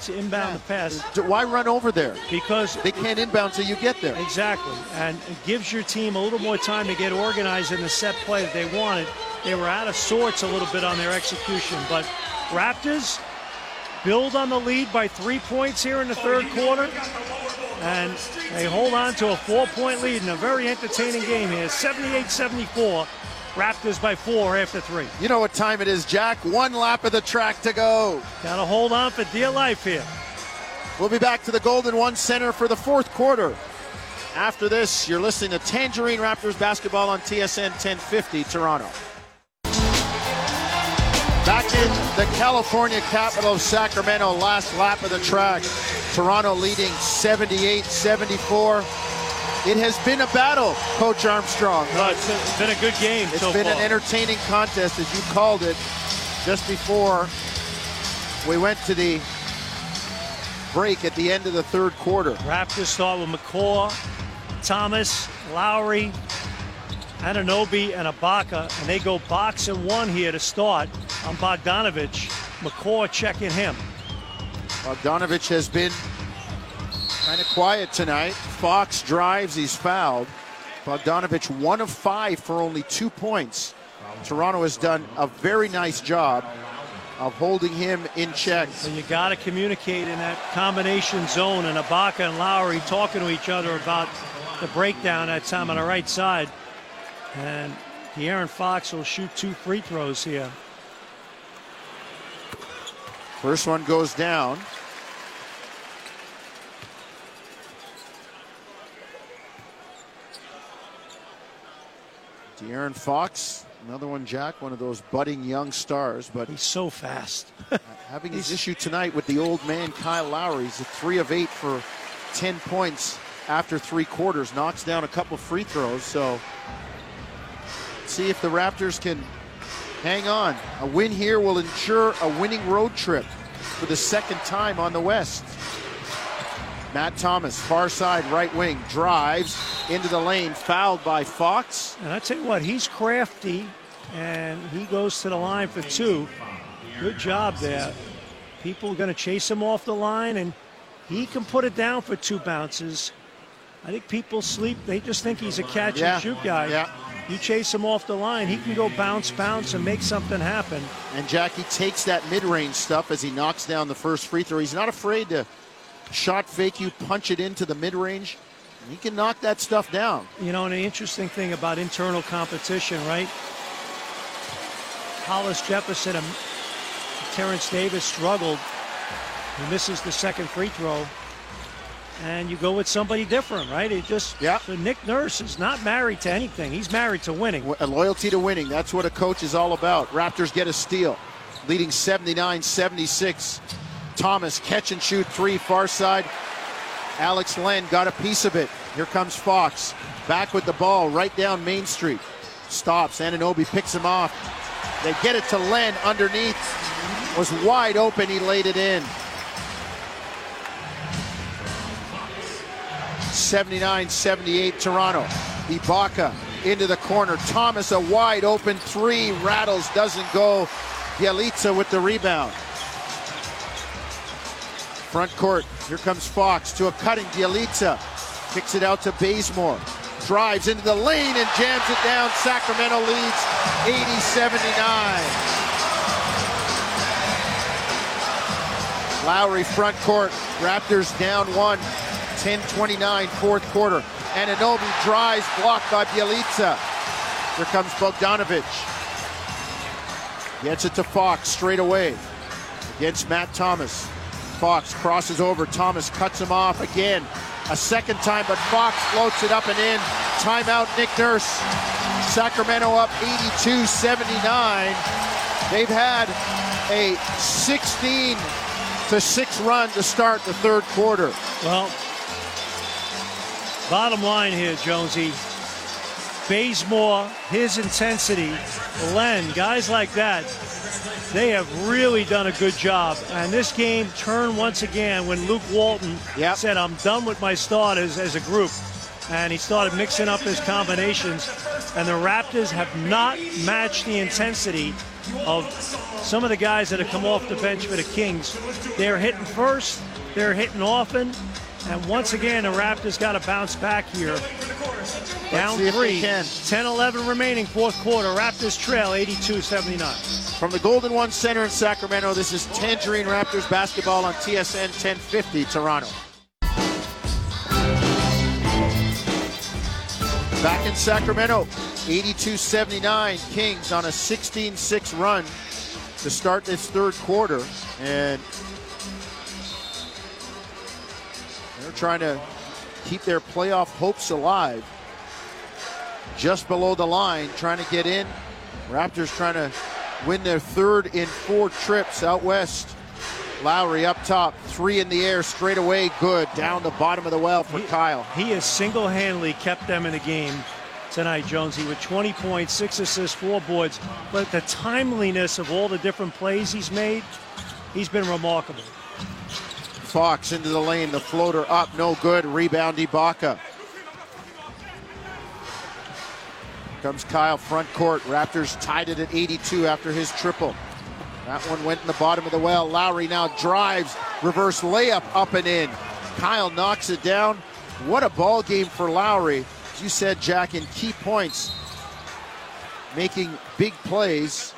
to inbound the pass Why run over there? because They can't inbound till you get there. Exactly. And it gives your team a little more time to get organized in the set play that they wanted. They were out of sorts a little bit on their execution. But Raptors build on the lead by three points here in the third quarter. And they hold on to a four point lead in a very entertaining game here. 78 74. Raptors by four after three. You know what time it is, Jack? One lap of the track to go. Got to hold on for dear life here. We'll be back to the Golden One Center for the fourth quarter. After this, you're listening to Tangerine Raptors basketball on TSN 1050 Toronto. Back in the California capital of Sacramento, last lap of the track. Toronto leading 78 74. It has been a battle, Coach Armstrong. It's been- it's been a good game It's so been far. an entertaining contest, as you called it, just before we went to the break at the end of the third quarter. Raptors start with McCaw, Thomas, Lowry, Anunoby, and Ibaka, and they go box and one here to start on Bogdanovich. McCaw checking him. Bogdanovich has been kind of quiet tonight. Fox drives, he's fouled. Bogdanovich, one of five for only two points. Toronto has done a very nice job of holding him in check. So you got to communicate in that combination zone, and Ibaka and Lowry talking to each other about the breakdown that time on the right side. And De'Aaron Fox will shoot two free throws here. First one goes down. De'Aaron Fox, another one, Jack, one of those budding young stars, but He's so fast. having his issue tonight with the old man Kyle Lowry. He's a three of eight for 10 points after three quarters, knocks down a couple free throws. So, see if the Raptors can hang on. A win here will ensure a winning road trip for the second time on the West. Matt Thomas, far side right wing, drives into the lane, fouled by Fox. And I tell you what, he's crafty, and he goes to the line for two. Good job there. People are going to chase him off the line, and he can put it down for two bounces. I think people sleep. They just think he's a catch Yeah, and shoot guy. yeah. You chase him off the line, he can go bounce, bounce, and make something happen. And Jackie takes that mid-range stuff as he knocks down the first free throw. He's not afraid to shot fake you, punch it into the mid-range. He can knock that stuff down. You know, and the interesting thing about internal competition, right? Hollis Jefferson and Terence Davis struggled. He misses the second free throw. And you go with somebody different, right? It just Yeah. so Nick Nurse is not married to anything. He's married to winning. A loyalty to winning. That's what a coach is all about. Raptors get a steal, leading 79 76. Thomas, catch and shoot three, far side. Alex Len got a piece of it. Here comes Fox. Back with the ball, right down Main Street. Stops. Anunoby picks him off. They get it to Len underneath. Was wide open. He laid it in. 79 78 Toronto. Ibaka into the corner. Thomas, a wide open three, rattles, doesn't go. Bjelica with the rebound. Front court, here comes Fox to a cutting Bjelica. Kicks it out to Bazemore. Drives into the lane and jams it down. Sacramento leads 80 79. Lowry front court. Raptors down one. 10-29 fourth quarter. Anunoby drives, blocked by Bjelica. Here comes Bogdanovich. Gets it to Fox straight away against Matt Thomas. Fox crosses over. Thomas cuts him off again. A second time, but Fox floats it up and in. Timeout, Nick Nurse. Sacramento up 82 79. They've had a 16 to 6 run to start the third quarter. Well, bottom line here, Jonesy. Bazemore, his intensity, Len, guys like that, they have really done a good job. And this game turned once again when Luke Walton Yep. said, I'm done with my starters as a group. And he started mixing up his combinations. And the Raptors have not matched the intensity of some of the guys that have come off the bench for the Kings. They're hitting first, they're hitting often. And once again, the Raptors got to bounce back here. Down three, 10 11 remaining, fourth quarter. Raptors trail 82 79. From the Golden One Center in Sacramento, this is Tangerine Raptors basketball on TSN 1050 Toronto. Back in Sacramento, 82-79 Kings on a 16-6 run to start this third quarter and they're trying to keep their playoff hopes alive. Just below the line, trying to get in. Raptors trying to win their third in four trips out west. Lowry up top, three in the air straight away, good. Down the bottom of the well for Kyle. He has single handedly kept them in the game tonight, Jonesy, with 20 points, six assists, four boards. But the timeliness of all the different plays he's made, he's been remarkable. Fox into the lane, the floater up, no good. Rebound Ibaka. Comes Kyle front court. Raptors tied it at 82 after his triple. That one went in the bottom of the well. Lowry now drives, reverse layup up and in. Kyle knocks it down. What a ball game for Lowry. As you said, Jack, in key points, making big plays.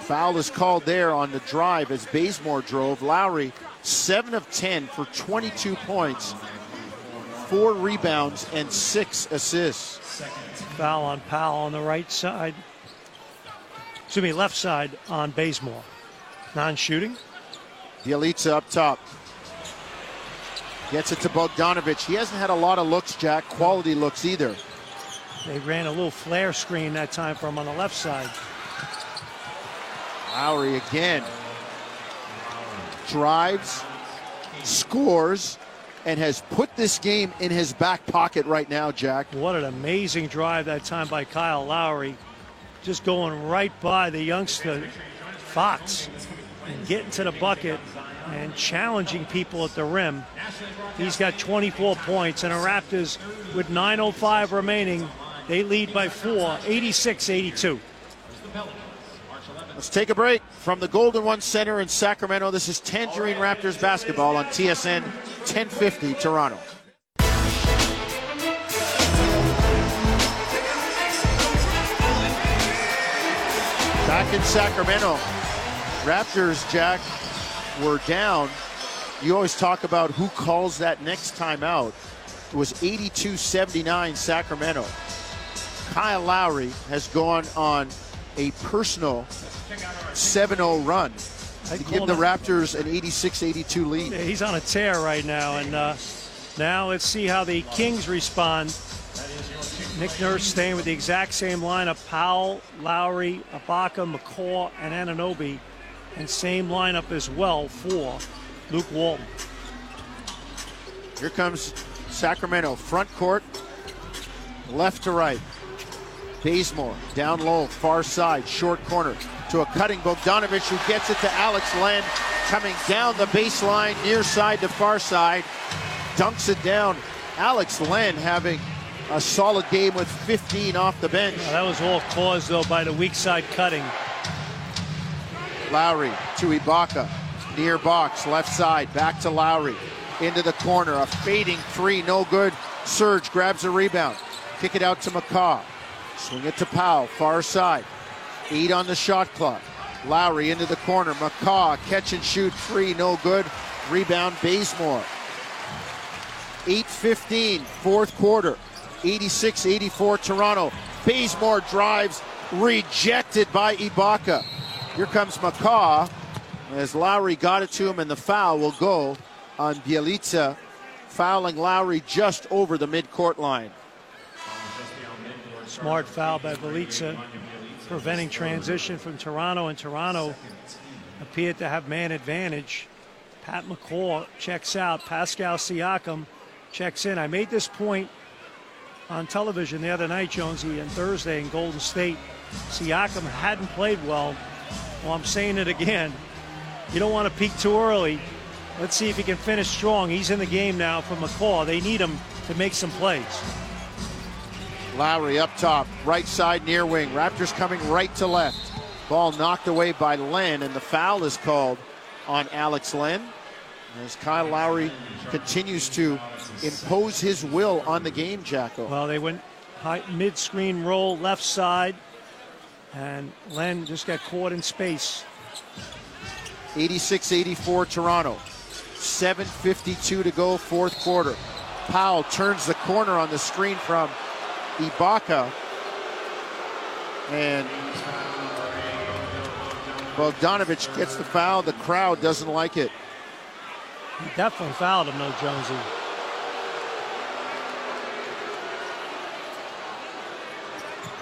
Foul is called there on the drive as Bazemore drove. Lowry, 7 of 10 for 22 points, four rebounds, and six assists. Foul on Powell on the right side. Excuse me, left side on Bazemore. Non shooting. Bjelica up top. Gets it to Bogdanovich. He hasn't had a lot of looks, Jack, quality looks either. They ran a little flare screen that time for him on the left side. Lowry again. Drives, scores, and has put this game in his back pocket right now, Jack. What an amazing drive that time by Kyle Lowry. just going right by the youngster Fox and getting to the bucket and challenging people at the rim. He's got 24 points, and the Raptors, with 9.05 remaining, they lead by four, 86 82. Let's take a break from the Golden One Center in Sacramento. This is Tangerine Raptors basketball on TSN 1050 Toronto. Back in Sacramento, Raptors, Jack, were down. You always talk about who calls that next timeout. It was 82 79 Sacramento. Kyle Lowry has gone on a personal 7 0 run to give the Raptors an 86 82 lead. He's on a tear right now, and uh, now let's see how the Kings respond. Nick Nurse staying with the exact same lineup: Powell, Lowry, Ibaka, McCaw, and Anunoby, and same lineup as well for Luke Walton. Here comes Sacramento. Front court, left to right. Bazemore down low, far side, short corner to a cutting Bogdanovich who gets it to Alex Len. Coming down the baseline, near side to far side, dunks it down. Alex Len having a solid game with 15 off the bench. Now, that was all caused though by the weak side cutting. Lowry to Ibaka, near box, left side, back to Lowry, into the corner, a fading three, no good. Serge grabs a rebound, kick it out to McCaw, swing it to Powell, far side, eight on the shot clock. Lowry into the corner, McCaw catch and shoot three, no good. Rebound Bazemore. 8:15, fourth quarter, 86-84 Toronto. Bazemore drives, rejected by Ibaka. Here comes McCaw as Lowry got it to him, and the foul will go on Bjelica, fouling Lowry just over the midcourt line. Smart foul by Bjelica, preventing transition from Toronto, and Toronto appeared to have man advantage. Pat McCaw checks out. Pascal Siakam checks in. I made this point on television the other night, Jonesy, and Thursday in Golden State. Siakam hadn't played well. Well, I'm saying it again. You don't want to peak too early. Let's see if he can finish strong. He's in the game now for McCaw. They need him to make some plays. Lowry up top, right side near wing. Raptors coming right to left. Ball knocked away by Len, and the foul is called on Alex Len. As Kyle Lowry continues to impose his will on the game, Jacko. Well, they went high, mid-screen roll left side, and Len just got caught in space. 86-84 Toronto. 7.52 to go, fourth quarter. Powell turns the corner on the screen from Ibaka. And Bogdanovich gets the foul. The crowd doesn't like it. He definitely fouled him, though, Jonesy.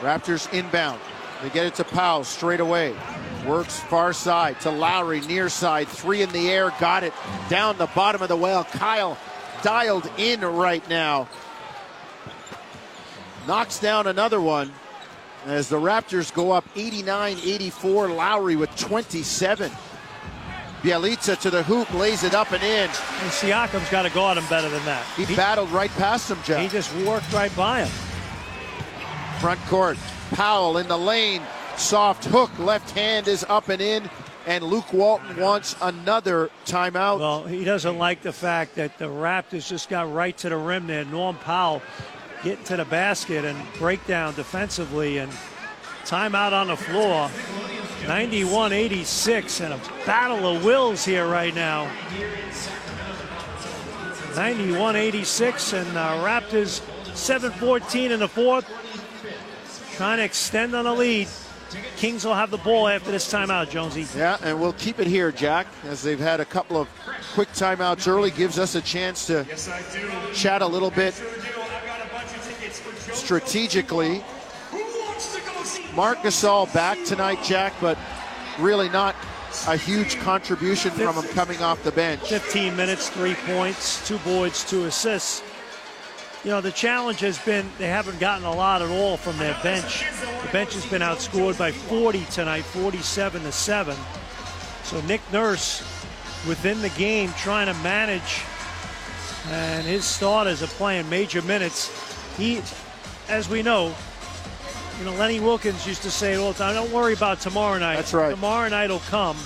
Raptors inbound. They get it to Powell straight away. Works far side to Lowry, near side. Three in the air. Got it down the bottom of the well. Kyle dialed in right now. Knocks down another one as the Raptors go up 89 84. Lowry with 27. Bjelica to the hoop, lays it up and in. And Siakam's got to guard him better than that. He, battled right past him, Jeff. He just worked right by him. Front court. Powell in the lane. Soft hook. Left hand is up and in. And Luke Walton wants another timeout. Well, he doesn't like the fact that the Raptors just got right to the rim there. Norm Powell getting to the basket and break down defensively and timeout on the floor. 91-86 and a battle of wills here right now. 91-86 and uh, Raptors 7-14 in the fourth. Trying to extend on the lead. Kings will have the ball after this timeout, Jonesy. Yeah, and we'll keep it here, Jack, as they've had a couple of quick timeouts early. Gives us a chance to chat a little bit strategically. Marc Gasol back tonight, Jack, but really not a huge contribution from him coming off the bench. 15 minutes, three points, two boards, two assists. you know, the challenge has been they haven't gotten a lot at all from their bench. The bench has been outscored by 40 tonight, 47 to 7. So Nick Nurse within the game trying to manage and his starters are playing major minutes. He as we know, you know, Lenny Wilkens used to say it all the time, don't worry about tomorrow night. That's right. Tomorrow night will come.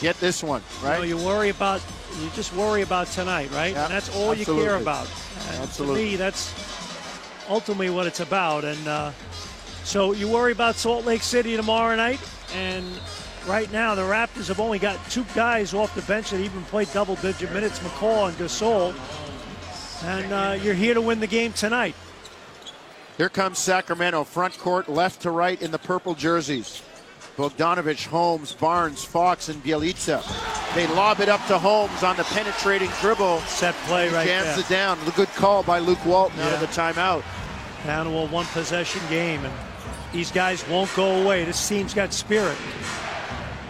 Get this one, right? You, know, you worry about you just worry about tonight, right? And that's all absolutely. you care about. And Absolutely. To me, that's ultimately what it's about. And uh, so you worry about Salt Lake City tomorrow night, and right now the Raptors have only got two guys off the bench that even played double-digit minutes, McCaw and Gasol. And uh, you're here to win the game tonight. Here comes Sacramento, front court, left to right in the purple jerseys. Bogdanovich, Holmes, Barnes, Fox, and Bjelica. They lob it up to Holmes on the penetrating dribble. Set play right Jams there. it down. Good call by Luke Walton out of Yeah. the timeout. Down to a one possession game, and these guys won't go away. This team's got spirit.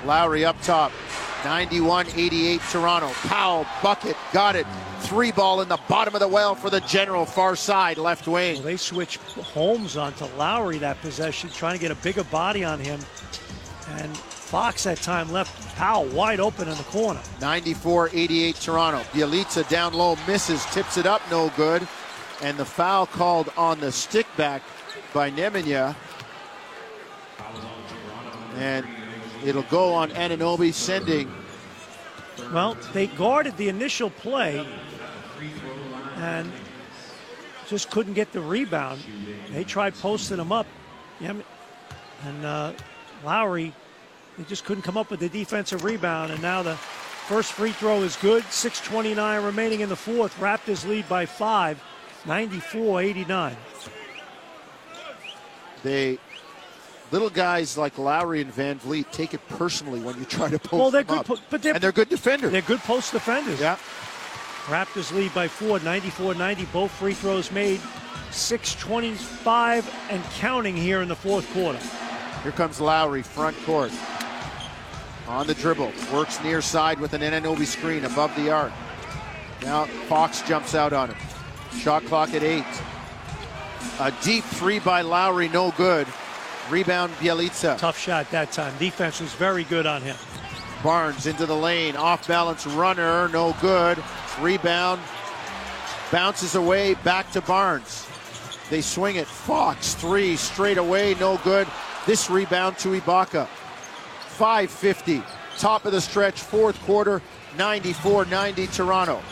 Lowry up top. 91-88 Toronto. Powell, bucket, got it. Three ball in the bottom of the well for the general, far side, left wing. Well, they switched Holmes onto Lowry that possession, trying to get a bigger body on him. And Fox that time left Powell wide open in the corner. 94-88 Toronto. Bjelica down low, misses, tips it up, no good. And the foul called on the stick back by Nemanja. And it'll go on Anunoby, sending Well, they guarded the initial play and just couldn't get the rebound. They tried posting him up. And uh, Lowry, they just couldn't come up with the defensive rebound. And now the first free throw is good. 6.29 remaining in the fourth. Raptors lead by five, 94 89. they little guys like Lowry and VanVleet take it personally when you try to post Well, they're them good, up. po- but they're, and they're good defenders. they're good post defenders. yeah. Raptors lead by four, 94-90. Both free throws made. 6.25 and counting here in the fourth quarter. Here comes Lowry, front court. On the dribble. Works near side with an Anunoby screen above the arc. Now Fox jumps out on him. Shot clock at eight. A deep three by Lowry, no good. Rebound Bjelica. Tough shot that time. Defense was very good on him. Barnes into the lane. Off balance runner, no good. Rebound. Bounces away, back to Barnes. They swing it. Fox, three straight away, no good. This rebound to Ibaka. 550. Top of the stretch, fourth quarter, 94 90 Toronto.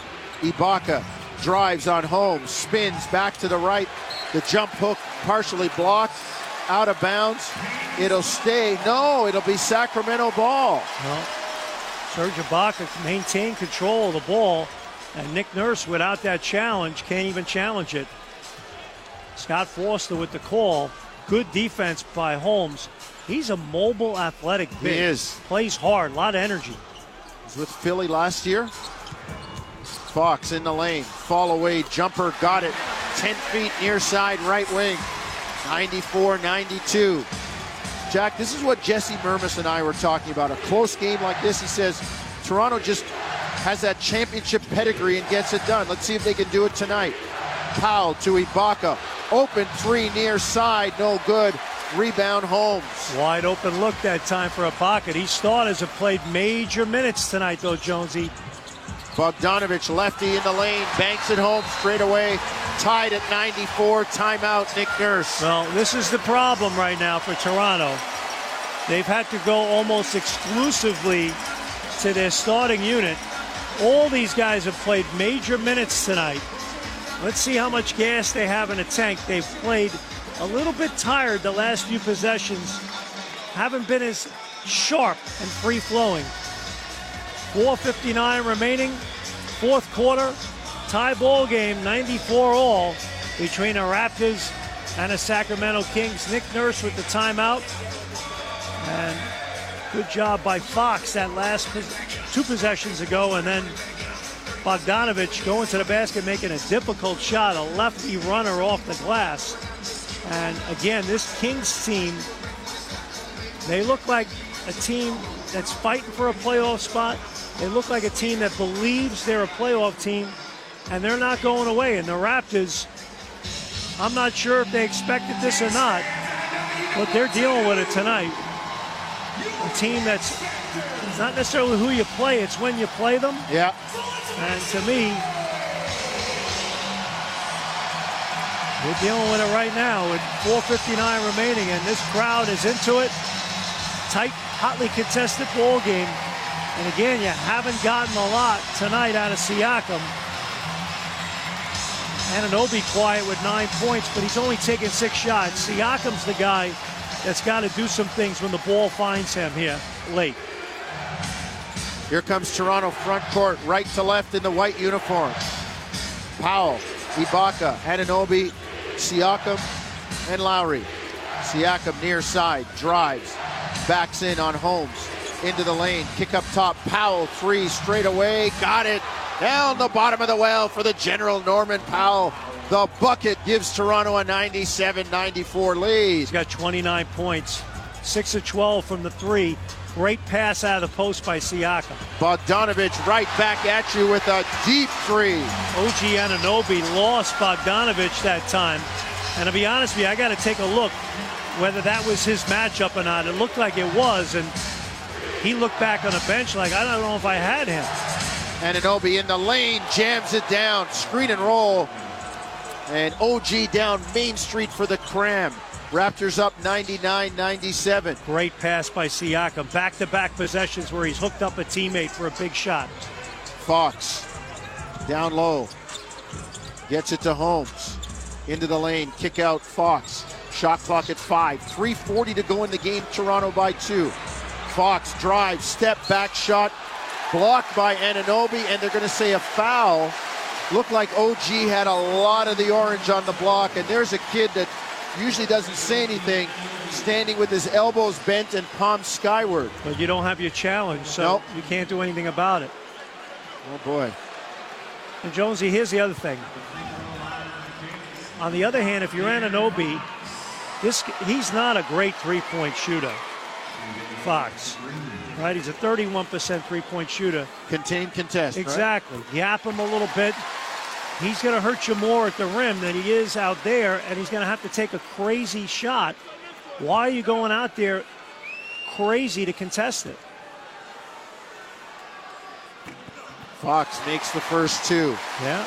Ibaka drives on home, spins back to the right. The jump hook partially blocked, out of bounds. It'll stay. No, it'll be Sacramento ball. Well, Serge Ibaka maintained control of the ball, and Nick Nurse, without that challenge, can't even challenge it. Scott Foster with the call. Good defense by Holmes. He's a mobile, athletic He big. is. Plays hard, a lot of energy. was with Philly last year. Fox in the lane, fall away, jumper, got it. 10 feet near side, right wing. 94 92. Jack, this is what Jesse Mermuys and I were talking about. A close game like this, he says Toronto just has that championship pedigree and gets it done. Let's see if they can do it tonight. Powell to Ibaka. Open three near side, no good. Rebound Holmes. Wide open look that time for Ibaka. These starters have played major minutes tonight, though, Jonesy. Bogdanovich lefty in the lane, banks it home straight away. Tied at 94. Timeout, Nick Nurse. Well, this is the problem right now for Toronto. They've had to go almost exclusively to their starting unit. All these guys have played major minutes tonight. Let's see how much gas they have in the tank. They've played a little bit tired the last few possessions. Haven't been as sharp and free flowing. 4.59 remaining, fourth quarter, tie ball game, 94 all between the Raptors and the Sacramento Kings. Nick Nurse with the timeout. And good job by Fox that last two possessions ago. And then Bogdanovich going to the basket, making a difficult shot, a lefty runner off the glass. And again, this Kings team, they look like a team that's fighting for a playoff spot. They look like a team that believes they're a playoff team, and they're not going away. And the Raptors, I'm not sure if they expected this or not, but they're dealing with it tonight. A team that's it's not necessarily who you play, it's when you play them. Yeah. And to me, we're dealing with it right now with 4.59 remaining, and this crowd is into it. Tight, hotly contested ball game. And again, you haven't gotten a lot tonight out of Siakam. Anunoby quiet with nine points, but he's only taken six shots. Siakam's the guy that's got to do some things when the ball finds him here late. Here comes Toronto front court, right to left in the white uniform. Powell, Ibaka, Anunoby, Siakam, and Lowry. Siakam near side, drives, backs in on Holmes, into the lane, kick up top. Powell, three straight away, got it. Down the bottom of the well for the general Norman Powell. The bucket gives Toronto a 97 94 lead. He's got 29 points, 6 of 12 from the three. Great pass out of the post by Siakam. Bogdanovich right back at you with a deep three. OG Anunoby lost Bogdanovich that time. And to be honest with you, I got to take a look whether that was his matchup or not. It looked like it was, and he looked back on the bench like, I don't know if I had him. Anunoby in the lane, jams it down, screen and roll. And OG down Main Street for the cram. Raptors up 99 97. Great pass by Siakam. Back to back possessions where he's hooked up a teammate for a big shot. Fox down low. Gets it to Holmes. Into the lane. Kick out Fox. Shot clock at five. 3.40 to go in the game. Toronto by two. Fox drives. Step back shot. Blocked by Anunoby. And they're going to say a foul. Looked like OG had a lot of the orange on the block. And there's a kid that usually doesn't say anything, standing with his elbows bent and palms skyward. But you don't have your challenge, so Nope. you can't do anything about it. Oh boy. And Jonesy, here's the other thing. On the other hand, if you're Anunoby, this he's not a great three-point shooter. Fox, right? He's a 31% three-point shooter. Contain contest. right? Exactly. Yap him a little bit. He's going to hurt you more at the rim than he is out there, and he's going to have to take a crazy shot. Why are you going out there crazy to contest it? Fox makes the first two. Yeah.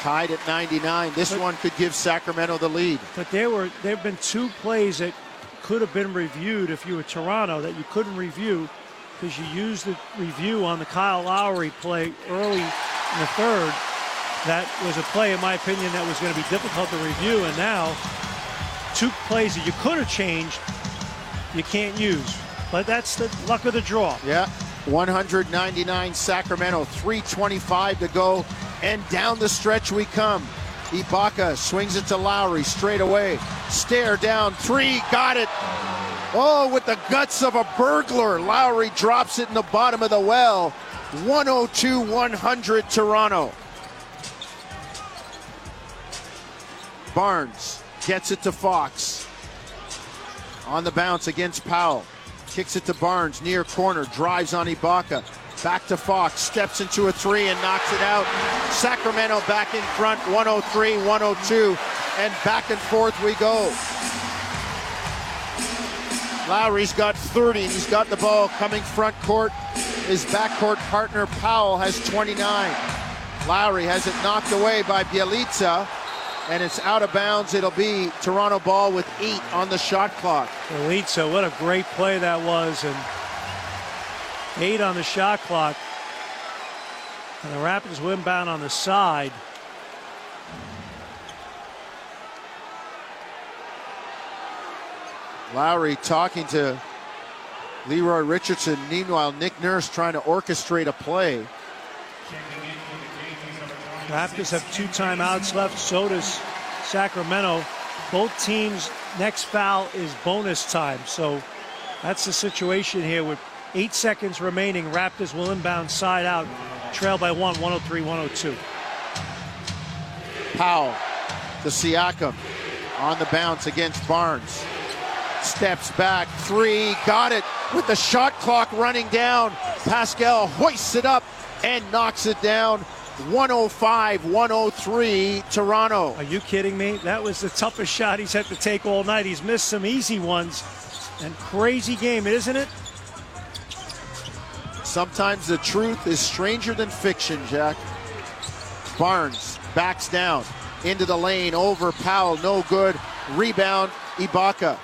Tied at 99. This But- one could give Sacramento the lead. But there were there have been two plays that could have been reviewed if you were Toronto that you couldn't review because you used the review on the Kyle Lowry play early in the third. That was a play, in my opinion, that was going to be difficult to review. And now, two plays that you could have changed, you can't use. But that's the luck of the draw. Yeah. 199 Sacramento, 325 to go, and down the stretch we come. Ibaka swings it to Lowry straight away. Stare down three, got it. Oh, with the guts of a burglar, Lowry drops it in the bottom of the well. 102 100 Toronto. Barnes gets it to Fox. On the bounce against Powell. Kicks it to Barnes, near corner, drives on Ibaka. Back to Fox, steps into a three and knocks it out. Sacramento back in front, 103 102, and back and forth we go. Lowry's got 30, he's got the ball coming front court. His backcourt partner Powell has 29. Lowry has it knocked away by Bjelica, and it's out of bounds. It'll be Toronto ball with eight on the shot clock. Bjelica, what a great play that was. And eight on the shot clock. And the Raptors win bound on the side. Lowry talking to Leroy Richardson. Meanwhile, Nick Nurse trying to orchestrate a play. Raptors have two timeouts left. So does Sacramento. Both teams' next foul is bonus time. So that's the situation here with eight seconds remaining. Raptors will inbound side out, trail by one, 103 102. Powell to Siakam on the bounce against Barnes. Steps back, three, got it with the shot clock running down. Pascal hoists it up and knocks it down. 105 103 Toronto. Are you kidding me? That was the toughest shot he's had to take all night. He's missed some easy ones. And crazy game, isn't it? Sometimes the truth is stranger than fiction, Jack. Barnes backs down into the lane over Powell, no good. Rebound, Ibaka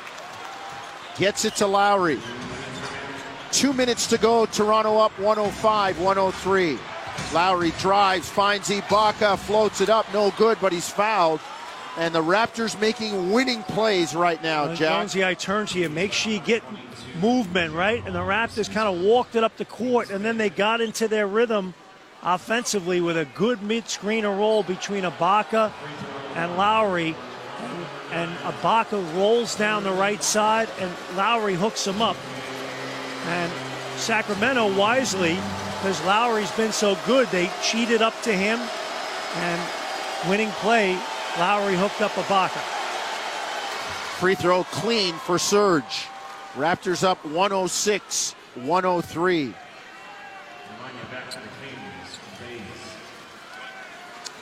gets it to Lowry. Two minutes to go. Toronto up 105 103. Lowry drives, finds Ibaka, floats it up, no good, but he's fouled. And the Raptors making winning plays right now, Uh, Jack. Jonesy, I turn to you. Make sure you get movement, right? And the Raptors kind of walked it up the court, and then they got into their rhythm offensively with a good mid-screener roll between Ibaka and Lowry. And, Ibaka rolls down the right side, and Lowry hooks him up. And Sacramento wisely, because Lowry's been so good, they cheated up to him, and winning play, Lowry hooked up Ibaka. Free throw clean for Serge. Raptors up 106 103.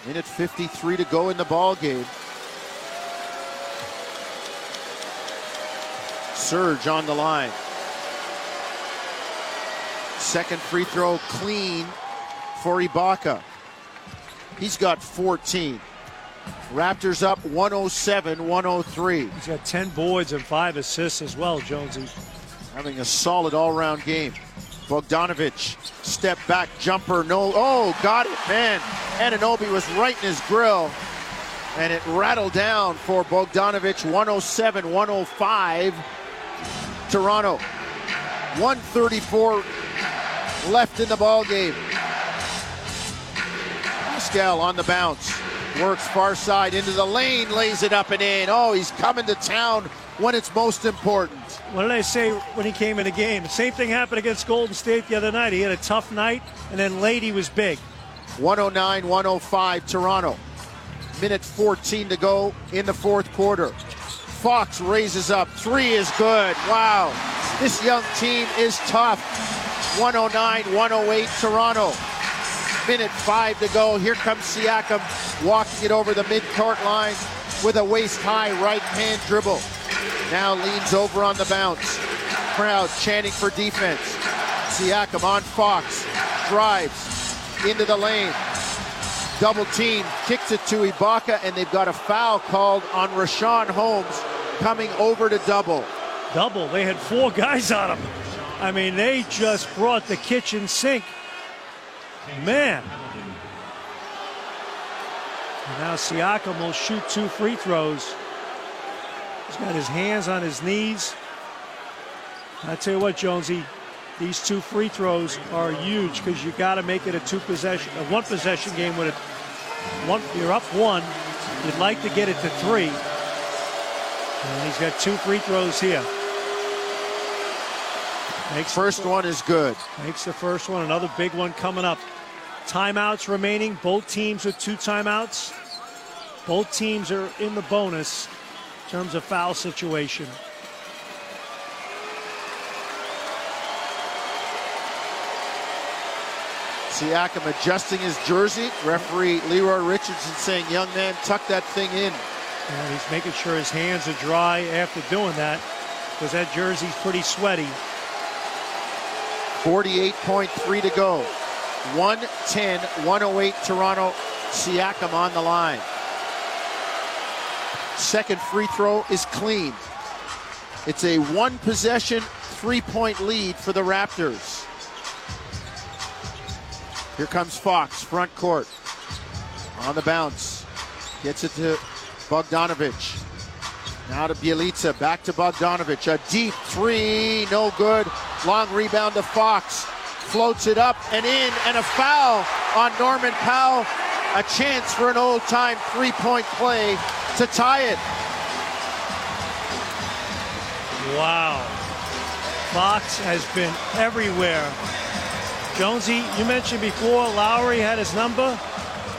Minute 53 to go in the ball game. Serge on the line. Second free throw clean for Ibaka. He's got 14. Raptors up 107 103. He's got 10 boards and five assists as well, Jonesy. Having a solid all round game. Bogdanovich, step back jumper, no. Oh, got it, man. Anunoby was right in his grill. And it rattled down for Bogdanovich 107 105. Toronto. 134 left in the ball game. Pascal on the bounce. Works far side into the lane, lays it up and in. Oh, he's coming to town when it's most important. What did I say when he came in the game? Same thing happened against Golden State the other night. He had a tough night, and then late he was big. 109 105 Toronto. Minute 14 to go in the fourth quarter. Fox raises up. Three is good. Wow. This young team is tough. 109 108 Toronto. Minute five to go. Here comes Siakam walking it over the mid-court line with a waist-high right-hand dribble. Now leans over on the bounce. Crowd chanting for defense. Siakam on Fox. Drives into the lane. Double team. Kicks it to Ibaka, and they've got a foul called on Richaun Holmes coming over to double. Double. They had four guys on him. I mean, they just brought the kitchen sink. Man. And now Siakam will shoot two free throws. He's got his hands on his knees. I tell you what, Jonesy, these two free throws are huge because you got to make it a two possession, a one possession game with it. One, you're up one. You'd like to get it to three. And he's got two free throws here. Makes First one is good. Makes the first one. Another big one coming up. Timeouts remaining. Both teams with two timeouts. Both teams are in the bonus in terms of foul situation. Siakam adjusting his jersey. Referee Leroy Richardson saying, young man, tuck that thing in. And he's making sure his hands are dry after doing that because that jersey's pretty sweaty. 48.3 to go. 110, 108 Toronto. Siakam on the line. Second free throw is clean. It's a one possession, three point lead for the Raptors. Here comes Fox, front court. On the bounce. Gets it to Bogdanovich. Now to Bjelica, back to Bogdanovich. A deep three, no good. Long rebound to Fox. Floats it up and in, and a foul on Norman Powell. A chance for an old time three point play to tie it. Wow. Fox has been everywhere. Jonesy, you mentioned before Lowry had his number.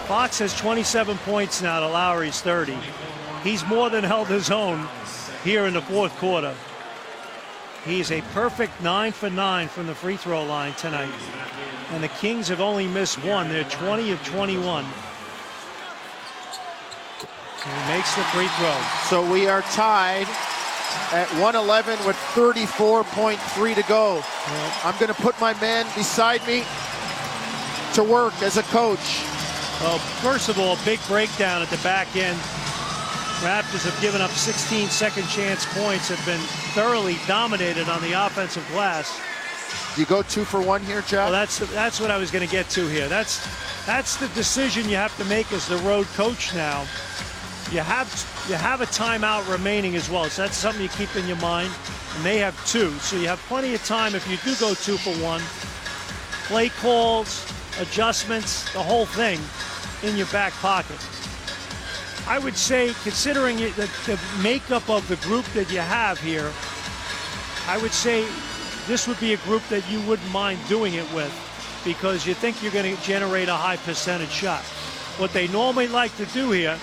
Fox has 27 points now to Lowry's 30. He's more than held his own here in the fourth quarter. He's a perfect nine for nine from the free throw line tonight. And the Kings have only missed one. They're 20 of 21. And he makes the free throw. So we are tied at 111 with 34.3 to go. I'm going to put my man beside me to work as a coach. Well, first of all, big breakdown at the back end. Raptors have given up 16 second chance points, have been thoroughly dominated on the offensive glass. Do you go two for one here, Jack? Well, that's that's what I was going to get to here. That's that's the decision you have to make as the road coach now. You have you have a timeout remaining as well, so that's something you keep in your mind. And they have two, so you have plenty of time if you do go two for one. Play calls, adjustments, the whole thing in your back pocket. I would say, considering the, the makeup of the group that you have here, I would say this would be a group that you wouldn't mind doing it with because you think you're going to generate a high percentage shot. What they normally like to do here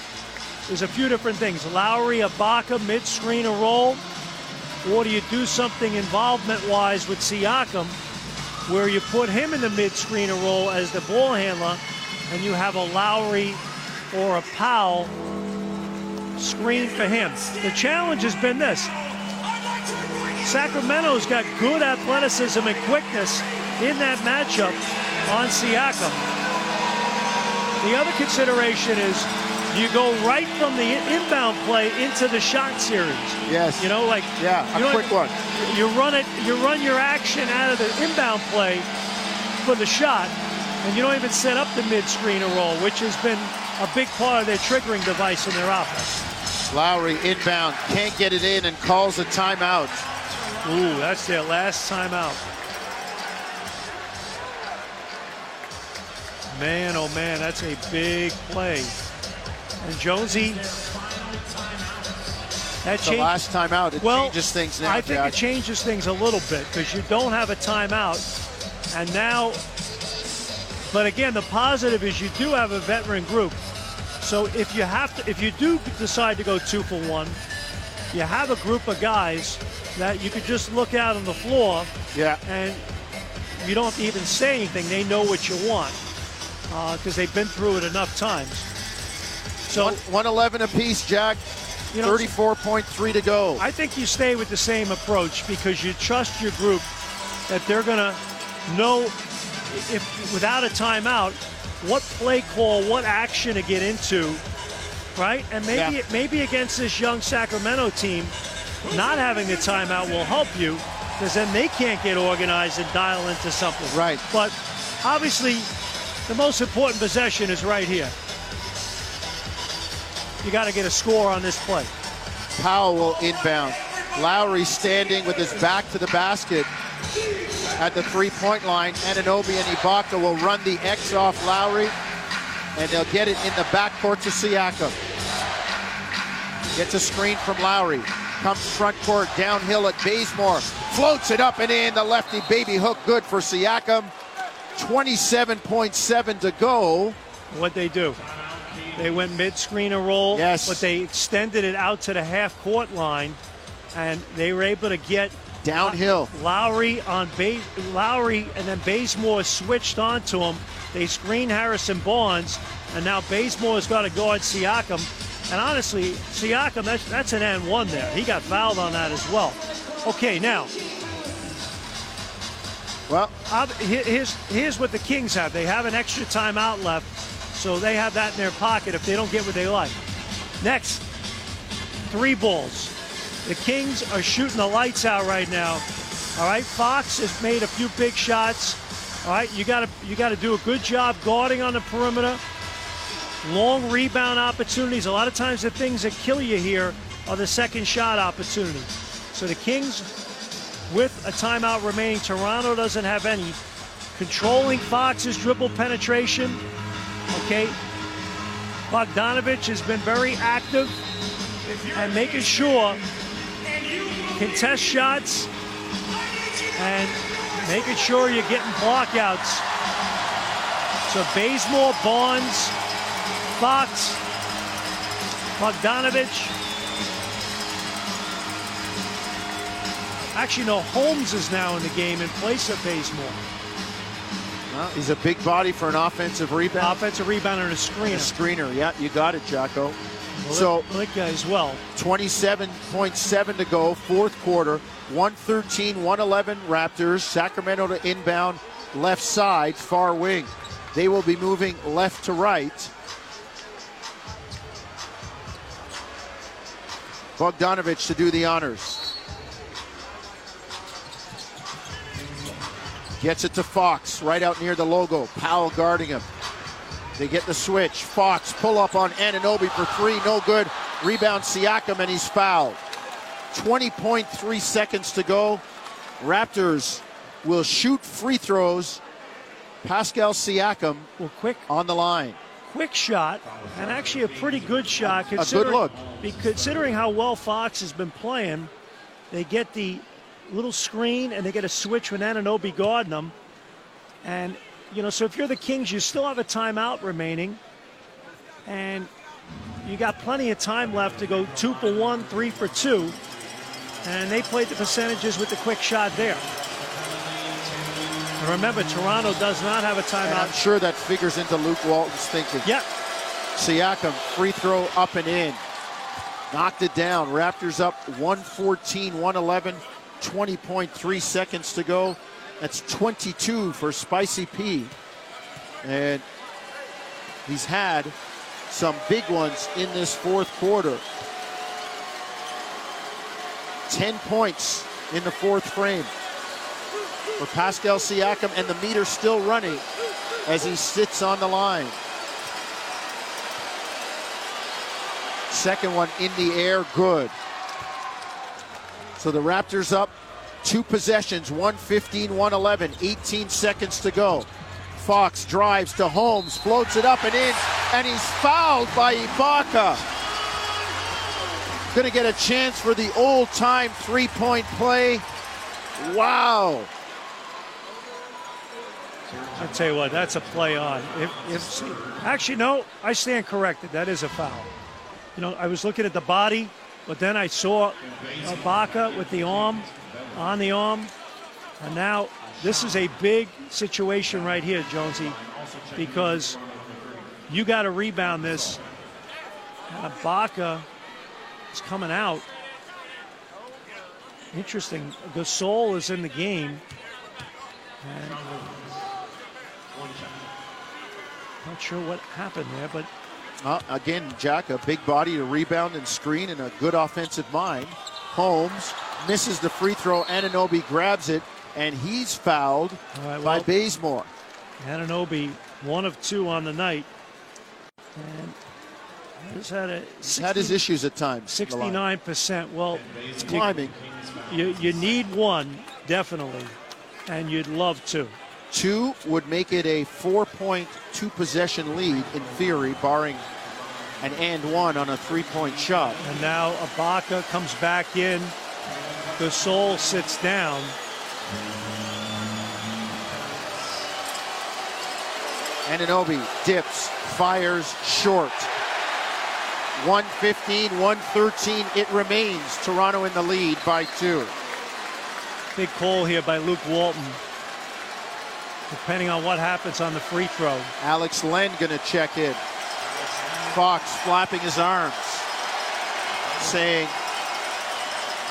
is a few different things. Lowry, Ibaka, mid-screen a roll, or do you do something involvement-wise with Siakam where you put him in the mid-screen a roll as the ball handler and you have a Lowry or a Powell screen for him. The challenge has been this. Sacramento's got good athleticism and quickness in that matchup on Siakam. The other consideration is you go right from the inbound play into the shot series. Yes. You know, like yeah, a know, quick one. You run it, you run your action out of the inbound play for the shot, and you don't even set up the mid-screen roll, which has been a big part of their triggering device in their offense. Lowry inbound, can't get it in and calls a timeout. Ooh, that's their last timeout. Man, oh man, that's a big play. And Jonesy, that the last timeout. It well, changes things now. I think Jack. it changes things a little bit because you don't have a timeout, and now. But again, the positive is you do have a veteran group. So if you have to, if you do decide to go two for one, you have a group of guys that you could just look out on the floor. Yeah. And you don't even say anything. They know what you want because uh, they've been through it enough times. So 111 apiece, Jack. You know, 34.3 to go. I think you stay with the same approach because you trust your group that they're going to know if without a timeout what play call, what action to get into, right? And maybe Yeah. maybe against this young Sacramento team, not having the timeout will help you because then they can't get organized and dial into something. Right. But obviously, the most important possession is right here. You got to get a score on this play. Powell will inbound. Lowry standing with his back to the basket at the three-point line. Anunoby and Ibaka will run the X off Lowry, and they'll get it in the backcourt to Siakam. Gets a screen from Lowry. Comes front court, downhill at Bazemore. Floats it up and in. The lefty baby hook good for Siakam. 27.7 to go. What they do? They went mid-screen a roll, Yes. but they extended it out to the half-court line, and they were able to get Downhill. Uh, Lowry on base, Lowry, and then Bazemore switched onto him. They screened Harrison Barnes, and now Bazemore's got to guard Siakam. And honestly, Siakam, that's, that's an N one there. He got fouled on that as well. Okay, now Well, here's here's what the Kings have. They have an extra timeout left, so they have that in their pocket if they don't get what they like. Next, three balls. The Kings are shooting the lights out right now. All right, Fox has made a few big shots. All right, you got to you got to do a good job guarding on the perimeter. Long rebound opportunities. A lot of times the things that kill you here are the second shot opportunity. So the Kings with a timeout remaining. Toronto doesn't have any. Controlling Fox's dribble penetration. Okay. Bogdanovich has been very active and making sure contest shots and making sure you're getting blockouts. So Bazemore, Bonds, Fox, Bogdanovich. Actually, no, Holmes is now in the game in place of Bazemore. Well, he's a big body for an offensive rebound. Offensive rebound and a screener. A screener, yeah, you got it, Jacko. Well, so Litka as well. 27.7 to go, fourth quarter. 113, 111 Raptors. Sacramento to inbound, left side, far wing. They will be moving left to right. Bogdanovich to do the honors. Gets it to Fox, right out near the logo. Powell guarding him. They get the switch. Fox pull up on Anunoby for three, no good. Rebound Siakam, and he's fouled. 20.3 seconds to go. Raptors will shoot free throws. Pascal Siakam well, quick on the line. Quick shot, and actually a pretty good shot. A good look. Considering how well Fox has been playing, they get the little screen and they get a switch with Anunoby guarding them. And, you know, so if you're the Kings, you still have a timeout remaining. And you got plenty of time left to go two for one, three for two. And they played the percentages with the quick shot there. And remember, Toronto does not have a timeout. And I'm sure that figures into Luke Walton's thinking. Yep. Siakam, free throw up and in. Knocked it down. Raptors up 114, 111. 20.3 seconds to go. That's 22 for Spicy P. And he's had some big ones in this fourth quarter. 10 points in the fourth frame for Pascal Siakam, and the meter still running as he sits on the line. Second one in the air, good. So the Raptors up two possessions, 115, 111, 18 seconds to go. Fox drives to Holmes, floats it up and in, and he's fouled by Ibaka. Going to get a chance for the old time three point play. Wow. I tell you what, that's a play on. If, if, actually, no, I stand corrected. That is a foul. You know, I was looking at the body, but then I saw Ibaka with the arm, on the arm, and now this is a big situation right here, Jonesy, because you got to rebound this. And Ibaka is coming out. Interesting. Gasol is in the game. And not sure what happened there, but uh, again, Jack, a big body to rebound and screen and a good offensive mind. Holmes misses the free throw. Anunoby grabs it, and he's fouled right, well, by Bazemore. Anunoby, one of two on the night. And he's had, a 60, he's had his issues at times. 69%. Well, it's climbing. You, you need one, definitely, and you'd love to. Two would make it a four point two possession lead in theory, barring an and one on a three point shot. And now Ibaka comes back in. Gasol sits down. Anunoby dips, fires short. 115, 113, it remains. Toronto in the lead by two. Big call here by Luke Walton depending on what happens on the free throw. Alex Len going to check in. Fox flapping his arms, saying,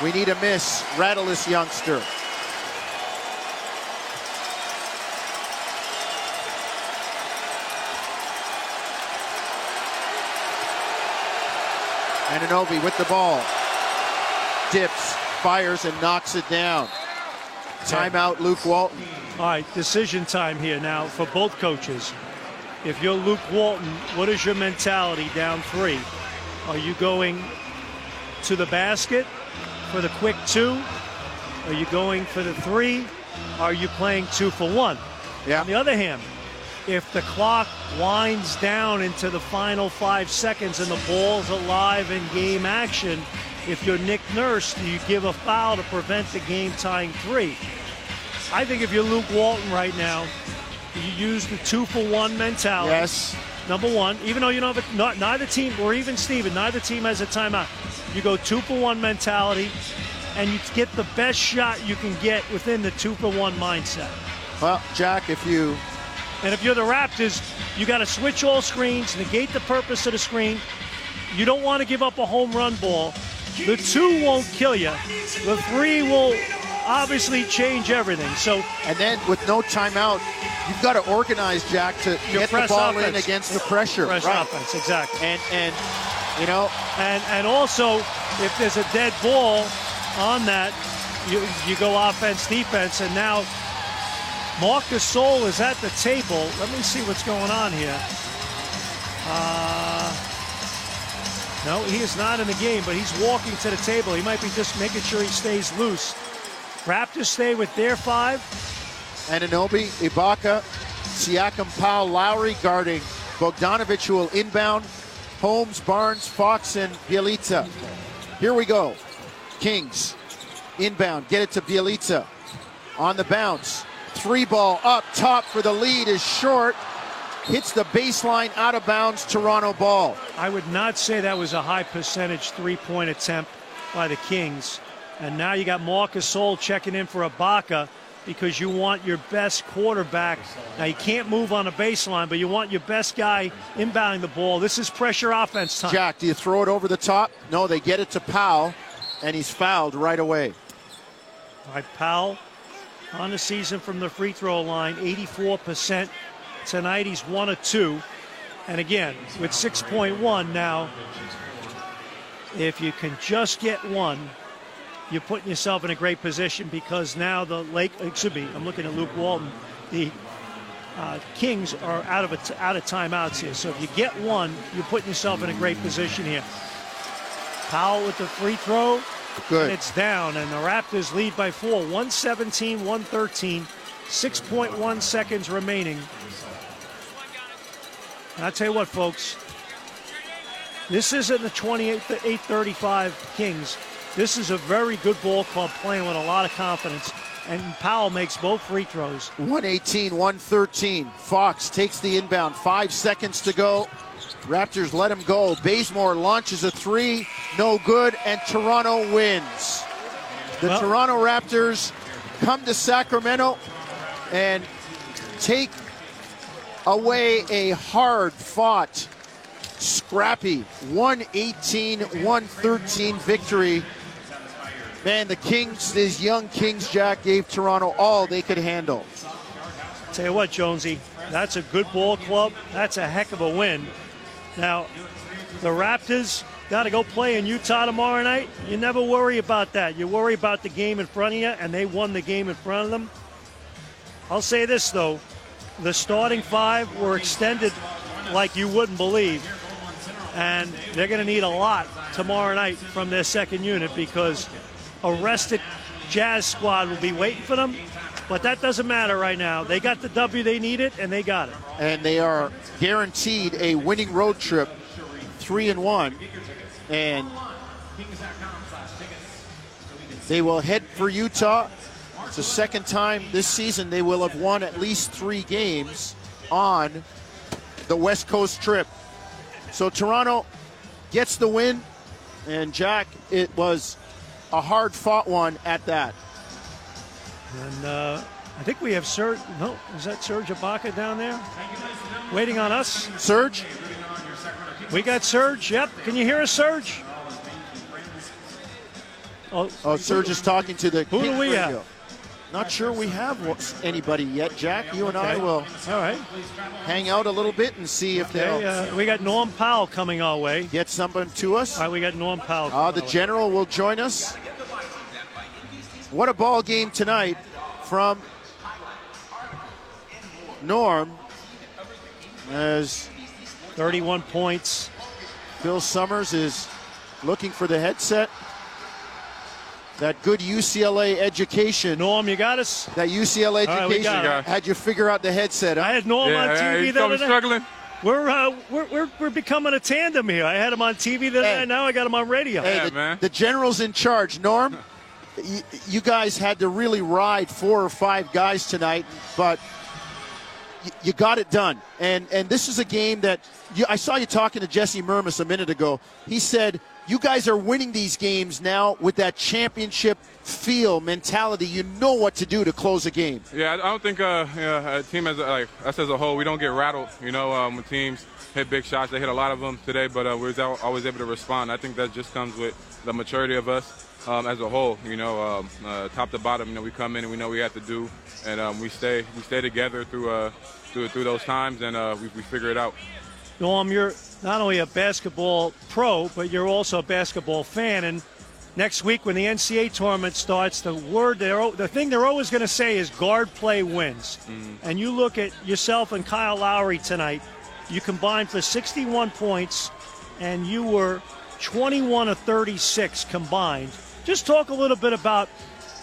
We need a miss. Rattle this youngster. Anunoby with the ball. Dips, fires, and knocks it down. Timeout, Luke Walton. All right, decision time here now for both coaches. If you're Luke Walton, what is your mentality down three? Are you going to the basket for the quick two? Are you going for the three? Are you playing two for one? Yeah. On the other hand, if the clock winds down into the final five seconds and the ball's alive in game action, if you're Nick Nurse, do you give a foul to prevent the game tying three? I think if you're Luke Walton right now, you use the two for one mentality. Yes. Number one, even though you don't have a, not, neither team, or even Steven, neither team has a timeout. You go two for one mentality, and you get the best shot you can get within the two for one mindset. Well, Jack, if you And if you're the Raptors, you got to switch all screens, negate the purpose of the screen. You don't want to give up a home run ball. The two won't kill you. The three will obviously change everything. So and then with no timeout, you've got to organize Jack to get the ball in against the pressure. press Right. offense, exactly. And and you know, And and also, if there's a dead ball on that, you you go offense defense, and now Marc Gasol is at the table. Let me see what's going on here. Uh, no, he is not in the game, but he's walking to the table. He might be just making sure he stays loose. Raptors stay with their five. Anunoby, Ibaka, Siakam, Powell, Lowry guarding Bogdanovich who will inbound. Holmes, Barnes, Fox, and Bjelica. Here we go. Kings inbound, get it to Bjelica. On the bounce. Three ball up top for the lead is short. Hits the baseline out of bounds, Toronto ball. I would not say that was a high percentage three point attempt by the Kings. And now you got Marc Gasol checking in for Ibaka because you want your best quarterback. Now you can't move on a baseline, but you want your best guy inbounding the ball. This is pressure offense time. Jack, do you throw it over the top? No, they get it to Powell, and he's fouled right away. All right, Powell on the season from the free throw line, 84%. Tonight he's one of two. And again, with 6.1 now, if you can just get one, you're putting yourself in a great position because now the Lake, excuse me, I'm looking at Luke Walton. The uh, Kings are out of a, out of timeouts here. So if you get one, you're putting yourself in a great position here. Powell with the free throw. Good. And it's down, and the Raptors lead by four 117, 113, 6.1 seconds remaining. And I tell you what, folks, this isn't the 28 to 835 Kings. This is a very good ball club playing with a lot of confidence. And Powell makes both free throws. 118, 113. Fox takes the inbound. Five seconds to go. Raptors let him go. Bazemore launches a three. No good. And Toronto wins. The Well- Toronto Raptors come to Sacramento and take away a hard fought, scrappy 118 113 victory. Man, the Kings, these young Kings, Jack, gave Toronto all they could handle. Tell you what, Jonesy, that's a good ball club. That's a heck of a win. Now, the Raptors got to go play in Utah tomorrow night. You never worry about that. You worry about the game in front of you, and they won the game in front of them. I'll say this, though the starting five were extended like you wouldn't believe. And they're going to need a lot tomorrow night from their second unit because a rested Jazz squad will be waiting for them. But that doesn't matter right now. They got the W they needed, and they got it. and they are guaranteed a winning road trip, three and one, and they will head for Utah. It's the second time this season they will have won at least three games on the West Coast trip. So Toronto gets the win, and Jack, it was a hard fought one at that. And uh, I think we have Serge. No, is that Serge Ibaka down there? Waiting on us? Serge, We got Serge. Yep. Can you hear us, Serge? Oh, oh, Serge is talking to the Who do we Radio. have? Not sure we have anybody yet, Jack. You and I will All right. hang out a little bit and see if Okay, they'll uh, we got Norm Powell coming our way. get someone to us. All right, we got Norm Powell. Uh, the our way. general will join us. What a ball game tonight from Norm as 31 points. Phil Summers is looking for the headset. That good UCLA education. Norm, you got us? That UCLA All right, we education got it. had you figure out the headset. huh? I had Norm on TV the other day. struggling. We're, uh, we're, we're, we're becoming a tandem here. I had him on TV the other Hey. night. Now I got him on radio. Hey, Yeah, the, man. the general's in charge. Norm, y- you guys had to really ride four or five guys tonight, but you got it done. And and this is a game that you, I saw you talking to Jesse Mermuys a minute ago. He said you guys are winning these games now with that championship feel mentality. You know what to do to close a game. Yeah, I don't think uh, yeah, a team as like us as a whole, we don't get rattled. You know, um, when teams hit big shots, they hit a lot of them today, but uh, we are always able to respond. I think that just comes with the maturity of us. Um, as a whole, you know, um, uh, top to bottom, you know, we come in and we know we have to do, and um, we stay we stay together through uh, through through those times, and uh, we, we figure it out. Norm, you're not only a basketball pro, but you're also a basketball fan. And next week, when the NCAA tournament starts, the word they're, the thing they're always going to say is guard play wins. Mm. And you look at yourself and Kyle Lowry tonight. You combined for 61 points, and you were 21 of 36 combined. Just talk a little bit about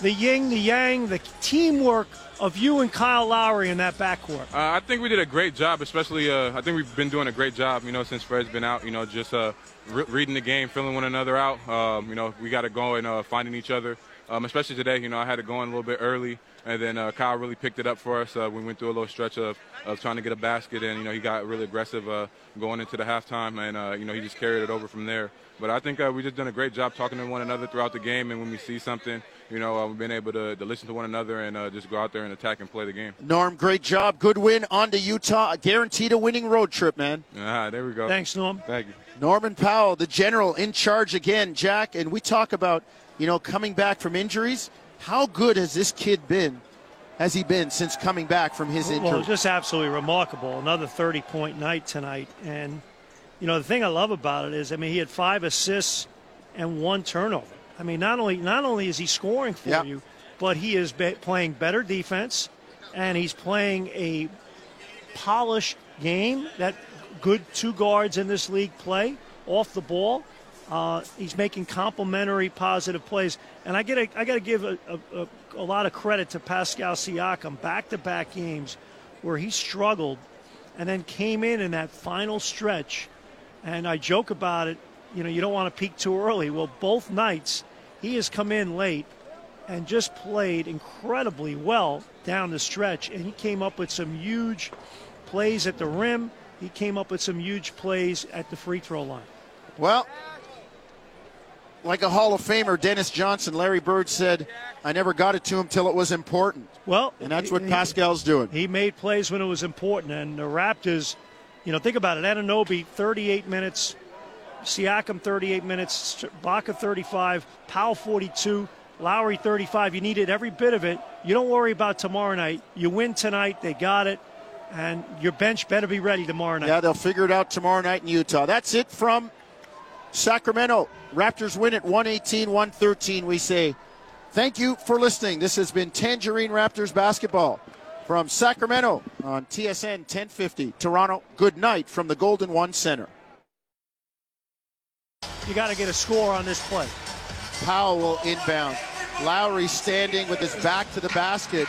the yin, the yang, the teamwork of you and Kyle Lowry in that backcourt? Uh, I think we did a great job, especially uh, I think we've been doing a great job, you know, since Fred's been out, you know, just uh, re- reading the game, filling one another out. Um, you know, we got to go and uh, finding each other, um, especially today, you know, I had to go in a little bit early. And then uh, Kyle really picked it up for us. Uh, we went through a little stretch of, of trying to get a basket, and you know he got really aggressive going into the halftime, and you know he just carried it over from there. But I think we just done a great job talking to one another throughout the game, and when we see something, you know, uh, we've been able to, to, listen to one another and uh, just go out there and attack and play the game. Norm, great job. Good win on to Utah. Guaranteed a winning road trip, man. Ah, there we go. Thanks, Norm. Thank you. Norman Powell, the general in charge again, Jack. And we talk about, you know, coming back from injuries. How good has this kid been? Has he been since coming back from his injury? Well, just absolutely remarkable. Another 30 point night tonight. And, you know, the thing I love about it is, I mean, he had five assists and one turnover. I mean, not only not only is he scoring for yep. you, but he is be- playing better defense, and he's playing a polished game that good two guards in this league play off the ball. Uh, he's making complementary positive plays, and I get I got to give a, a, a, lot of credit to Pascal Siakam. Back-to-back games where he struggled, and then came in in that final stretch. And I joke about it you know, you don't want to peak too early. Well, both nights he has come in late and just played incredibly well down the stretch. And he came up with some huge plays at the rim. He came up with some huge plays at the free throw line. Well, like a Hall of Famer, Dennis Johnson, Larry Bird said, I never got it to him till it was important. Well, and that's what he, Pascal's doing. He made plays when it was important. And the Raptors, you know, think about it. Anunoby, 38 minutes, Siakam 38 minutes, Baca 35, Powell 42, Lowry 35. You needed every bit of it. You don't worry about tomorrow night. You win tonight. They got it. And your bench better be ready tomorrow night. Yeah, they'll figure it out tomorrow night in Utah. That's it from Sacramento. Raptors win at 118 113. We say thank you for listening. This has been Tangerine Raptors basketball from Sacramento on TSN 1050. Toronto, good night from the Golden One Center you got to get a score on this play. Powell inbound. Lowry standing with his back to the basket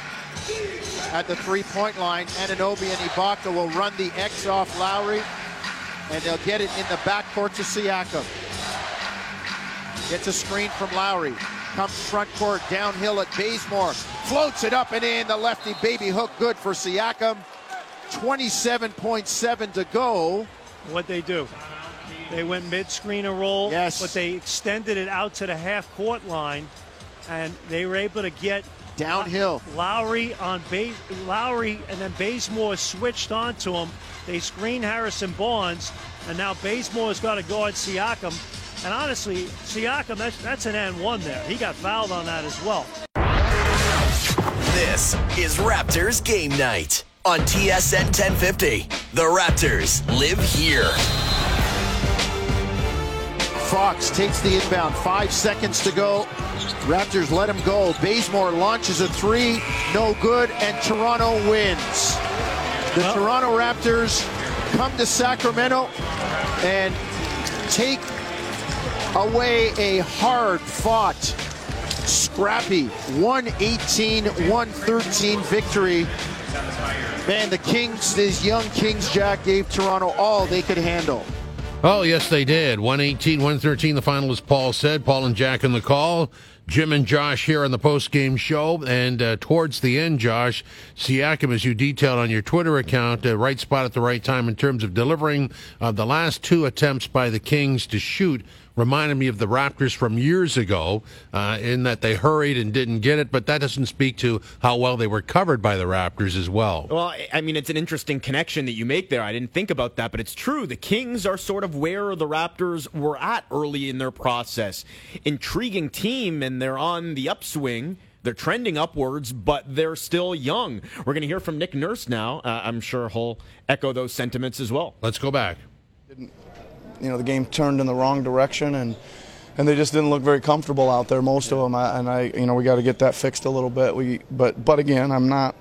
at the three-point line. Anunoby and Ibaka will run the X off Lowry, and they'll get it in the backcourt to Siakam. Gets a screen from Lowry. Comes front court, downhill at Bazemore. Floats it up and in. The lefty baby hook good for Siakam. 27.7 to go. What they do? They went mid screen and roll, yes. but they extended it out to the half court line, and they were able to get downhill. Lowry on base, Lowry, and then Bazemore switched onto him. They screen Harrison Barnes, and now Bazemore's got to guard Siakam. And honestly, Siakam, that's, that's an N one there. He got fouled on that as well. This is Raptors game night on TSN 1050. The Raptors live here. Fox takes the inbound. Five seconds to go. Raptors let him go. Bazemore launches a three. No good. And Toronto wins. The well, Toronto Raptors come to Sacramento and take away a hard fought, scrappy 118 113 victory. Man, the Kings, these young Kings, Jack, gave Toronto all they could handle. Oh, yes, they did. 118, 113, the final, as Paul said. Paul and Jack in the call. Jim and Josh here on the post game show. And uh, towards the end, Josh, Siakam, as you detailed on your Twitter account, uh, right spot at the right time in terms of delivering uh, the last two attempts by the Kings to shoot reminded me of the Raptors from years ago uh, in that they hurried and didn't get it, but that doesn't speak to how well they were covered by the Raptors as well. Well, I mean, it's an interesting connection that you make there. I didn't think about that, but it's true. The Kings are sort of where the Raptors were at early in their process. Intriguing team, and they're on the upswing. They're trending upwards, but they're still young. We're going to hear from Nick Nurse now. Uh, I'm sure he'll echo those sentiments as well. Let's go back you know the game turned in the wrong direction and and they just didn't look very comfortable out there most of them. I, and I you know we got to get that fixed a little bit. We but but again I'm not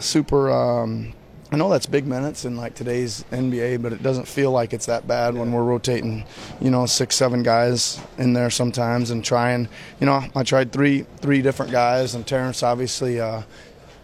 super um, I know that's big minutes in like today's NBA but it doesn't feel like it's that bad when we're rotating you know six seven guys in there sometimes and trying you know I tried three three different guys and Terence obviously uh,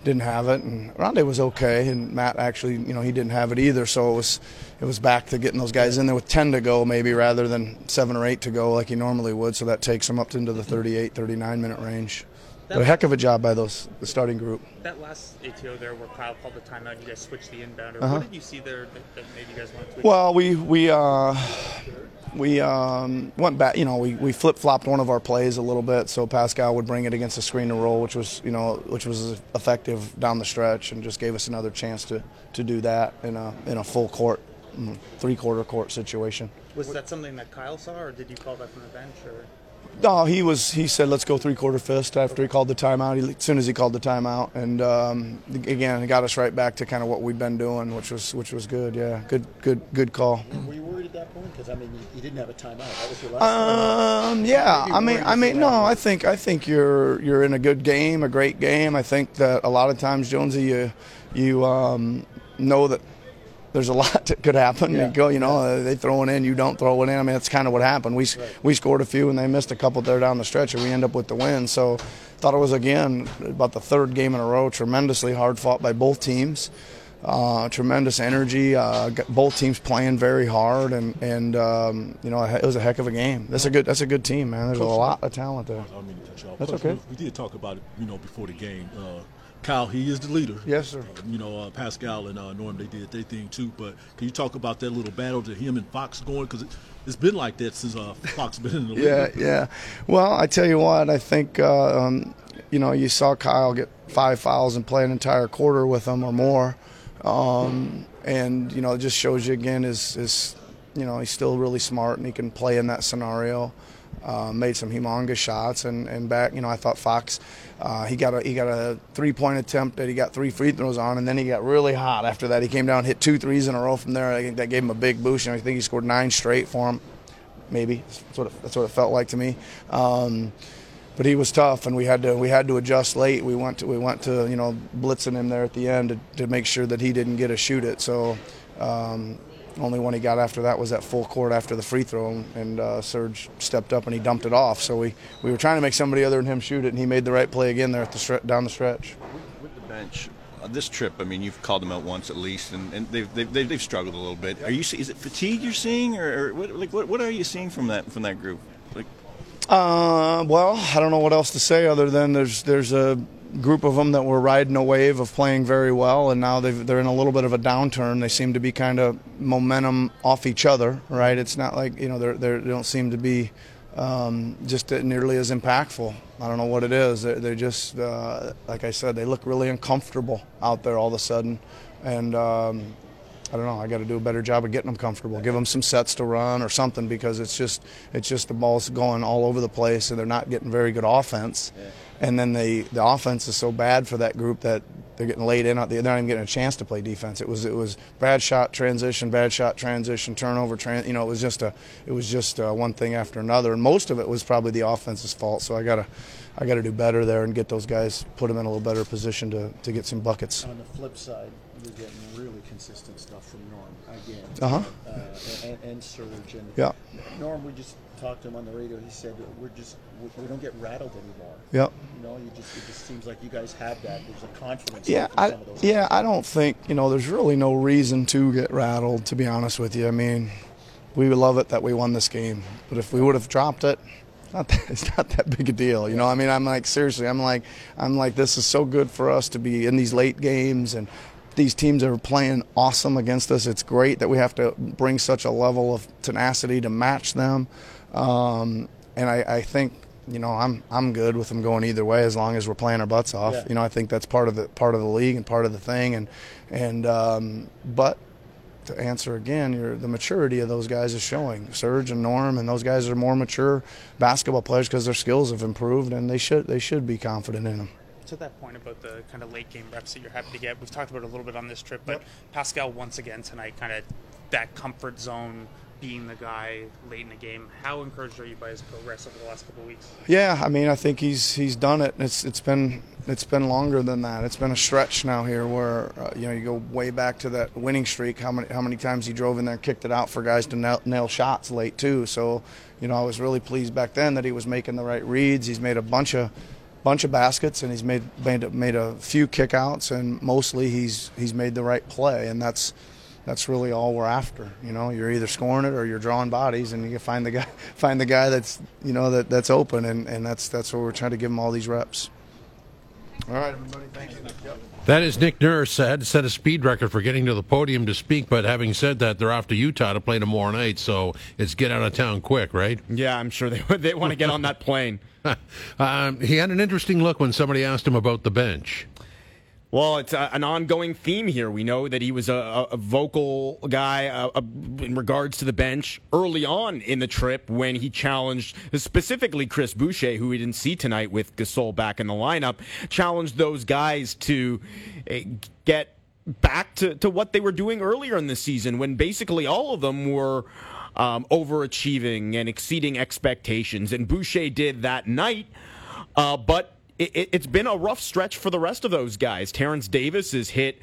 didn't have it, and Rondae was okay, and Matt actually, you know, he didn't have it either. So it was, it was back to getting those guys in there with 10 to go, maybe rather than seven or eight to go like he normally would. So that takes him up into the 38, 39 minute range. But a heck of a job by those the starting group. That last ATO there, where Kyle called the timeout, you guys switched the inbounder. Uh-huh. What did you see there that, that made you guys want to? Well, we we uh, we um, went back. You know, we, we flip flopped one of our plays a little bit, so Pascal would bring it against the screen and roll, which was you know which was effective down the stretch, and just gave us another chance to, to do that in a in a full court, mm, three quarter court situation. Was that something that Kyle saw, or did you call that from the bench, or? No, he was. He said, "Let's go three quarter fist." After he called the timeout, he, as soon as he called the timeout, and um, again, it got us right back to kind of what we've been doing, which was which was good. Yeah, good, good, good call. Were you worried at that point? Because I mean, you, you, didn't have a timeout. That was your last. Um, yeah. I mean, I mean, no. I think I think you're you're in a good game, a great game. I think that a lot of times, Jonesy, you you um, know that there's a lot that could happen. Yeah. You go, you know, yeah. they throw it in, you don't throw it in. I mean, that's kind of what happened. We right. we scored a few and they missed a couple there down the stretch, and we end up with the win. So, thought it was again about the third game in a row, tremendously hard fought by both teams. Uh, tremendous energy. Uh, both teams playing very hard, and and um, you know it was a heck of a game. That's a good that's a good team, man. There's Coach, a lot of talent there. I mean to cut you off. That's Coach, okay. We, we, did talk about it, you know, before the game. Uh, Kyle, he is the leader. Yes, sir. Uh, you know, uh, Pascal and uh, Norm, they did their thing too. But can you talk about that little battle to him and Fox going? Because it, has been like that since uh, Fox been in the league. yeah, yeah. Well, I tell you what, I think uh, um, you know you saw Kyle get five fouls and play an entire quarter with them or more, um, and you know it just shows you again is is you know he's still really smart and he can play in that scenario. Uh, made some humongous shots and, and back. You know, I thought Fox, uh, he got a he got a three point attempt that he got three free throws on, and then he got really hot after that. He came down, hit two threes in a row from there. I think that gave him a big boost. And I think he scored nine straight for him. Maybe that's what it, that's what it felt like to me. Um, but he was tough, and we had to we had to adjust late. We went to we went to you know blitzing him there at the end to, to make sure that he didn't get a shoot it. So. Um, only one he got after that was at full court after the free throw, and uh, Serge stepped up and he dumped it off. So we, we were trying to make somebody other than him shoot it, and he made the right play again there at the stre- down the stretch. With, the bench, uh, this trip, I mean, you've called them out once at least, and, and they've, they've, they've, struggled a little bit. Are you is it fatigue you're seeing, or, or what, like what, what are you seeing from that from that group? Uh, well, I don't know what else to say other than there's there's a group of them that were riding a wave of playing very well, and now they are in a little bit of a downturn. They seem to be kind of momentum off each other, right? It's not like you know they're, they're, they do not seem to be um, just nearly as impactful. I don't know what it is. They're, they're just uh, like I said, they look really uncomfortable out there all of a sudden, and. Um, I don't know. I got to do a better job of getting them comfortable. Give them some sets to run or something because it's just it's just the ball's going all over the place and they're not getting very good offense. Yeah and then the the offense is so bad for that group that they're getting laid in. They're not even getting a chance to play defense. It was it was bad shot transition, bad shot transition, turnover. Tran- you know, it was just a it was just uh, one thing after another, and most of it was probably the offense's fault. So I gotta I gotta do better there and get those guys put them in a little better position to to get some buckets. On the flip side, you're getting really consistent stuff from Norm again. Uh-huh. Uh, and, and Serge and yeah. Norm, we just talked to him on the radio. He said we're just we don't get rattled anymore. Yep. You know, you just it just seems like you guys have that. There's a confidence. Yeah, I, yeah. I don't think you know. There's really no reason to get rattled. To be honest with you, I mean, we love it that we won this game, but if we would have dropped it, not that, it's not that big a deal. You know, I mean, I'm like seriously, I'm like, I'm like, this is so good for us to be in these late games and these teams are playing awesome against us. It's great that we have to bring such a level of tenacity to match them. Um, and I, I think you know I'm I'm good with them going either way as long as we're playing our butts off. Yeah. You know I think that's part of the part of the league and part of the thing. And and um, but to answer again, your, the maturity of those guys is showing. Serge and Norm and those guys are more mature basketball players because their skills have improved and they should they should be confident in them. To that point about the kind of late game reps that you're happy to get, we've talked about it a little bit on this trip, but Pascal once again tonight, kind of that comfort zone, being the guy late in the game. How encouraged are you by his progress over the last couple of weeks? Yeah, I mean, I think he's he's done it. It's it's been it's been longer than that. It's been a stretch now here where uh, you know you go way back to that winning streak. How many how many times he drove in there, and kicked it out for guys to nail, nail shots late too. So you know I was really pleased back then that he was making the right reads. He's made a bunch of bunch of baskets and he's made made made a few kickouts and mostly he's he's made the right play and that's that's really all we're after. You know, you're either scoring it or you're drawing bodies, and you can find the guy find the guy that's you know that that's open, and, and that's that's what we're trying to give him all these reps. All right, everybody, thank you. Yep. That is Nick Nurse had to set a speed record for getting to the podium to speak. But having said that, they're off to Utah to play tomorrow night, so it's get out of town quick, right? Yeah, I'm sure they they want to get on that plane. um, he had an interesting look when somebody asked him about the bench. Well, it's a, an ongoing theme here. We know that he was a, a, vocal guy uh, uh, in regards to the bench early on in the trip when he challenged specifically Chris Boucher, who we didn't see tonight with Gasol back in the lineup, challenged those guys to uh, get back to, to what they were doing earlier in the season when basically all of them were um, overachieving and exceeding expectations. And Boucher did that night, uh, but it, has been a rough stretch for the rest of those guys. Terence Davis is hit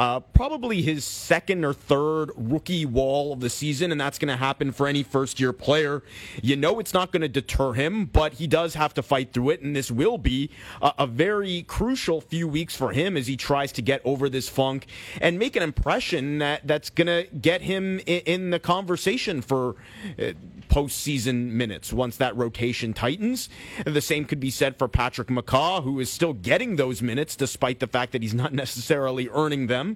uh, probably his second or third rookie wall of the season, and that's going to happen for any first year player. You know it's not going to deter him, but he does have to fight through it, and this will be a, a very crucial few weeks for him as he tries to get over this funk and make an impression that, that's going to get him in, in, the conversation for. Uh, postseason minutes once that rotation tightens. And the same could be said for Patrick McCaw, who is still getting those minutes despite the fact that he's not necessarily earning them.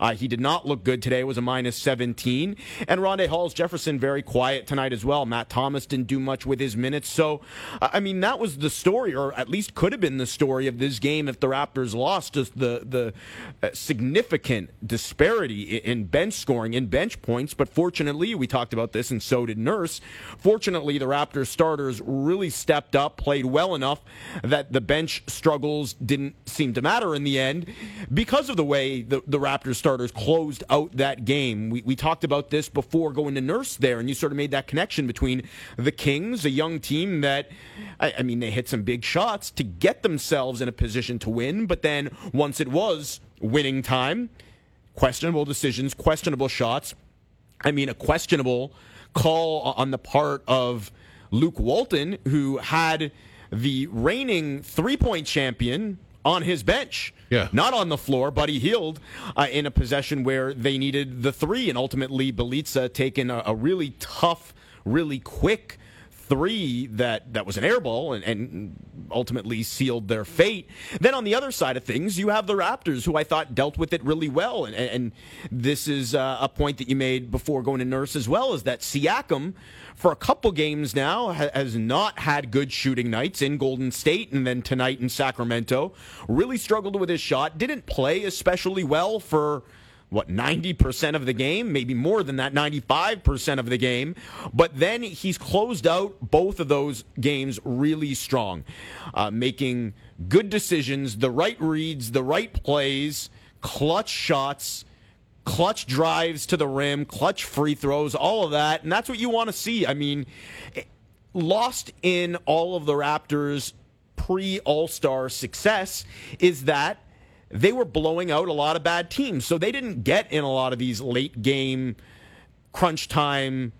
Uh, he did not look good today. Was a minus 17. And Rondae Hollis-Jefferson very quiet tonight as well. Matt Thomas didn't do much with his minutes. So, I mean, that was the story, or at least could have been the story of this game if the Raptors lost. Just the the uh, significant disparity in bench scoring, in bench points. But fortunately, we talked about this, and so did Nurse. Fortunately, the Raptors starters really stepped up, played well enough that the bench struggles didn't seem to matter in the end because of the way the, the Raptors starters closed out that game. We, we talked about this before going to Nurse there, and you sort of made that connection between the Kings, a young team that, I, I mean, they hit some big shots to get themselves in a position to win, but then once it was winning time, questionable decisions, questionable shots. I mean, a questionable call on the part of Luke Walton, who had the reigning three point champion on his bench. Yeah. Not on the floor, but he Hield uh, in a possession where they needed the three. And ultimately, Bjelica taking a, a really tough, really quick three that, that was an air ball and, and, ultimately sealed their fate. Then on the other side of things, you have the Raptors, who I thought dealt with it really well. And, and this is uh, a point that you made before going to Nurse as well, is that Siakam, for a couple games now, ha- has not had good shooting nights in Golden State and then tonight in Sacramento. Really struggled with his shot. Didn't play especially well for what 90% of the game, maybe more than that, 95% of the game. But then he's closed out both of those games really strong, uh, making good decisions, the right reads, the right plays, clutch shots. Clutch drives to the rim, clutch free throws, all of that. And that's what you want to see. I mean, lost in all of the Raptors' pre All Star success is that they were blowing out a lot of bad teams. So they didn't get in a lot of these late game, crunch time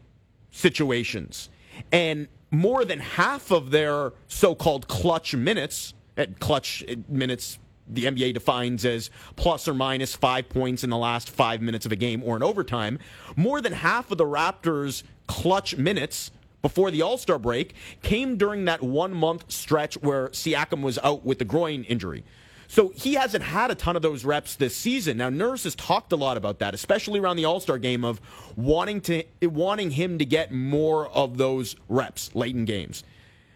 situations. And more than half of their so called clutch minutes, at clutch eh, minutes, the NBA defines as plus or minus five points in the last five minutes of a game or in overtime, more than half of the Raptors' clutch minutes before the All Star break came during that one month stretch where Siakam was out with the groin injury. So he hasn't had a ton of those reps this season. Now Nurse has talked a lot about that, especially around the All Star game of wanting to wanting him to get more of those reps late in games.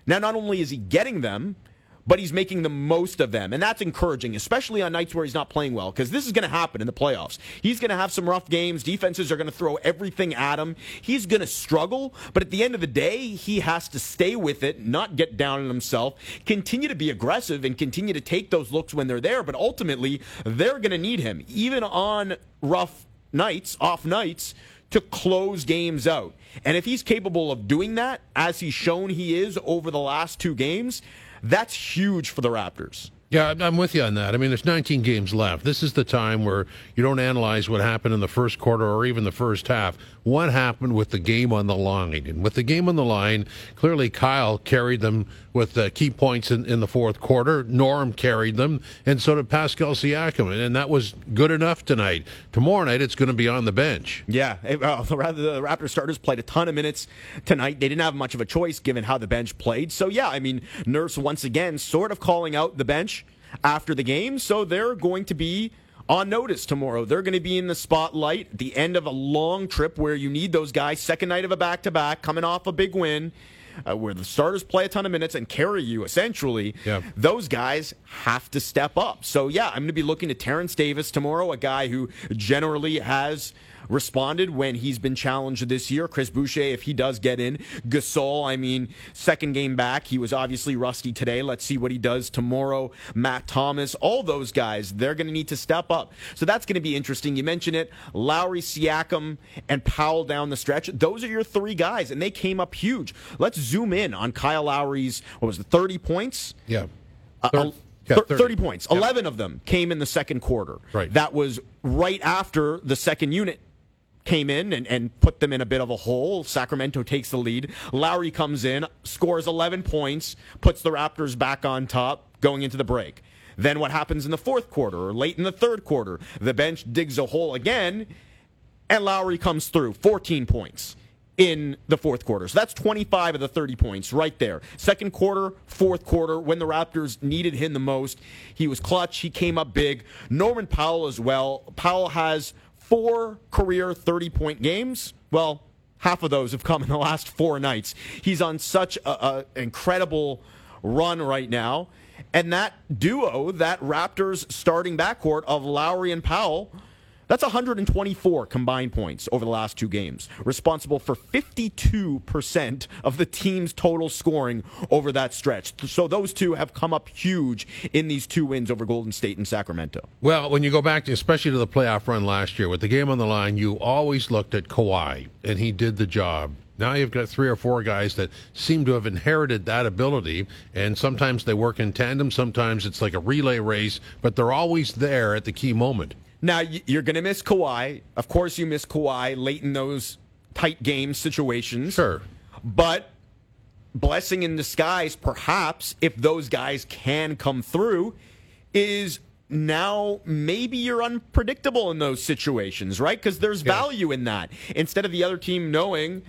Now not only is he getting them, but he's making the most of them. And that's encouraging, especially on nights where he's not playing well, because this is going to happen in the playoffs. He's going to have some rough games. Defenses are going to throw everything at him. He's going to struggle, but at the end of the day, he has to stay with it, not get down on himself, continue to be aggressive, and continue to take those looks when they're there. But ultimately, they're going to need him, even on rough nights, off nights to close games out. And if he's capable of doing that, as he's shown he is over the last two games, that's huge for the Raptors. Yeah, I'm with you on that. I mean, there's 19 games left. This is the time where you don't analyze what happened in the first quarter or even the first half. What happened with the game on the line? And with the game on the line, clearly Kyle carried them with uh, key points in, in the fourth quarter. Norm carried them, and so did Pascal Siakam, and that was good enough tonight. Tomorrow night, it's going to be on the bench. Yeah, it, uh, the Raptors starters played a ton of minutes tonight. They didn't have much of a choice given how the bench played. So yeah, I mean, Nurse once again sort of calling out the bench after the game. So they're going to be on notice tomorrow. They're going to be in the spotlight at the end of a long trip where you need those guys. Second night of a back to back, coming off a big win. Uh, where the starters play a ton of minutes and carry you essentially, yeah. those guys have to step up. So, yeah, I'm going to be looking at Terence Davis tomorrow, a guy who generally has responded when he's been challenged this year. Chris Boucher, if he does get in. Gasol, I mean, second game back, he was obviously rusty today. Let's see what he does tomorrow. Matt Thomas, all those guys, they're going to need to step up. So that's going to be interesting. You mentioned it. Lowry, Siakam, and Powell down the stretch. Those are your three guys, and they came up huge. Let's zoom in on Kyle Lowry's, what was it, 30 points? Yeah. Uh, yeah, 30. 30. points. 11 of them came in the second quarter. Right. That was right after the second unit came in and, and put them in a bit of a hole. Sacramento takes the lead. Lowry comes in, scores 11 points, puts the Raptors back on top going into the break. Then what happens in the fourth quarter or late in the third quarter? The bench digs a hole again, and Lowry comes through 14 points in the fourth quarter. So that's 25 of the 30 points right there. Second quarter, fourth quarter, when the Raptors needed him the most, he was clutch. He came up big. Norman Powell as well. Powell has four career 30 point games. Well, half of those have come in the last four nights. He's on such an incredible run right now. And that duo, that Raptors starting backcourt of Lowry and Powell, that's 124 combined points over the last two games, responsible for 52% of the team's total scoring over that stretch. So those two have come up huge in these two wins over Golden State and Sacramento. Well, when you go back, to, especially to the playoff run last year, with the game on the line, you always looked at Kawhi, and he did the job. Now you've got three or four guys that seem to have inherited that ability, and sometimes they work in tandem, sometimes it's like a relay race, but they're always there at the key moment. Now you're going to miss Kawhi. Of course, you miss Kawhi late in those tight game situations. Sure, but blessing in disguise, perhaps, if those guys can come through, is now maybe you're unpredictable in those situations, right? Because there's value in that. Instead of the other team knowing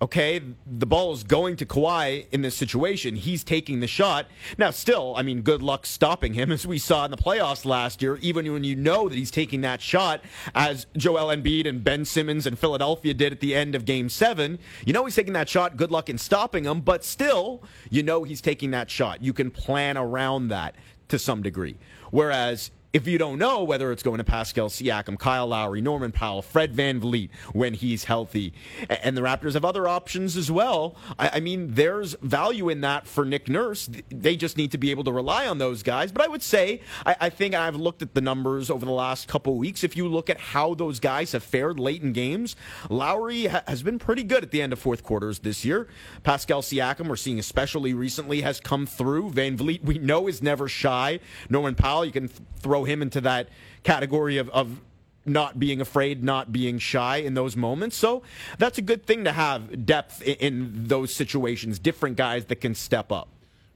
okay, the ball is going to Kawhi in this situation. He's taking the shot. Now, still, I mean, good luck stopping him, as we saw in the playoffs last year, even when you know that he's taking that shot, as Joel Embiid and Ben Simmons and Philadelphia did at the end of game seven. You know he's taking that shot. Good luck in stopping him, but still, you know he's taking that shot. You can plan around that to some degree. Whereas if you don't know whether it's going to Pascal Siakam, Kyle Lowry, Norman Powell, Fred Van VanVleet when he's healthy, and the Raptors have other options as well. I, mean, there's value in that for Nick Nurse. They just need to be able to rely on those guys. But I would say, I, think I've looked at the numbers over the last couple weeks. If you look at how those guys have fared late in games, Lowry has been pretty good at the end of fourth quarters this year. Pascal Siakam, we're seeing especially recently, has come through. Van VanVleet, we know, is never shy. Norman Powell, you can throw throw him into that category of, of not being afraid, not being shy in those moments. So that's a good thing to have depth in, in those situations, different guys that can step up.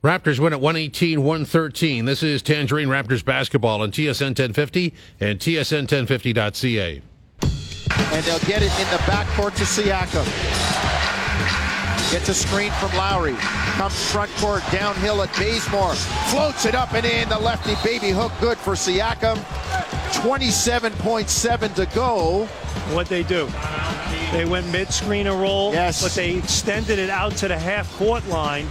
Raptors win at 118 113. This is Tangerine Raptors basketball on TSN 1050 and TSN1050.ca. And they'll get it in the backcourt to Siakam. Gets a screen from Lowry. Comes front court, downhill at Bazemore. Floats it up and in. The lefty baby hook good for Siakam. 27.7 to go. What they do? They went mid-screen and roll, Yes. but they extended it out to the half-court line,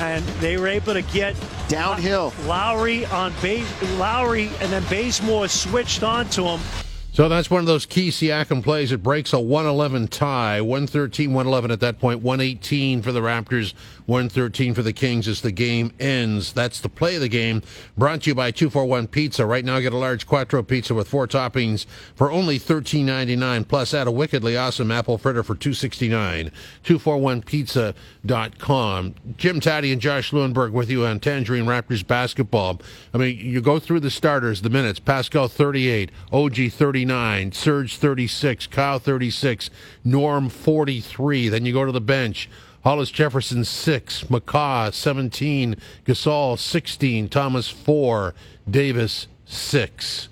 and they were able to get downhill. Lowry on base, Lowry, and then Bazemore switched onto him. So that's one of those key Siakam plays. It breaks a 111 tie. 113, 111 at that 118 for the Raptors, 113 for the Kings as the game ends. That's the play of the game. Brought to you by 241 Pizza. Right now, get a large Quattro pizza with four toppings for only $13.99. Plus, add a wickedly awesome apple fritter for $2.69. 241pizza.com. Jim Tatti and Josh Lewenberg with you on Tangerine Raptors basketball. I mean, you go through the starters, the minutes. Pascal 38, OG 39, Serge 36, Kyle 36, Norm 43. Then you go to the bench. Hollis Jefferson 6, McCaw 17, Gasol 16, Thomas 4, Davis 6.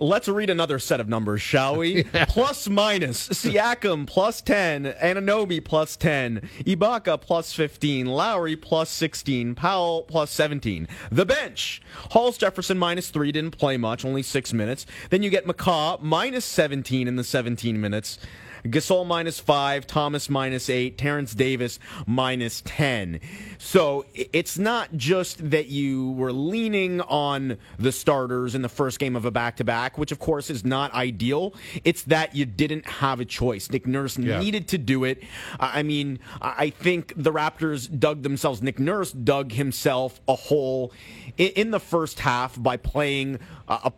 Let's read another set of numbers, shall we? Plus minus. Siakam plus 10. Anunoby plus 10. Ibaka plus 15. Lowry plus 16. Powell plus 17. The bench. Hollis Jefferson minus 3. Didn't play much, only 6 minutes. Then you get McCaw minus 17 in the 17 minutes. Gasol minus five, Thomas minus eight, Terence Davis minus 10. So it's not just that you were leaning on the starters in the first game of a back to back, which of course is not ideal. It's that you didn't have a choice. Nick Nurse Yeah. needed to do it. I mean, I think the Raptors dug themselves, Nick Nurse dug himself a hole in the first half by playing a a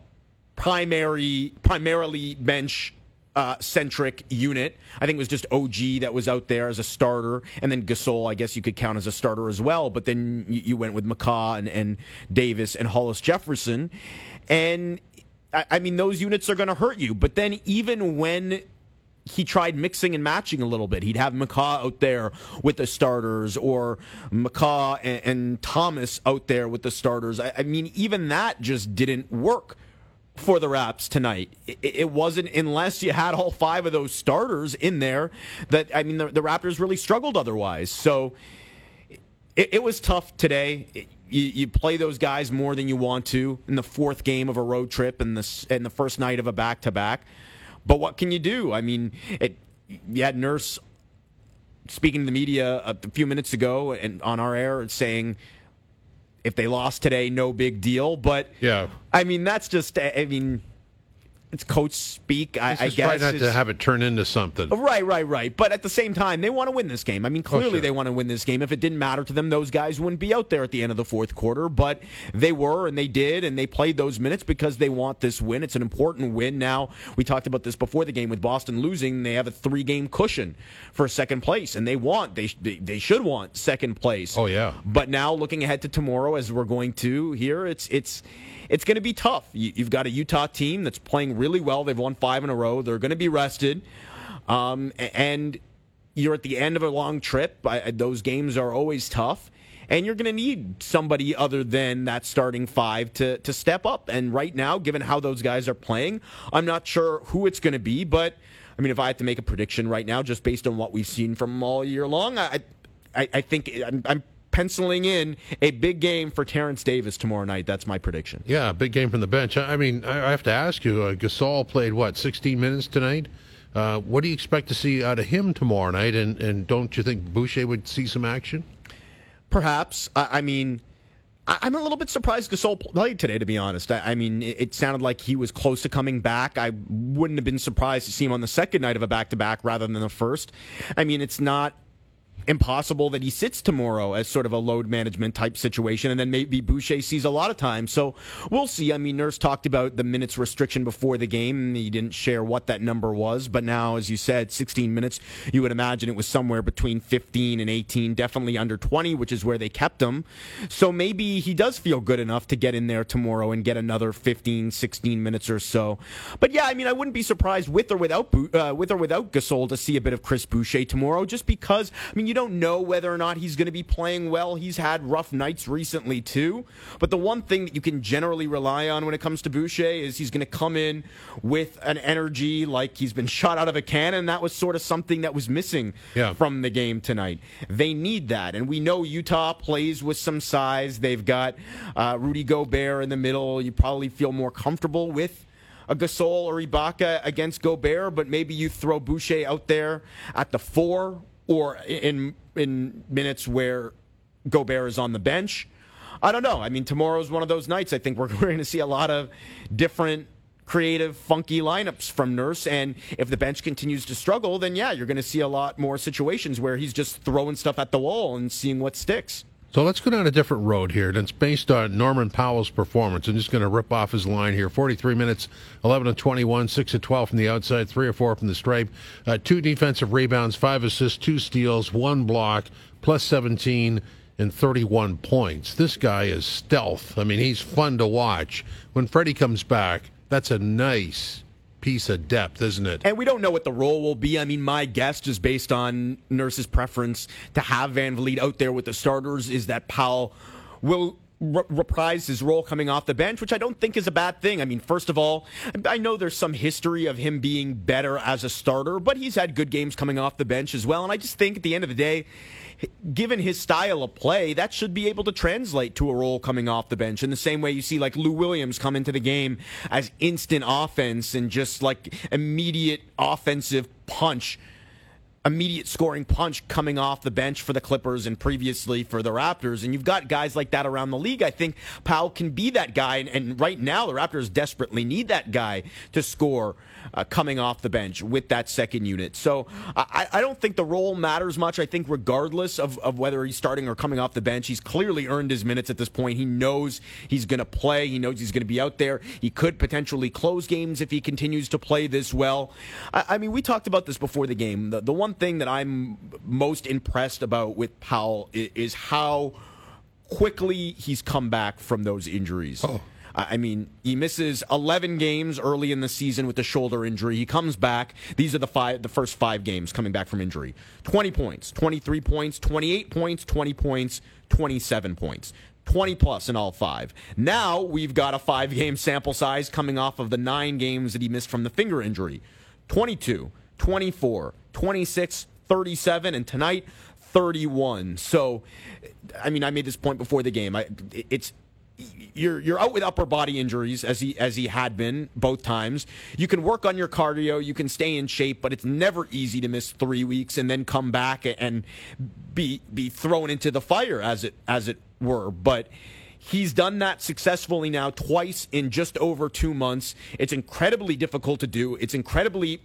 primary, primarily bench uh, centric unit. I think it was just OG that was out there as a starter, and then Gasol, I guess you could count as a starter as well. But then you, you went with McCaw and, and Davis and Hollis Jefferson, and I, I mean those units are going to hurt you. But then even when he tried mixing and matching a little bit. He'd have McCaw out there with the starters, or McCaw and, and Thomas out there with the starters. I, I mean, even that just didn't work for the Raps tonight. It, it wasn't unless you had all five of those starters in there that I mean the, the Raptors really struggled otherwise. So it, it was tough today. It- you, you play those guys more than you want to in the fourth game of a road trip and the and the first night of a back to back. But what can you do? I mean, you had Nurse speaking to the media a few minutes ago and on our air saying if they lost today, no big deal. But Yeah. I mean, that's just I mean, it's coach speak. I, I Just guess try not to have it turn into something. Oh, right, right, right. But at the same time, they want to win this game. I mean, clearly Oh, sure. they want to win this game. If it didn't matter to them, those guys wouldn't be out there at the end of the fourth quarter. But they were, and they did, and they played those minutes because they want this win. It's an important win. Now, we talked about this before the game with Boston losing. They have a three game cushion for second place, and they want, they, they, they should want second place. Oh, yeah. But now, looking ahead to tomorrow, as we're going to here, it's it's it's going to be tough. You, you've got a Utah team that's playing really well. They've won five in a row. They're going to be rested, um, and you're at the end of a long trip. Those games are always tough. And you're going to need somebody other than that starting five to, to step up. And right now, given how those guys are playing, I'm not sure who it's going to be. But I mean, if I had to make a prediction right now, just based on what we've seen from all year long, I, I, I think I'm, I'm penciling in a big game for Terence Davis tomorrow night. That's my prediction. Yeah, big game from the bench. I mean, I I have to ask you, uh, Gasol played, what, 16 minutes tonight? Uh, what do you expect to see out of him tomorrow night? And, and don't you think Boucher would see some action? Perhaps. I, I mean, I, I'm a little bit surprised Gasol played today, to be honest. I, I mean, it, it sounded like he was close to coming back. I wouldn't have been surprised to see him on the second night of a back to back rather than the first. I mean, it's not impossible that he sits tomorrow as sort of a load management type situation, and then maybe Boucher sees a lot of time. So we'll see. I mean, Nurse talked about the minutes restriction before the game. He didn't share what that number was, but now, as you said, 16 minutes. You would imagine it was somewhere between 15 and 18, definitely under 20, which is where they kept him. So maybe he does feel good enough to get in there tomorrow and get another 15, 16 minutes or so. But yeah, I mean, I wouldn't be surprised with or without uh, with or without Gasol to see a bit of Chris Boucher tomorrow, just because. I mean, you don't know whether or not he's going to be playing well. He's had rough nights recently too. But the one thing that you can generally rely on when it comes to Boucher is he's going to come in with an energy like he's been shot out of a cannon. That was sort of something that was missing Yeah. from the game tonight. They need that, and we know Utah plays with some size. They've got uh, Rudy Gobert in the middle. You probably feel more comfortable with a Gasol or Ibaka against Gobert, but maybe you throw Boucher out there at the four or in in minutes where Gobert is on the bench. I don't know. I mean, tomorrow's one of those nights. I think we're, we're going to see a lot of different creative, funky lineups from Nurse. And if the bench continues to struggle, then yeah, you're going to see a lot more situations where he's just throwing stuff at the wall and seeing what sticks. So let's go down a different road here. And it's based on Norman Powell's performance. I'm just going to rip off his line here. 43 minutes, 11 to 21, 6 to 12 from the outside, 3 or 4 from the stripe. Uh, two defensive rebounds, 5 assists, 2 steals, 1 block, plus 17 and 31 points. This guy is stealth. I mean, he's fun to watch. When Freddie comes back, that's a nice piece of depth, isn't it? And we don't know what the role will be. I mean, my guess, just based on Nurse's preference to have VanVleet out there with the starters, is that Powell will re- reprise his role coming off the bench, which I don't think is a bad thing. I mean, first of all, I know there's some history of him being better as a starter, but he's had good games coming off the bench as well. And I just think at the end of the day, given his style of play, that should be able to translate to a role coming off the bench in the same way you see like Lou Williams come into the game as instant offense and just like immediate offensive punch immediate scoring punch coming off the bench for the Clippers and previously for the Raptors. And you've got guys like that around the league. I think Powell can be that guy. And, and right now, the Raptors desperately need that guy to score uh, coming off the bench with that second unit. So I, I don't think the role matters much. I think regardless of, of whether he's starting or coming off the bench, he's clearly earned his minutes at this point. He knows he's going to play. He knows he's going to be out there. He could potentially close games if he continues to play this well. I, I mean, we talked about this before the game. The, the one thing that I'm most impressed about with Powell is, is how quickly he's come back from those injuries. I I mean, he misses 11 games early in the season with the shoulder injury. He comes back. These are the five, the first five games coming back from injury. 20 points, 23 points, 28 points, 20 points, 27 points. 20 plus in all five. Now we've got a five game sample size coming off of the nine games that he missed from the finger injury 22, 24, 26, 37, and tonight 31. So, I mean, I made this point before the game. I, it's you're you're out with upper body injuries as he as he had been both times. You can work on your cardio, you can stay in shape, but it's never easy to miss three weeks and then come back and be be thrown into the fire as it as it were. But He's done that successfully now twice in just over two months. It's incredibly difficult to do. It's incredibly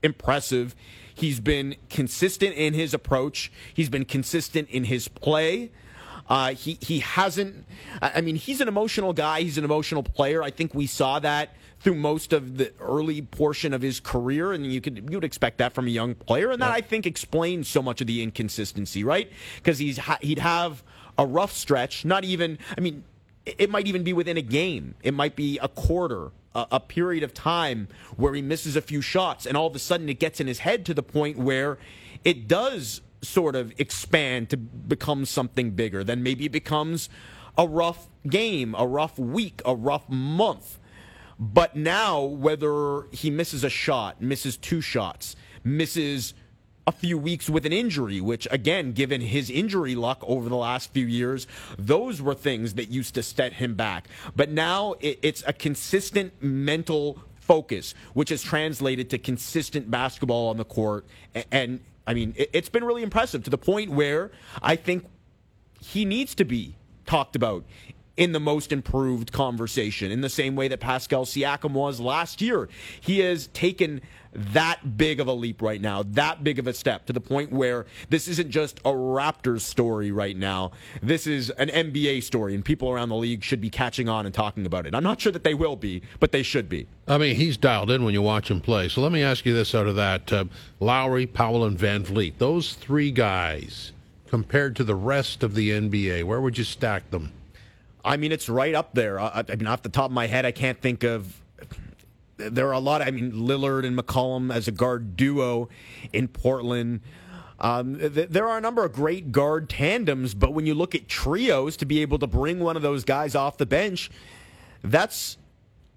impressive. He's been consistent in his approach. He's been consistent in his play. Uh, he he hasn't. I mean, he's an emotional guy. He's an emotional player. I think we saw that through most of the early portion of his career, and you could you would expect that from a young player, and that I think explains so much of the inconsistency, right? Because he's he'd have a rough stretch. Not even. I mean, it it might even be within a game. It might be a quarter, a, a period of time where he misses a few shots, and all of a sudden it gets in his head to the point where it does sort of expand to become something bigger. Then maybe it becomes a rough game, a rough week, a rough month. But now, whether he misses a shot, misses two shots, misses a few weeks with an injury, which again, given his injury luck over the last few years, those were things that used to set him back. But now it, it's a consistent mental focus, which has translated to consistent basketball on the court. And, I mean, it, it's been really impressive to the point where I think he needs to be talked about in the most improved conversation in the same way that Pascal Siakam was last year. He has taken that big of a leap right now, that big of a step to the point where this isn't just a Raptors story right now. This is an NBA story, and people around the league should be catching on and talking about it. I'm not sure that they will be, but they should be. I mean, he's dialed in when you watch him play. So let me ask you this out of that uh, Lowry, Powell, and VanVleet, those three guys compared to the rest of the NBA, where would you stack them? I mean, it's right up there. I, I mean, off the top of my head, I can't think of. There are a lot. I mean, Lillard and McCollum as a guard duo in Portland. Um, th- there are a number of great guard tandems, but when you look at trios to be able to bring one of those guys off the bench, that's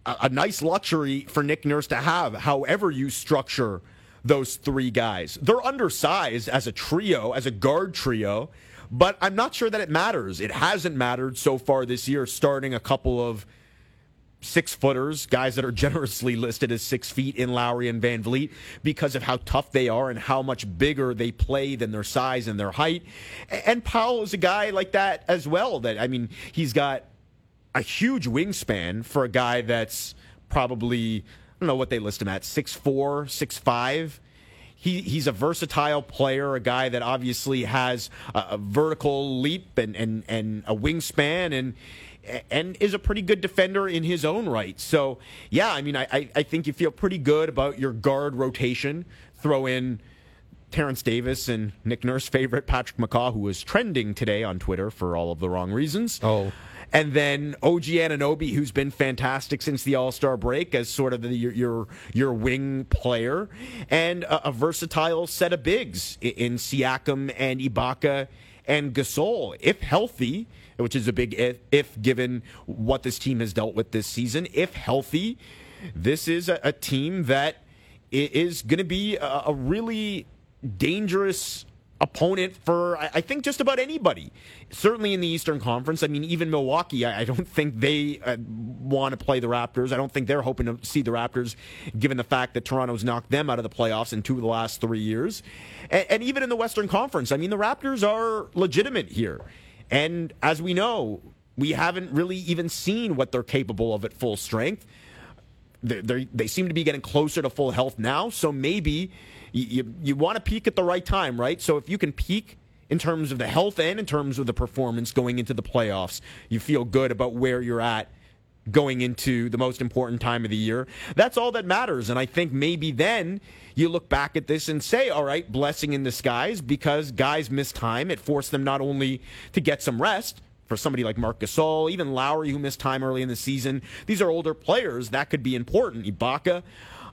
a, a nice luxury for Nick Nurse to have. However, you structure those three guys, they're undersized as a trio, as a guard trio, but I'm not sure that it matters. It hasn't mattered so far this year, starting a couple of six footers, guys that are generously listed as six feet in Lowry and VanVleet because of how tough they are and how much bigger they play than their size and their height. And Powell is a guy like that as well. That I mean, he's got a huge wingspan for a guy that's probably I don't know what they list him at six four, six five. He, he's a versatile player, a guy that obviously has a, a vertical leap and, and, and a wingspan and and is a pretty good defender in his own right. So, yeah, I mean, I, I think you feel pretty good about your guard rotation. Throw in Terence Davis and Nick Nurse favorite Patrick McCaw, who was trending today on Twitter for all of the wrong reasons. Oh. And then OG Anunoby, who's been fantastic since the All Star break as sort of the, your, your your wing player, and a, a versatile set of bigs in, in Siakam and Ibaka and Gasol, if healthy which is a big if, if given what this team has dealt with this season. If healthy, this is a, a team that is going to be a, a really dangerous opponent for I think just about anybody. Certainly in the Eastern Conference. I mean, even Milwaukee. I, don't think they uh, want to play the Raptors. I don't think they're hoping to see the Raptors, given the fact that Toronto's knocked them out of the playoffs in two of the last three years. And, even in the Western Conference, I mean, the Raptors are legitimate here. And as we know, we haven't really even seen what they're capable of at full strength. They're, they seem to be getting closer to full health now, so maybe you, you, want to peak at the right time, right? So if you can peak in terms of the health and in terms of the performance going into the playoffs, you feel good about where you're at going into the most important time of the year. That's all that matters. And I think maybe then you look back at this and say, all right, blessing in disguise because guys missed time. It forced them not only to get some rest, for somebody like Marc Gasol, even Lowry, who missed time early in the season. These are older players. That could be important. Ibaka.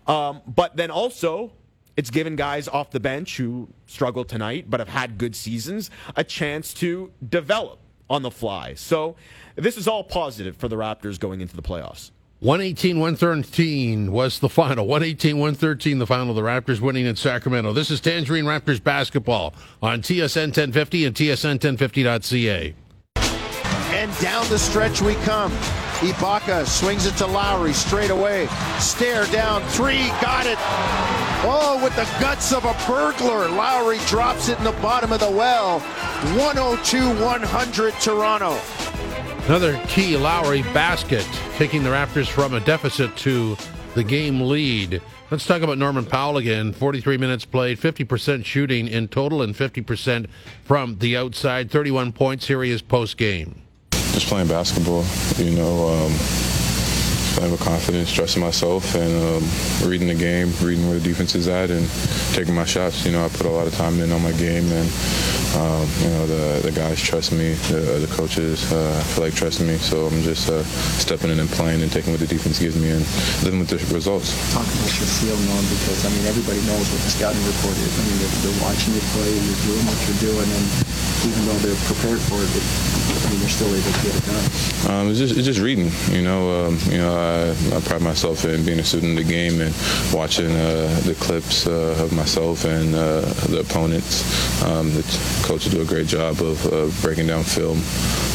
Um, but then also, it's given guys off the bench who struggled tonight but have had good seasons a chance to develop on the fly. So this is all positive for the Raptors going into the playoffs. 118 113 was the final. 118 113, the final. Of the Raptors winning in Sacramento. This is Tangerine Raptors basketball on TSN 1050 and TSN1050.ca. And down the stretch we come. Ibaka swings it to Lowry straight away. Stare down three, got it. Oh, with the guts of a burglar. Lowry drops it in the bottom of the well. 102 100 Toronto. Another key Lowry basket, taking the Raptors from a deficit to the game lead. Let's talk about Norman Powell again. 43 minutes played, 50% shooting in total, and 50% from the outside. 31 points. Here he is post game. Just playing basketball, you know, um, with confidence, trusting myself, and um, reading the game, reading where the defense is at, and taking my shots. You know, I put a lot of time in on my game, and um, you know, the, the guys trust me, the, the coaches uh, feel like trusting me, so I'm just uh, stepping in and playing and taking what the defense gives me and living with the results. Talk about your feel, Norm, because I mean everybody knows what the scouting report is. I mean they're, they're watching you play, you're doing what you're doing, and even though they're prepared for it, I mean they're still able to get it done. Um, it's just it's just reading, you know. Um, you know, I, I, pride myself in being a student of the game and watching uh, the clips uh, of myself and uh, the opponents. Um, the, coaches do a great job of breaking down film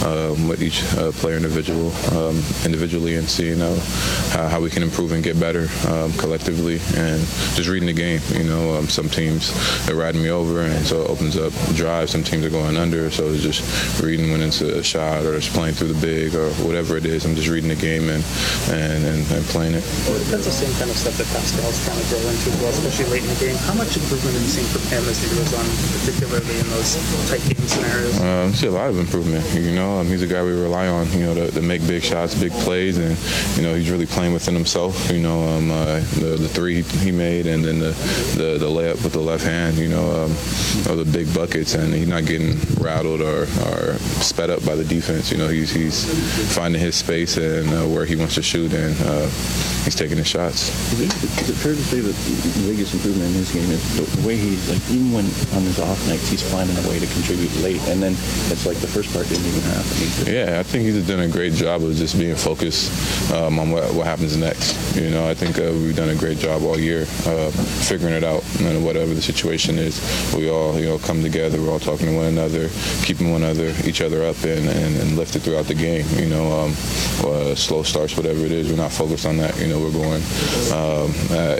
um, with each player individual um, individually and seeing how, how, we can improve and get better um, collectively and just reading the game. You know, um, some teams are riding me over and so it opens up drives. Some teams are going under, so it's just reading when it's a shot or it's playing through the big or whatever it is. I'm just reading the game and and, and, and playing it. Well, that's the same kind of stuff that Pascal's trying to grow into as well, especially late in the game. How much improvement have you seen from him as he goes on, particularly in those tight game scenarios? Uh, I see a lot of improvement. You know, um, he's a guy we rely on, you know, to, to, make big shots, big plays, and you know, he's really playing within himself. You know, um, uh, the the three he made, and then the, the, the layup with the left hand. You know, um, are the big buckets, and he's not getting rattled or, or sped up by the defense. You know, he's he's finding his space and uh, where he wants to shoot, and uh, he's taking his shots. Is it, is it fair to say that the biggest improvement in his game is the way he, like, even when on his off nights, he's finding a way to contribute late, and then it's like the first part didn't even happen. Yeah, I think he's done a great job of just being focused um, on what, what, happens next. You know, I think uh, we've done a great job all year uh, figuring it out. And whatever the situation is, we all you know come together. We're all talking to one another, keeping one another, each other up, and, and, and lift it throughout the game. You know, um, uh, slow starts, whatever it is, we're not focused on that. You know, we're going um,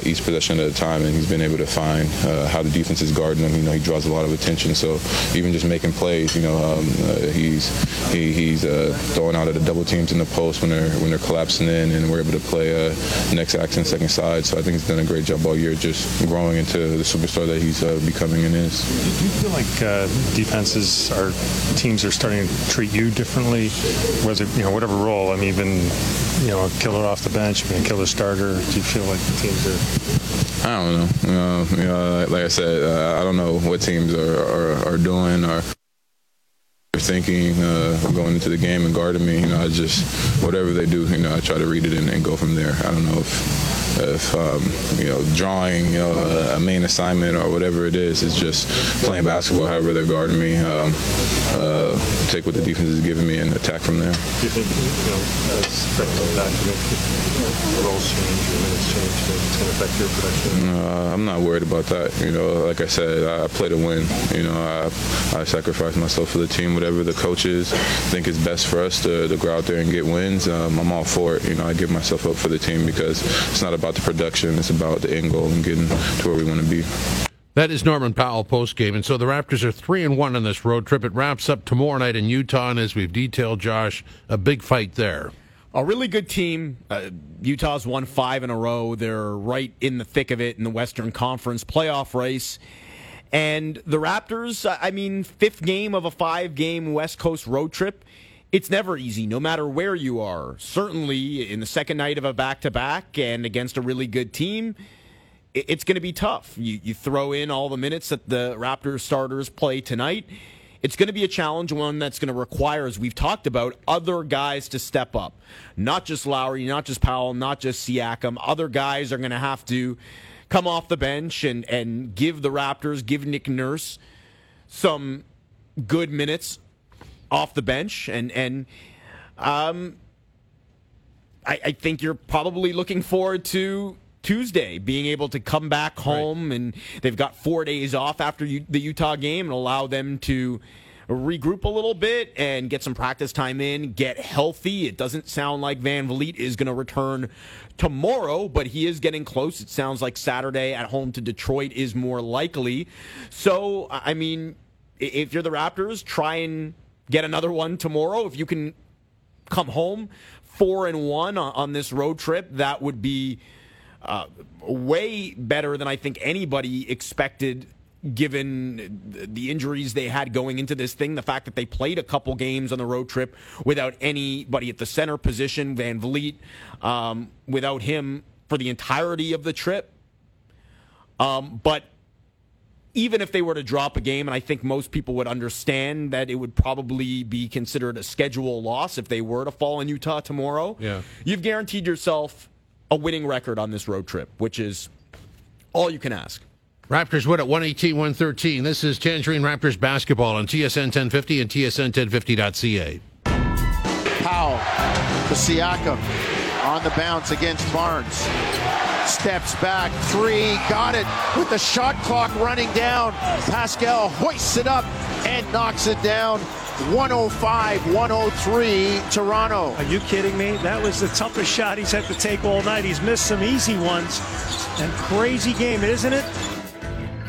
each possession at a time, and he's been able to find uh, how the defense is guarding him. You know, he draws a lot of attention, so even just making plays, you know, um, uh, he's he, he's uh, throwing out at the double teams in the post when they're when they're collapsing in, and we're able to play uh, next action, second side. So I think he's done a great job all year, just growing into the superstar that he's uh, becoming and is. Do you feel like defenses are teams are starting to treat you differently, whether you know whatever role? I mean, even you know, killer off the bench, being a killer starter. Do you feel like the teams are? I don't know. Know, you know like I said, uh, I don't know what teams are, are, are doing or thinking uh, going into the game and guarding me. You know, I just whatever they do, you know, I try to read it and, and go from there. I don't know if if um, you know drawing you know a, a, main assignment or whatever it is it's just playing basketball however they're guarding me um, uh, take what the defense is giving me and attack from there. Do you think you know as back roles change minutes change it's going to affect your production? Uh, I'm not worried about that you know like I said I play to win you know I, I sacrifice myself for the team whatever the coaches think is best for us to, to go out there and get wins um, I'm all for it you know I give myself up for the team because it's not about about the production. It's about the end goal and getting to where we want to be. That is Norman Powell post game, and so the Raptors are three and one on this road trip. It wraps up tomorrow night in Utah, and as we've detailed, Josh, a big fight there. A really good team. Uh, Utah's won five in a row. They're right in the thick of it in the Western Conference playoff race. And the Raptors, I mean, fifth game of a five game West Coast road trip it's never easy, no matter where you are. Certainly, in the second night of a back to back and against a really good team, it's going to be tough. You, you throw in all the minutes that the Raptors starters play tonight. It's going to be a challenge, one that's going to require, as we've talked about, other guys to step up. Not just Lowry, not just Powell, not just Siakam. Other guys are going to have to come off the bench and, and give the Raptors, give Nick Nurse some good minutes off the bench, and and um, I, I think you're probably looking forward to Tuesday, being able to come back home, right. and they've got four days off after the Utah game and allow them to regroup a little bit and get some practice time in, get healthy. It doesn't sound like VanVleet is going to return tomorrow, but he is getting close. It sounds like Saturday at home to Detroit is more likely. So, I mean, if you're the Raptors, try and get another one tomorrow. If you can come home four and one on, on this road trip, that would be uh, way better than I think anybody expected. Given the injuries they had going into this thing, the fact that they played a couple games on the road trip without anybody at the center position, VanVleet, um, without him for the entirety of the trip. Um, but even if they were to drop a game, and I think most people would understand that it would probably be considered a schedule loss if they were to fall in Utah tomorrow. Yeah. You've guaranteed yourself a winning record on this road trip, which is all you can ask. Raptors win at 118 113. This is Tangerine Raptors basketball on TSN 1050 and TSN1050.ca. Powell to Siakam on the bounce against Barnes steps back, three, got it with the shot clock running down. Pascal hoists it up and knocks it down. 105 103 Toronto. Are you kidding me? That was the toughest shot he's had to take all night. He's missed some easy ones. And crazy game, isn't it?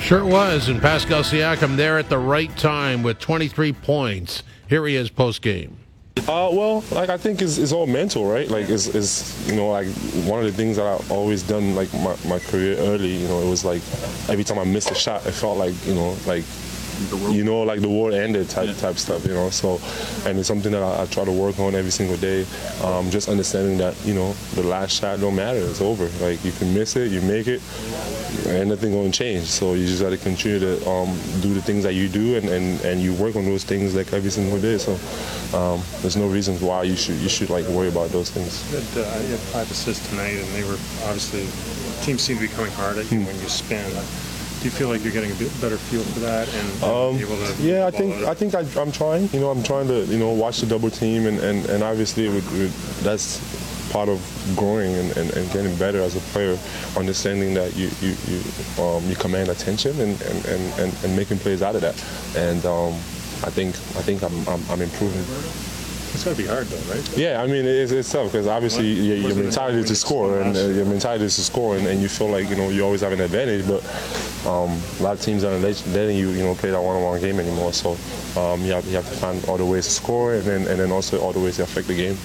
Sure it was. And Pascal Siakam there at the right time with 23 points. Here he is post game. Uh, well, like I think it's, it's all mental, right? Like it's, it's, you know like one of the things that I've always done like my, my career early. You know, it was like every time I missed a shot, it felt like you know like you know, like the world ended type type stuff, you know. So, and it's something that I, I try to work on every single day. Um, just understanding that you know the last shot don't matter. It's over. Like you can miss it, you make it, and nothing going to change. So you just got to continue to um, do the things that you do, and, and, and you work on those things like every single day. So um, there's no reason why you should you should like worry about those things. You had, uh, you had five assists tonight, and they were obviously teams seem to be coming hard at you when you spin. Do you feel like you're getting a bit better feel for that and Um, able to? yeah, I think? I think I, I'm trying. You know, I'm trying to you know watch the double team and and, and obviously with, with, that's part of growing and, and, and getting better as a player, understanding that you you you, um, you command attention and, and, and, and, and making plays out of that. And um, I think I think I'm I'm, I'm improving. It's got to be hard though, right? Yeah, I mean it's, it's tough because obviously your, your mentality is to score, and uh, your mentality is to score, and, and you feel like you know you always have an advantage. But um, a lot of teams aren't letting you you know play that one-on-one game anymore. So um, you have you have to find other ways to score, and then and then also other ways to affect the game.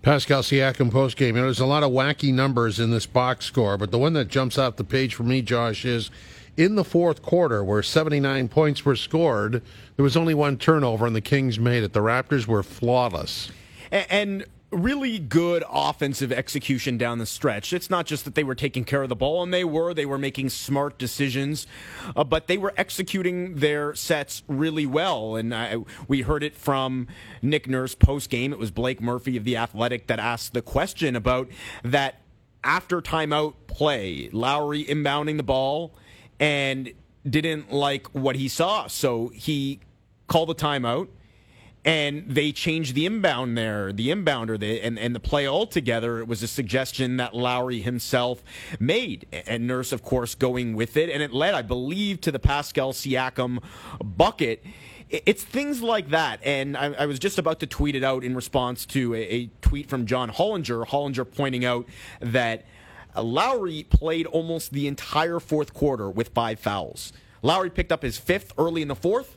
Pascal Siakam post game. You know, there's a lot of wacky numbers in this box score, but the one that jumps off the page for me, Josh, is in the fourth quarter where 79 points were scored, there was only one turnover and the Kings made it. The Raptors were flawless. And really good offensive execution down the stretch. It's not just that they were taking care of the ball, and they were. They were making smart decisions, uh, but they were executing their sets really well. And I, we heard it from Nick Nurse post game. It was Blake Murphy of The Athletic that asked the question about that after timeout play, Lowry inbounding the ball and didn't like what he saw. So he called a timeout and they changed the inbound there, the inbounder, the, and, and the play altogether. It was a suggestion that Lowry himself made. And Nurse, of course, going with it. And it led, I believe, to the Pascal Siakam bucket. It's things like that. And I, I was just about to tweet it out in response to a, a tweet from John Hollinger. Hollinger pointing out that Lowry played almost the entire fourth quarter with five fouls. Lowry picked up his fifth early in the fourth.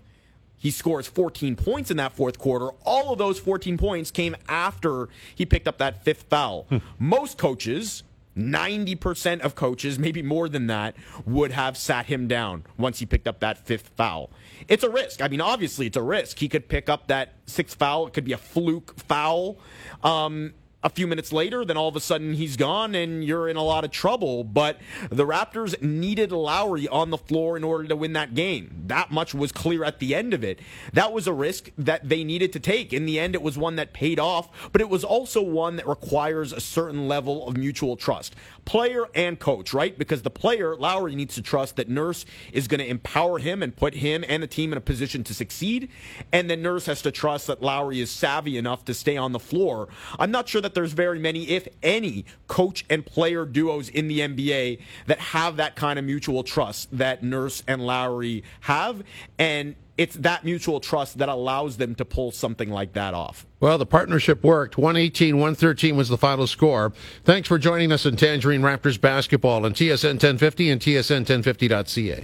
He scores 14 points in that fourth quarter. All of those 14 points came after he picked up that fifth foul. Most coaches, 90% of coaches, maybe more than that, would have sat him down once he picked up that fifth foul. It's a risk. I mean, obviously, it's a risk. He could pick up that sixth foul. It could be a fluke foul. Um, a few minutes later, then all of a sudden he's gone and you're in a lot of trouble. But the Raptors needed Lowry on the floor in order to win that game. That much was clear at the end of it. That was a risk that they needed to take. In the end, it was one that paid off, but it was also one that requires a certain level of mutual trust. Player and coach, right? Because the player, Lowry, needs to trust that Nurse is going to empower him and put him and the team in a position to succeed. And then Nurse has to trust that Lowry is savvy enough to stay on the floor. I'm not sure that there's very many, if any, coach and player duos in the NBA that have that kind of mutual trust that Nurse and Lowry have. And it's that mutual trust that allows them to pull something like that off. Well, the partnership worked. 118 113 was the final score. Thanks for joining us in Tangerine Raptors basketball on TSN 1050 and TSN1050.ca.